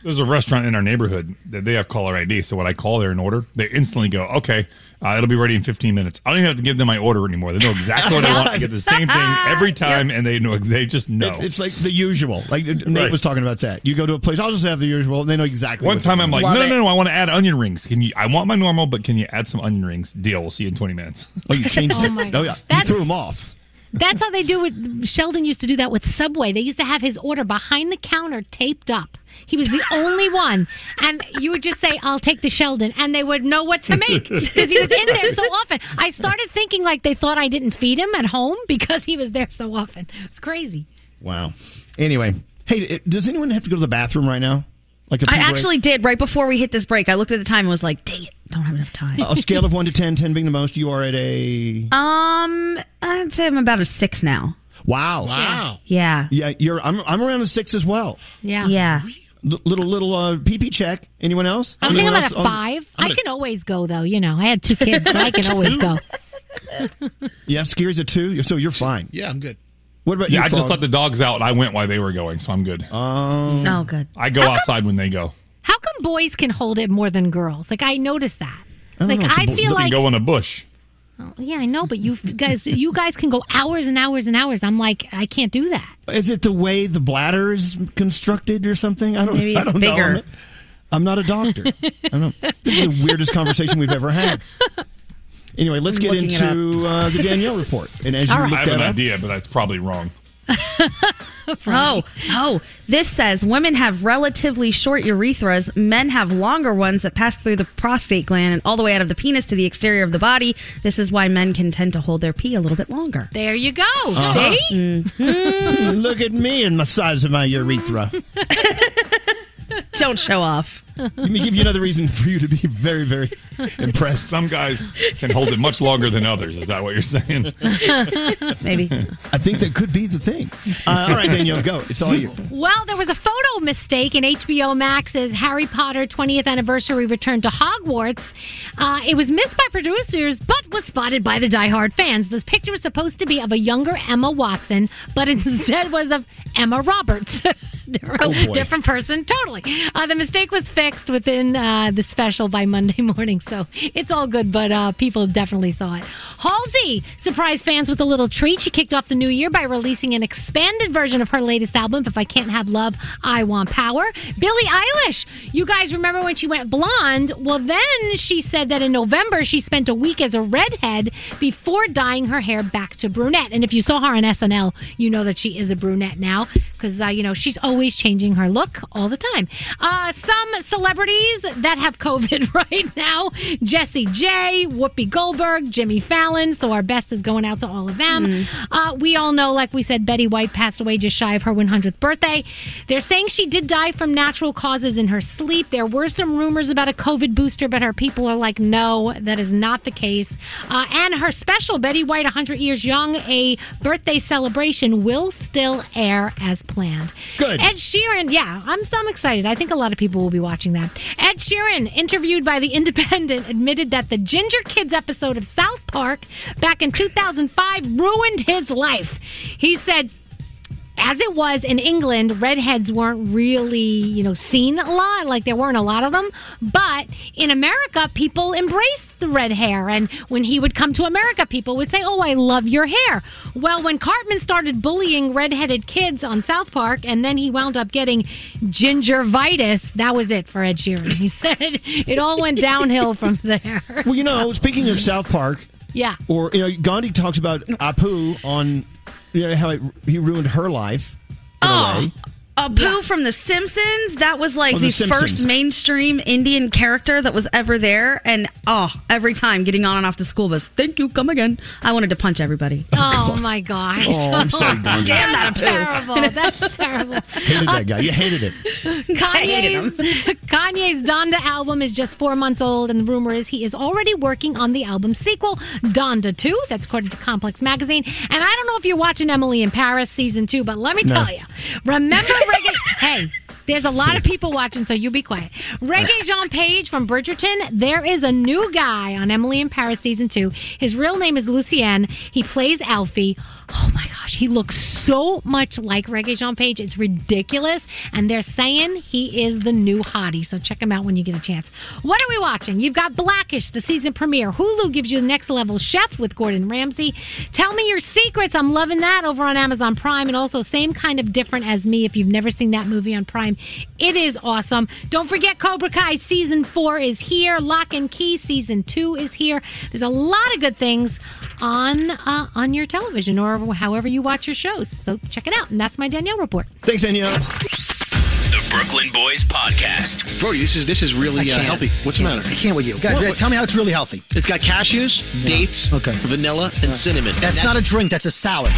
There's a restaurant in our neighborhood that they have caller ID. So when I call there and order, they instantly go, "Okay, uh, it'll be ready in 15 minutes." I don't even have to give them my order anymore. They know exactly what I want. I get the same thing every time, and they know they just know. It's, it's like the usual. Like Nate Right. was talking about that. You go to a place, I'll just have the usual, and they know exactly. One what time I'm want. like, no, no, no, no, I want to add onion rings. Can you? I want my normal, but can you add some onion rings? Deal. We'll see you in 20 minutes. Oh, you changed Oh it. my Oh yeah, you threw them off. That's how they do it. Sheldon used to do that with Subway. They used to have his order behind the counter taped up. He was the only one. And you would just say, I'll take the Sheldon. And they would know what to make because he was in there so often. I started thinking like they thought I didn't feed him at home because he was there so often. It's crazy. Wow. Anyway, hey, does anyone have to go to the bathroom right now? Like a I break? actually did right before we hit this break. I looked at the time and was like, dang it, don't have enough time. a scale of one to 10, 10 being the most, you are at a. Um, I'd say I'm about a six now. Wow. Wow. Yeah. Yeah, you're. I'm. I'm around a six as well. Yeah. Yeah. L- little little uh, PP check. Anyone else? I think I'm at a on- five. I can always go though. You know, I had two kids, so I can always go. Yeah, Scary's a two. So you're fine. Yeah, I'm good. What about Yeah, you? I just let the dogs out and I went while they were going, so I'm good. Um, Oh, good. I go outside when they go. How come boys can hold it more than girls? Like I noticed that. don't Like know, it's a I bo- feel like go in a bush. Oh, yeah, I know, but you guys, you guys can go hours and hours and hours. I'm like, I can't do that. Is it the way the bladder is constructed or something? I don't. Maybe I it's don't know. bigger. I'm not, I'm not a doctor. I don't know. This is the weirdest conversation we've ever had. Anyway, let's I'm get looking into uh, the Danielle report. And as you All right. look I have that an up, idea, but that's probably wrong. Oh, oh, this says women have relatively short urethras. Men have longer ones that pass through the prostate gland and all the way out of the penis to the exterior of the body. This is why men can tend to hold their pee a little bit longer. There you go. Uh-huh. See? Mm, look at me and the size of my urethra. Don't show off. Let me give you another reason for you to be very, very impressed. Some guys can hold it much longer than others. Is that what you're saying? Maybe. I think that could be the thing. Uh, all right, Danielle, go. It's all you. Well, there was a photo mistake in HBO Max's Harry Potter 20th anniversary return to Hogwarts. Uh, it was missed by producers, but was spotted by the diehard fans. This picture was supposed to be of a younger Emma Watson, but instead was of Emma Roberts. Oh, boy. Different person, totally. Uh, the mistake was fixed within uh, the special by Monday morning, so it's all good, but uh, people definitely saw it. Halsey surprised fans with a little treat. She kicked off the new year by releasing an expanded version of her latest album, If I Can't Have Love, I Want Power. Billie Eilish, you guys remember when she went blonde? Well, then she said that in November she spent a week as a redhead before dyeing her hair back to brunette. And if you saw her on SNL, you know that she is a brunette now because, uh, you know, she's always changing her look all the time. Uh, some celebrities that have COVID right now Jessie J, Whoopi Goldberg, Jimmy Fallon. So our best is going out to all of them. Uh, we all know, like we said, Betty White passed away just shy of her 100th birthday. They're saying she did die from natural causes in her sleep. There were some rumors about a COVID booster, but her people are like, no, that is not the case. Uh, and her special, Betty White, 100 Years Young, a birthday celebration, will still air as planned. Good. Ed Sheeran, yeah, I'm, I'm excited. I think a lot of people will be watching that. Ed Sheeran, interviewed by The Independent, admitted that the Ginger Kids episode of South Park back in 2005 ruined his life. He said, as it was in England, redheads weren't really, you know, seen a lot. Like there weren't a lot of them. But in America, people embraced the red hair. And when he would come to America, people would say, Oh, I love your hair. Well, when Cartman started bullying redheaded kids on South Park, and then he wound up getting gingervitis, that was it for Ed Sheeran. He said it all went downhill from there. Well, you know, speaking of South Park, Yeah. or you know, Gandhi talks about Apu on you know how it, he ruined her life in a oh. way. Apu from The Simpsons. That was like Oh, the, The first mainstream Indian character that was ever there. And oh, every time getting on and off the school bus, thank you, come again. I wanted to punch everybody. Oh, my gosh. Oh, I'm sorry, Gandhi. Damn that That's Apu. terrible. That's terrible. Hated that guy. You hated it. Kanye's, Kanye's Donda album is just four months old, and the rumor is he is already working on the album sequel, Donda 2. That's according to Complex Magazine. And I don't know if you're watching Emily in Paris season two, but let me No. tell you. Remember Regé? hey. There's a lot of people watching, so you be quiet. Regé-Jean Page from Bridgerton. There is a new guy on Emily in Paris season two. His real name is Lucien. He plays Alfie. Oh my gosh, he looks so much like Regé-Jean Page. It's ridiculous. And they're saying he is the new hottie. So check him out when you get a chance. What are we watching? You've got Blackish, the season premiere. Hulu gives you the next level chef with Gordon Ramsay. Tell me your secrets. I'm loving that over on Amazon Prime. And also, same kind of different as me. If you've never seen that movie on Prime, it is awesome. Don't forget Cobra Kai season four is here. Lock and Key season two is here. There's a lot of good things on uh, on your television or however you watch your shows. So check it out. And that's my Danielle report. Thanks, Danielle. The Brooklyn Boys Podcast. Brody, this is this is really uh, healthy. What's the matter? I can't with you. Guys, What- what- tell me how it's really healthy. It's got cashews, dates, Okay. vanilla, and cinnamon. That's, not a drink. That's a salad.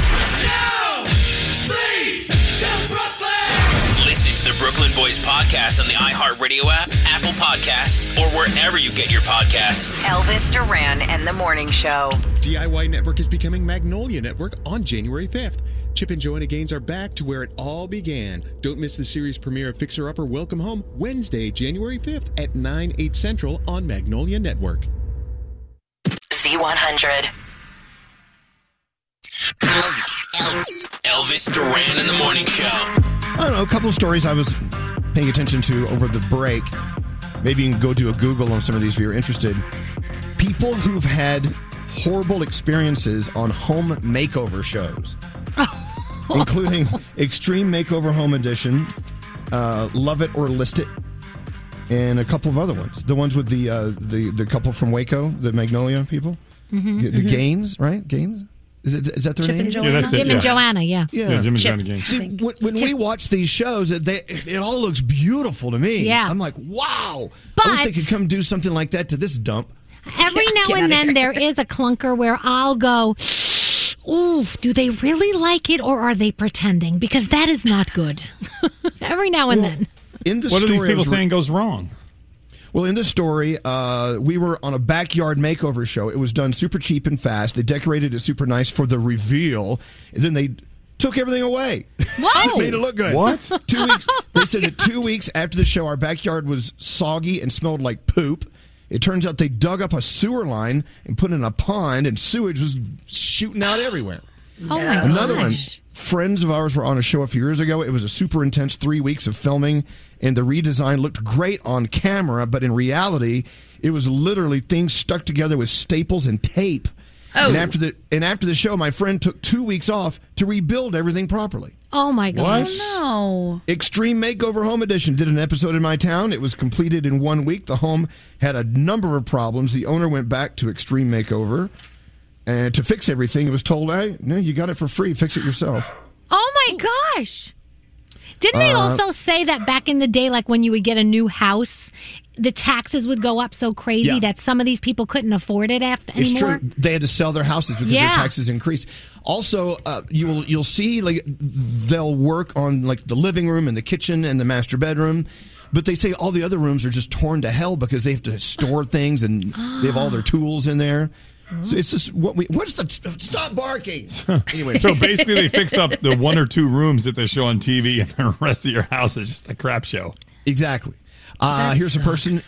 Brooklyn Boys podcast on the iHeartRadio app, Apple Podcasts, or wherever you get your podcasts. Elvis Duran and the Morning Show. DIY Network is becoming Magnolia Network on January 5th. Chip and Joanna Gaines are back to where it all began. Don't miss the series premiere of Fixer Upper Welcome Home Wednesday, January 5th at 9, 8 central on Magnolia Network. Z100. Elvis Duran in the Morning Show. I don't know, a couple of stories I was paying attention to over the break. Maybe you can go do a Google on some of these if you're interested. People who've had horrible experiences on home makeover shows, including Extreme Makeover Home Edition, uh, Love It or List It, and a couple of other ones. The ones with the uh, the the couple from Waco, the Magnolia people, Mhm. the Mhm. Gaines, right? Gaines. Is it is that their Chip name? and Joanna? Yeah, that's it, Jim and yeah. Joanna, yeah. Yeah, Yeah, Jim and Chip, Joanna Gaines. See, when, when we watch these shows, it, they, it all looks beautiful to me. Yeah. I'm like, wow. But, I wish they could come do something like that to this dump. Every now and then there is a clunker where I'll go, Ooh, do they really like it or are they pretending? Because that is not good. Every now and then. In the What are these people saying goes wrong? Well, in the story, uh, we were on a backyard makeover show. It was done super cheap and fast. They decorated it super nice for the reveal, and then they took everything away. Whoa! made it look good. What? Two weeks. They said that two weeks after the show, our backyard was soggy and smelled like poop. It turns out they dug up a sewer line and put it in a pond, and sewage was shooting out everywhere. Oh my Another one. Friends of ours were on a show a few years ago. It was a super intense three weeks of filming, and the redesign looked great on camera, but in reality, it was literally things stuck together with staples and tape. Oh. And after the and after the show, my friend took two weeks off to rebuild everything properly. Oh my gosh. No. Extreme Makeover Home Edition did an episode in my town. It was completed in one week. The home had a number of problems. The owner went back to Extreme Makeover and to fix everything. It was told, "Hey, no, you got it for free. Fix it yourself." Oh my gosh. Didn't they Uh, also say that back in the day, like when you would get a new house, the taxes would go up so crazy Yeah. that some of these people couldn't afford it after It's anymore? true. They had to sell their houses because Yeah. their taxes increased. Also, uh, you will you'll see like they'll work on like the living room and the kitchen and the master bedroom. But they say all the other rooms are just torn to hell because they have to store things and they have all their tools in there. So it's just what we. What's the stop barking? Anyway, So basically, they fix up the one or two rooms that they show on TV, and the rest of your house is just a crap show. Exactly. Uh, That here's a person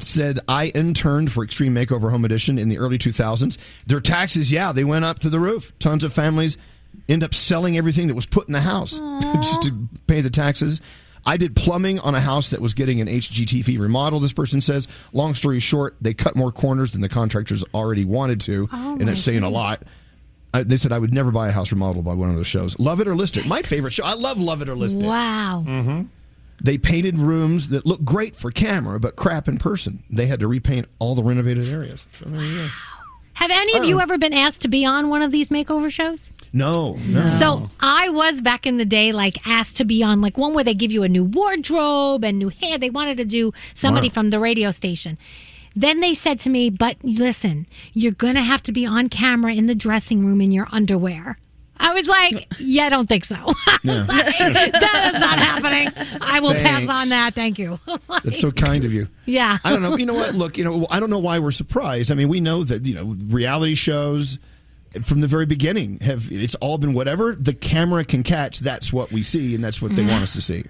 said I interned for Extreme Makeover Home Edition in the early 2000s. Their taxes, yeah, they went up to the roof. Tons of families end up selling everything that was put in the house just to pay the taxes. I did plumbing on a house that was getting an HGTV remodel. This person says. Long story short, they cut more corners than the contractors already wanted to, Oh, and it's that's saying a lot. I, they said I would never buy a house remodeled by one of those shows. Love it or list it. My favorite show. I love Love It or List It. Wow. Mm-hmm. They painted rooms that looked great for camera, but crap in person. They had to repaint all the renovated areas. So there you go. Have any of you ever been asked to be on one of these makeover shows? No, no. So I was back in the day, like asked to be on like one where they give you a new wardrobe and new hair. They wanted to do somebody Wow. from the radio station. Then they said to me, "But listen, you're gonna have to be on camera in the dressing room in your underwear." I was like, "Yeah, I don't think so. that is not happening. I will pass on that. Thank you." That's so kind of you. Yeah. I don't know. You know what? Look, you know, I don't know why we're surprised. I mean, we know that you know reality shows from the very beginning have it's all been whatever the camera can catch. That's what we see, and that's what they want us to see.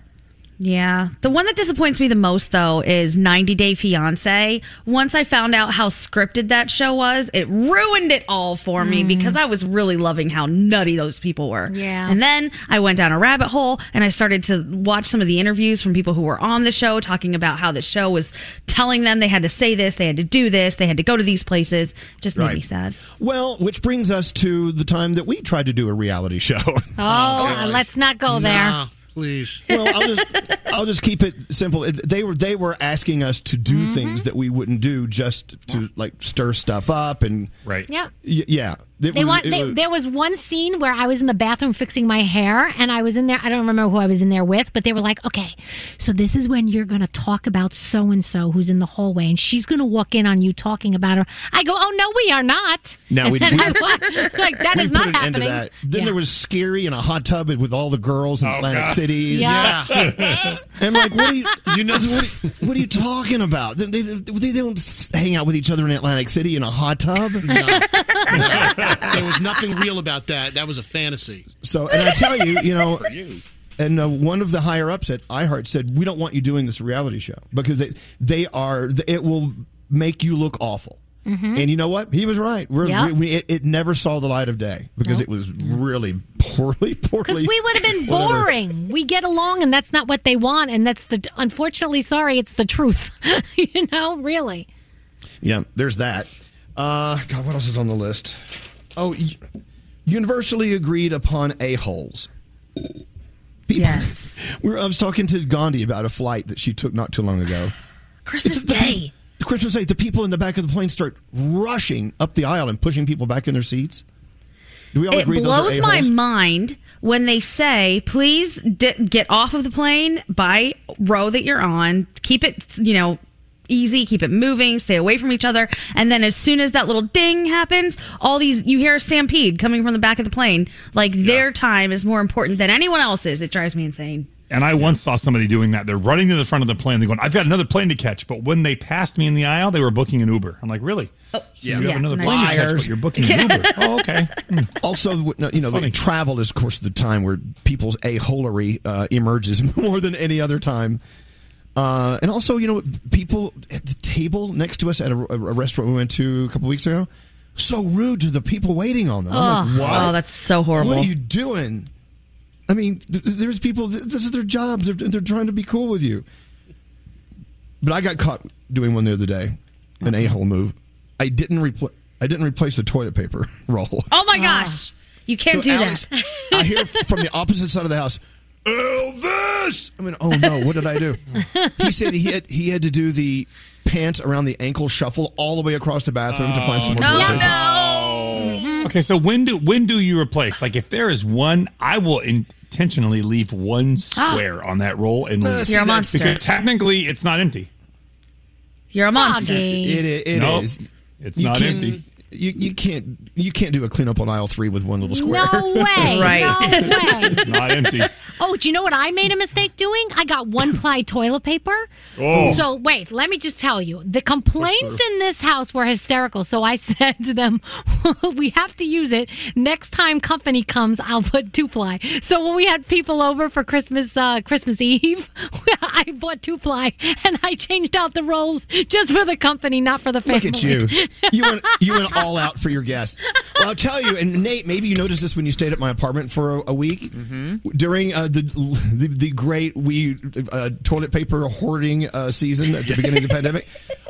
Yeah. The one that disappoints me the most, though, is 90 Day Fiance. Once I found out how scripted that show was, it ruined it all for me mm. because I was really loving how nutty those people were. Yeah. And then I went down a rabbit hole and I started to watch some of the interviews from people who were on the show talking about how the show was telling them they had to say this, they had to do this, they had to go to these places. Just made me sad. Well, which brings us to the time that we tried to do a reality show. Oh, let's not go there. Please. Well, I'll just I'll just keep it simple. They were they were asking us to do Mm-hmm. things that we wouldn't do just to like stir stuff up and right. Yeah. yeah. It They was- want. They, was- there was one scene where I was in the bathroom fixing my hair, and I was in there. I don't remember who I was in there with, but they were like, "Okay, so this is when you're going to talk about so and so who's in the hallway, and she's going to walk in on you talking about her." I go, "Oh no, we are not." No, we- And we- I like that we is put not an end to happening. that. Then there was scary in a hot tub with all the girls in Atlantic God. City. Yeah. And like, what are you? You know, what, what are you talking about? They, they, they don't hang out with each other in Atlantic City in a hot tub. there was nothing real about that. That was a fantasy. So, and I tell you, you know, and uh, one of the higher ups at iHeart said, "We don't want you doing this reality show because they they are it will make you look awful." Mhm. And you know what? He was right. We're, Yep. we, we, it, it never saw the light of day because Nope. it was really poorly, poorly. Because we would have been boring. We get along, and that's not what they want. And that's the unfortunately, sorry, it's the truth. you know, really. Yeah, there's that. Uh, God, what else is on the list? Oh, universally agreed upon a holes. Yes. We were, I was talking to Gandhi about a flight that she took not too long ago. Christmas It's the-. Christmas Day, the people in the back of the plane start rushing up the aisle and pushing people back in their seats. Do we all It agree those are blows my mind when they say, "Please d- get off of the plane by row that you're on. Keep it, you know." Easy, keep it moving, stay away from each other. And then as soon as that little ding happens, all these you hear a stampede coming from the back of the plane. Like their time is more important than anyone else's. It drives me insane. And I once saw somebody doing that. They're running to the front of the plane. They're going, I've got another plane to catch. But when they passed me in the aisle, they were booking an Uber. I'm like, really? So Yeah. You have Yeah, another nice. plane to catch, Liars. but you're booking an Uber. oh, okay. Also, you no, you know, travel is, of course, the time where people's a-holery uh, emerges more than any other time. Uh, and also, you know, people at the table next to us at a, a restaurant we went to a couple weeks ago, so rude to the people waiting on them. I'm like, Oh. what? Oh, that's so horrible. What are you doing? I mean, th- th- there's people. th- This is their jobs. They're, they're trying to be cool with you. But I got caught doing one the other day, an a-hole move. I didn't repl- I didn't replace the toilet paper roll. Oh my gosh. You can't So do Alex, that. I hear from the opposite side of the house, Elvis. I mean, oh no, what did I do? He said he had he had to do the pants around the ankle shuffle all the way across the bathroom to find some more. toilet paper. Mm-hmm. Okay, so when do when do you replace? Like, if there is one, I will intentionally leave one square on that roll and leave. see, You're a monster. Because technically, it's not empty. You're a monster. It, it, it Nope. is. It's You not can't- empty. You, you can't you can't do a cleanup on aisle three with one little square. No way. Right. No way. Not empty. Oh, do you know what I made a mistake doing? I got one ply toilet paper. Oh. So wait, let me just tell you. The complaints in this house were hysterical. So I said to them, we have to use it. Next time company comes, I'll put two ply. So when we had people over for Christmas uh, Christmas Eve, I bought two ply and I changed out the rolls just for the company, not for the family. Look at you. You went you went all out for your guests. Well, I'll tell you, and Nate, maybe you noticed this when you stayed at my apartment for a, a week during uh, the, the the great we uh, toilet paper hoarding uh, season at the beginning of the pandemic.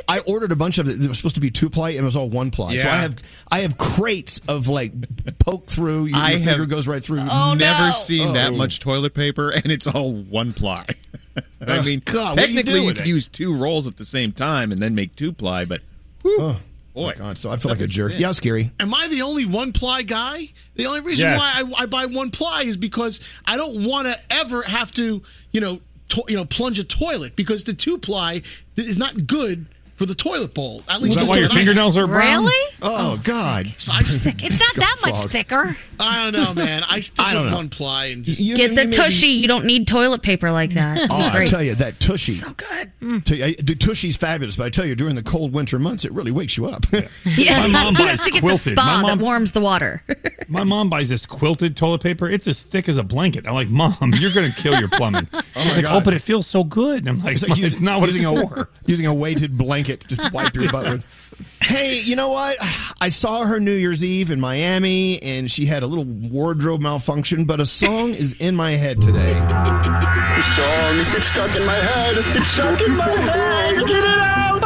I ordered a bunch of it. It was supposed to be two ply, and it was all one ply. So I have I have crates of like poke through. Your, I your finger have goes right through. never seen that Oh. much toilet paper, and it's all one ply. I Oh, mean, God, what do you technically you, could it? use two rolls at the same time and then make two ply, but Oh, boy, oh God! So I feel like a jerk. thin. Yeah, scary. Am I the only one ply guy? The only reason Yes. why I, I buy one ply is because I don't want to ever have to, you know, to, you know, plunge a toilet because the two ply is not good for the toilet bowl. At least that why your fingernails are brown? Really? Oh, oh God! So I stick. It's not that much thicker. I don't know, man. I stick I don't with know. one ply and just Get the tushy. You don't need toilet paper like that. Oh, I Great. tell you that tushy. So good. Mm. Tell you, I- the tushy's fabulous, but I tell you, during the cold winter months, it really wakes you up. Yeah, My mom you buys have to get quilted. the My spa mom- that warms the water. My mom buys this quilted toilet paper. It's as thick as a blanket. I'm like, Mom, you're going to kill your plumbing. Oh She's my like, oh, God. Oh, but it feels so good. I'm like, It's "Mom, like it's not what it's using a, for. using a weighted blanket to just wipe your butt with. Hey, you know what? I saw her New Year's Eve in Miami, and she had a little wardrobe malfunction, but a song is in my head today. The song, it's stuck in my head. It's stuck in my head. Get it out.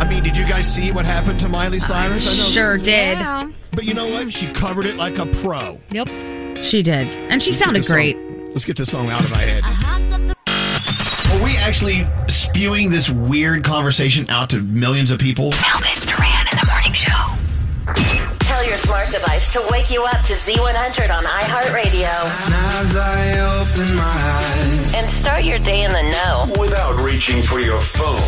I mean, did you guys see what happened to Miley Cyrus? I know- sure did. Yeah. But you know what? She covered it like a pro. Yep. She did, and she Let's sounded the song- great. Let's get this song out of my head. Uh-huh. Are we actually spewing this weird conversation out to millions of people? Elvis Duran in the morning show. Tell your smart device to wake you up to Z100 on iHeartRadio. As I open my eyes. And start your day in the know. Without reaching for your phone.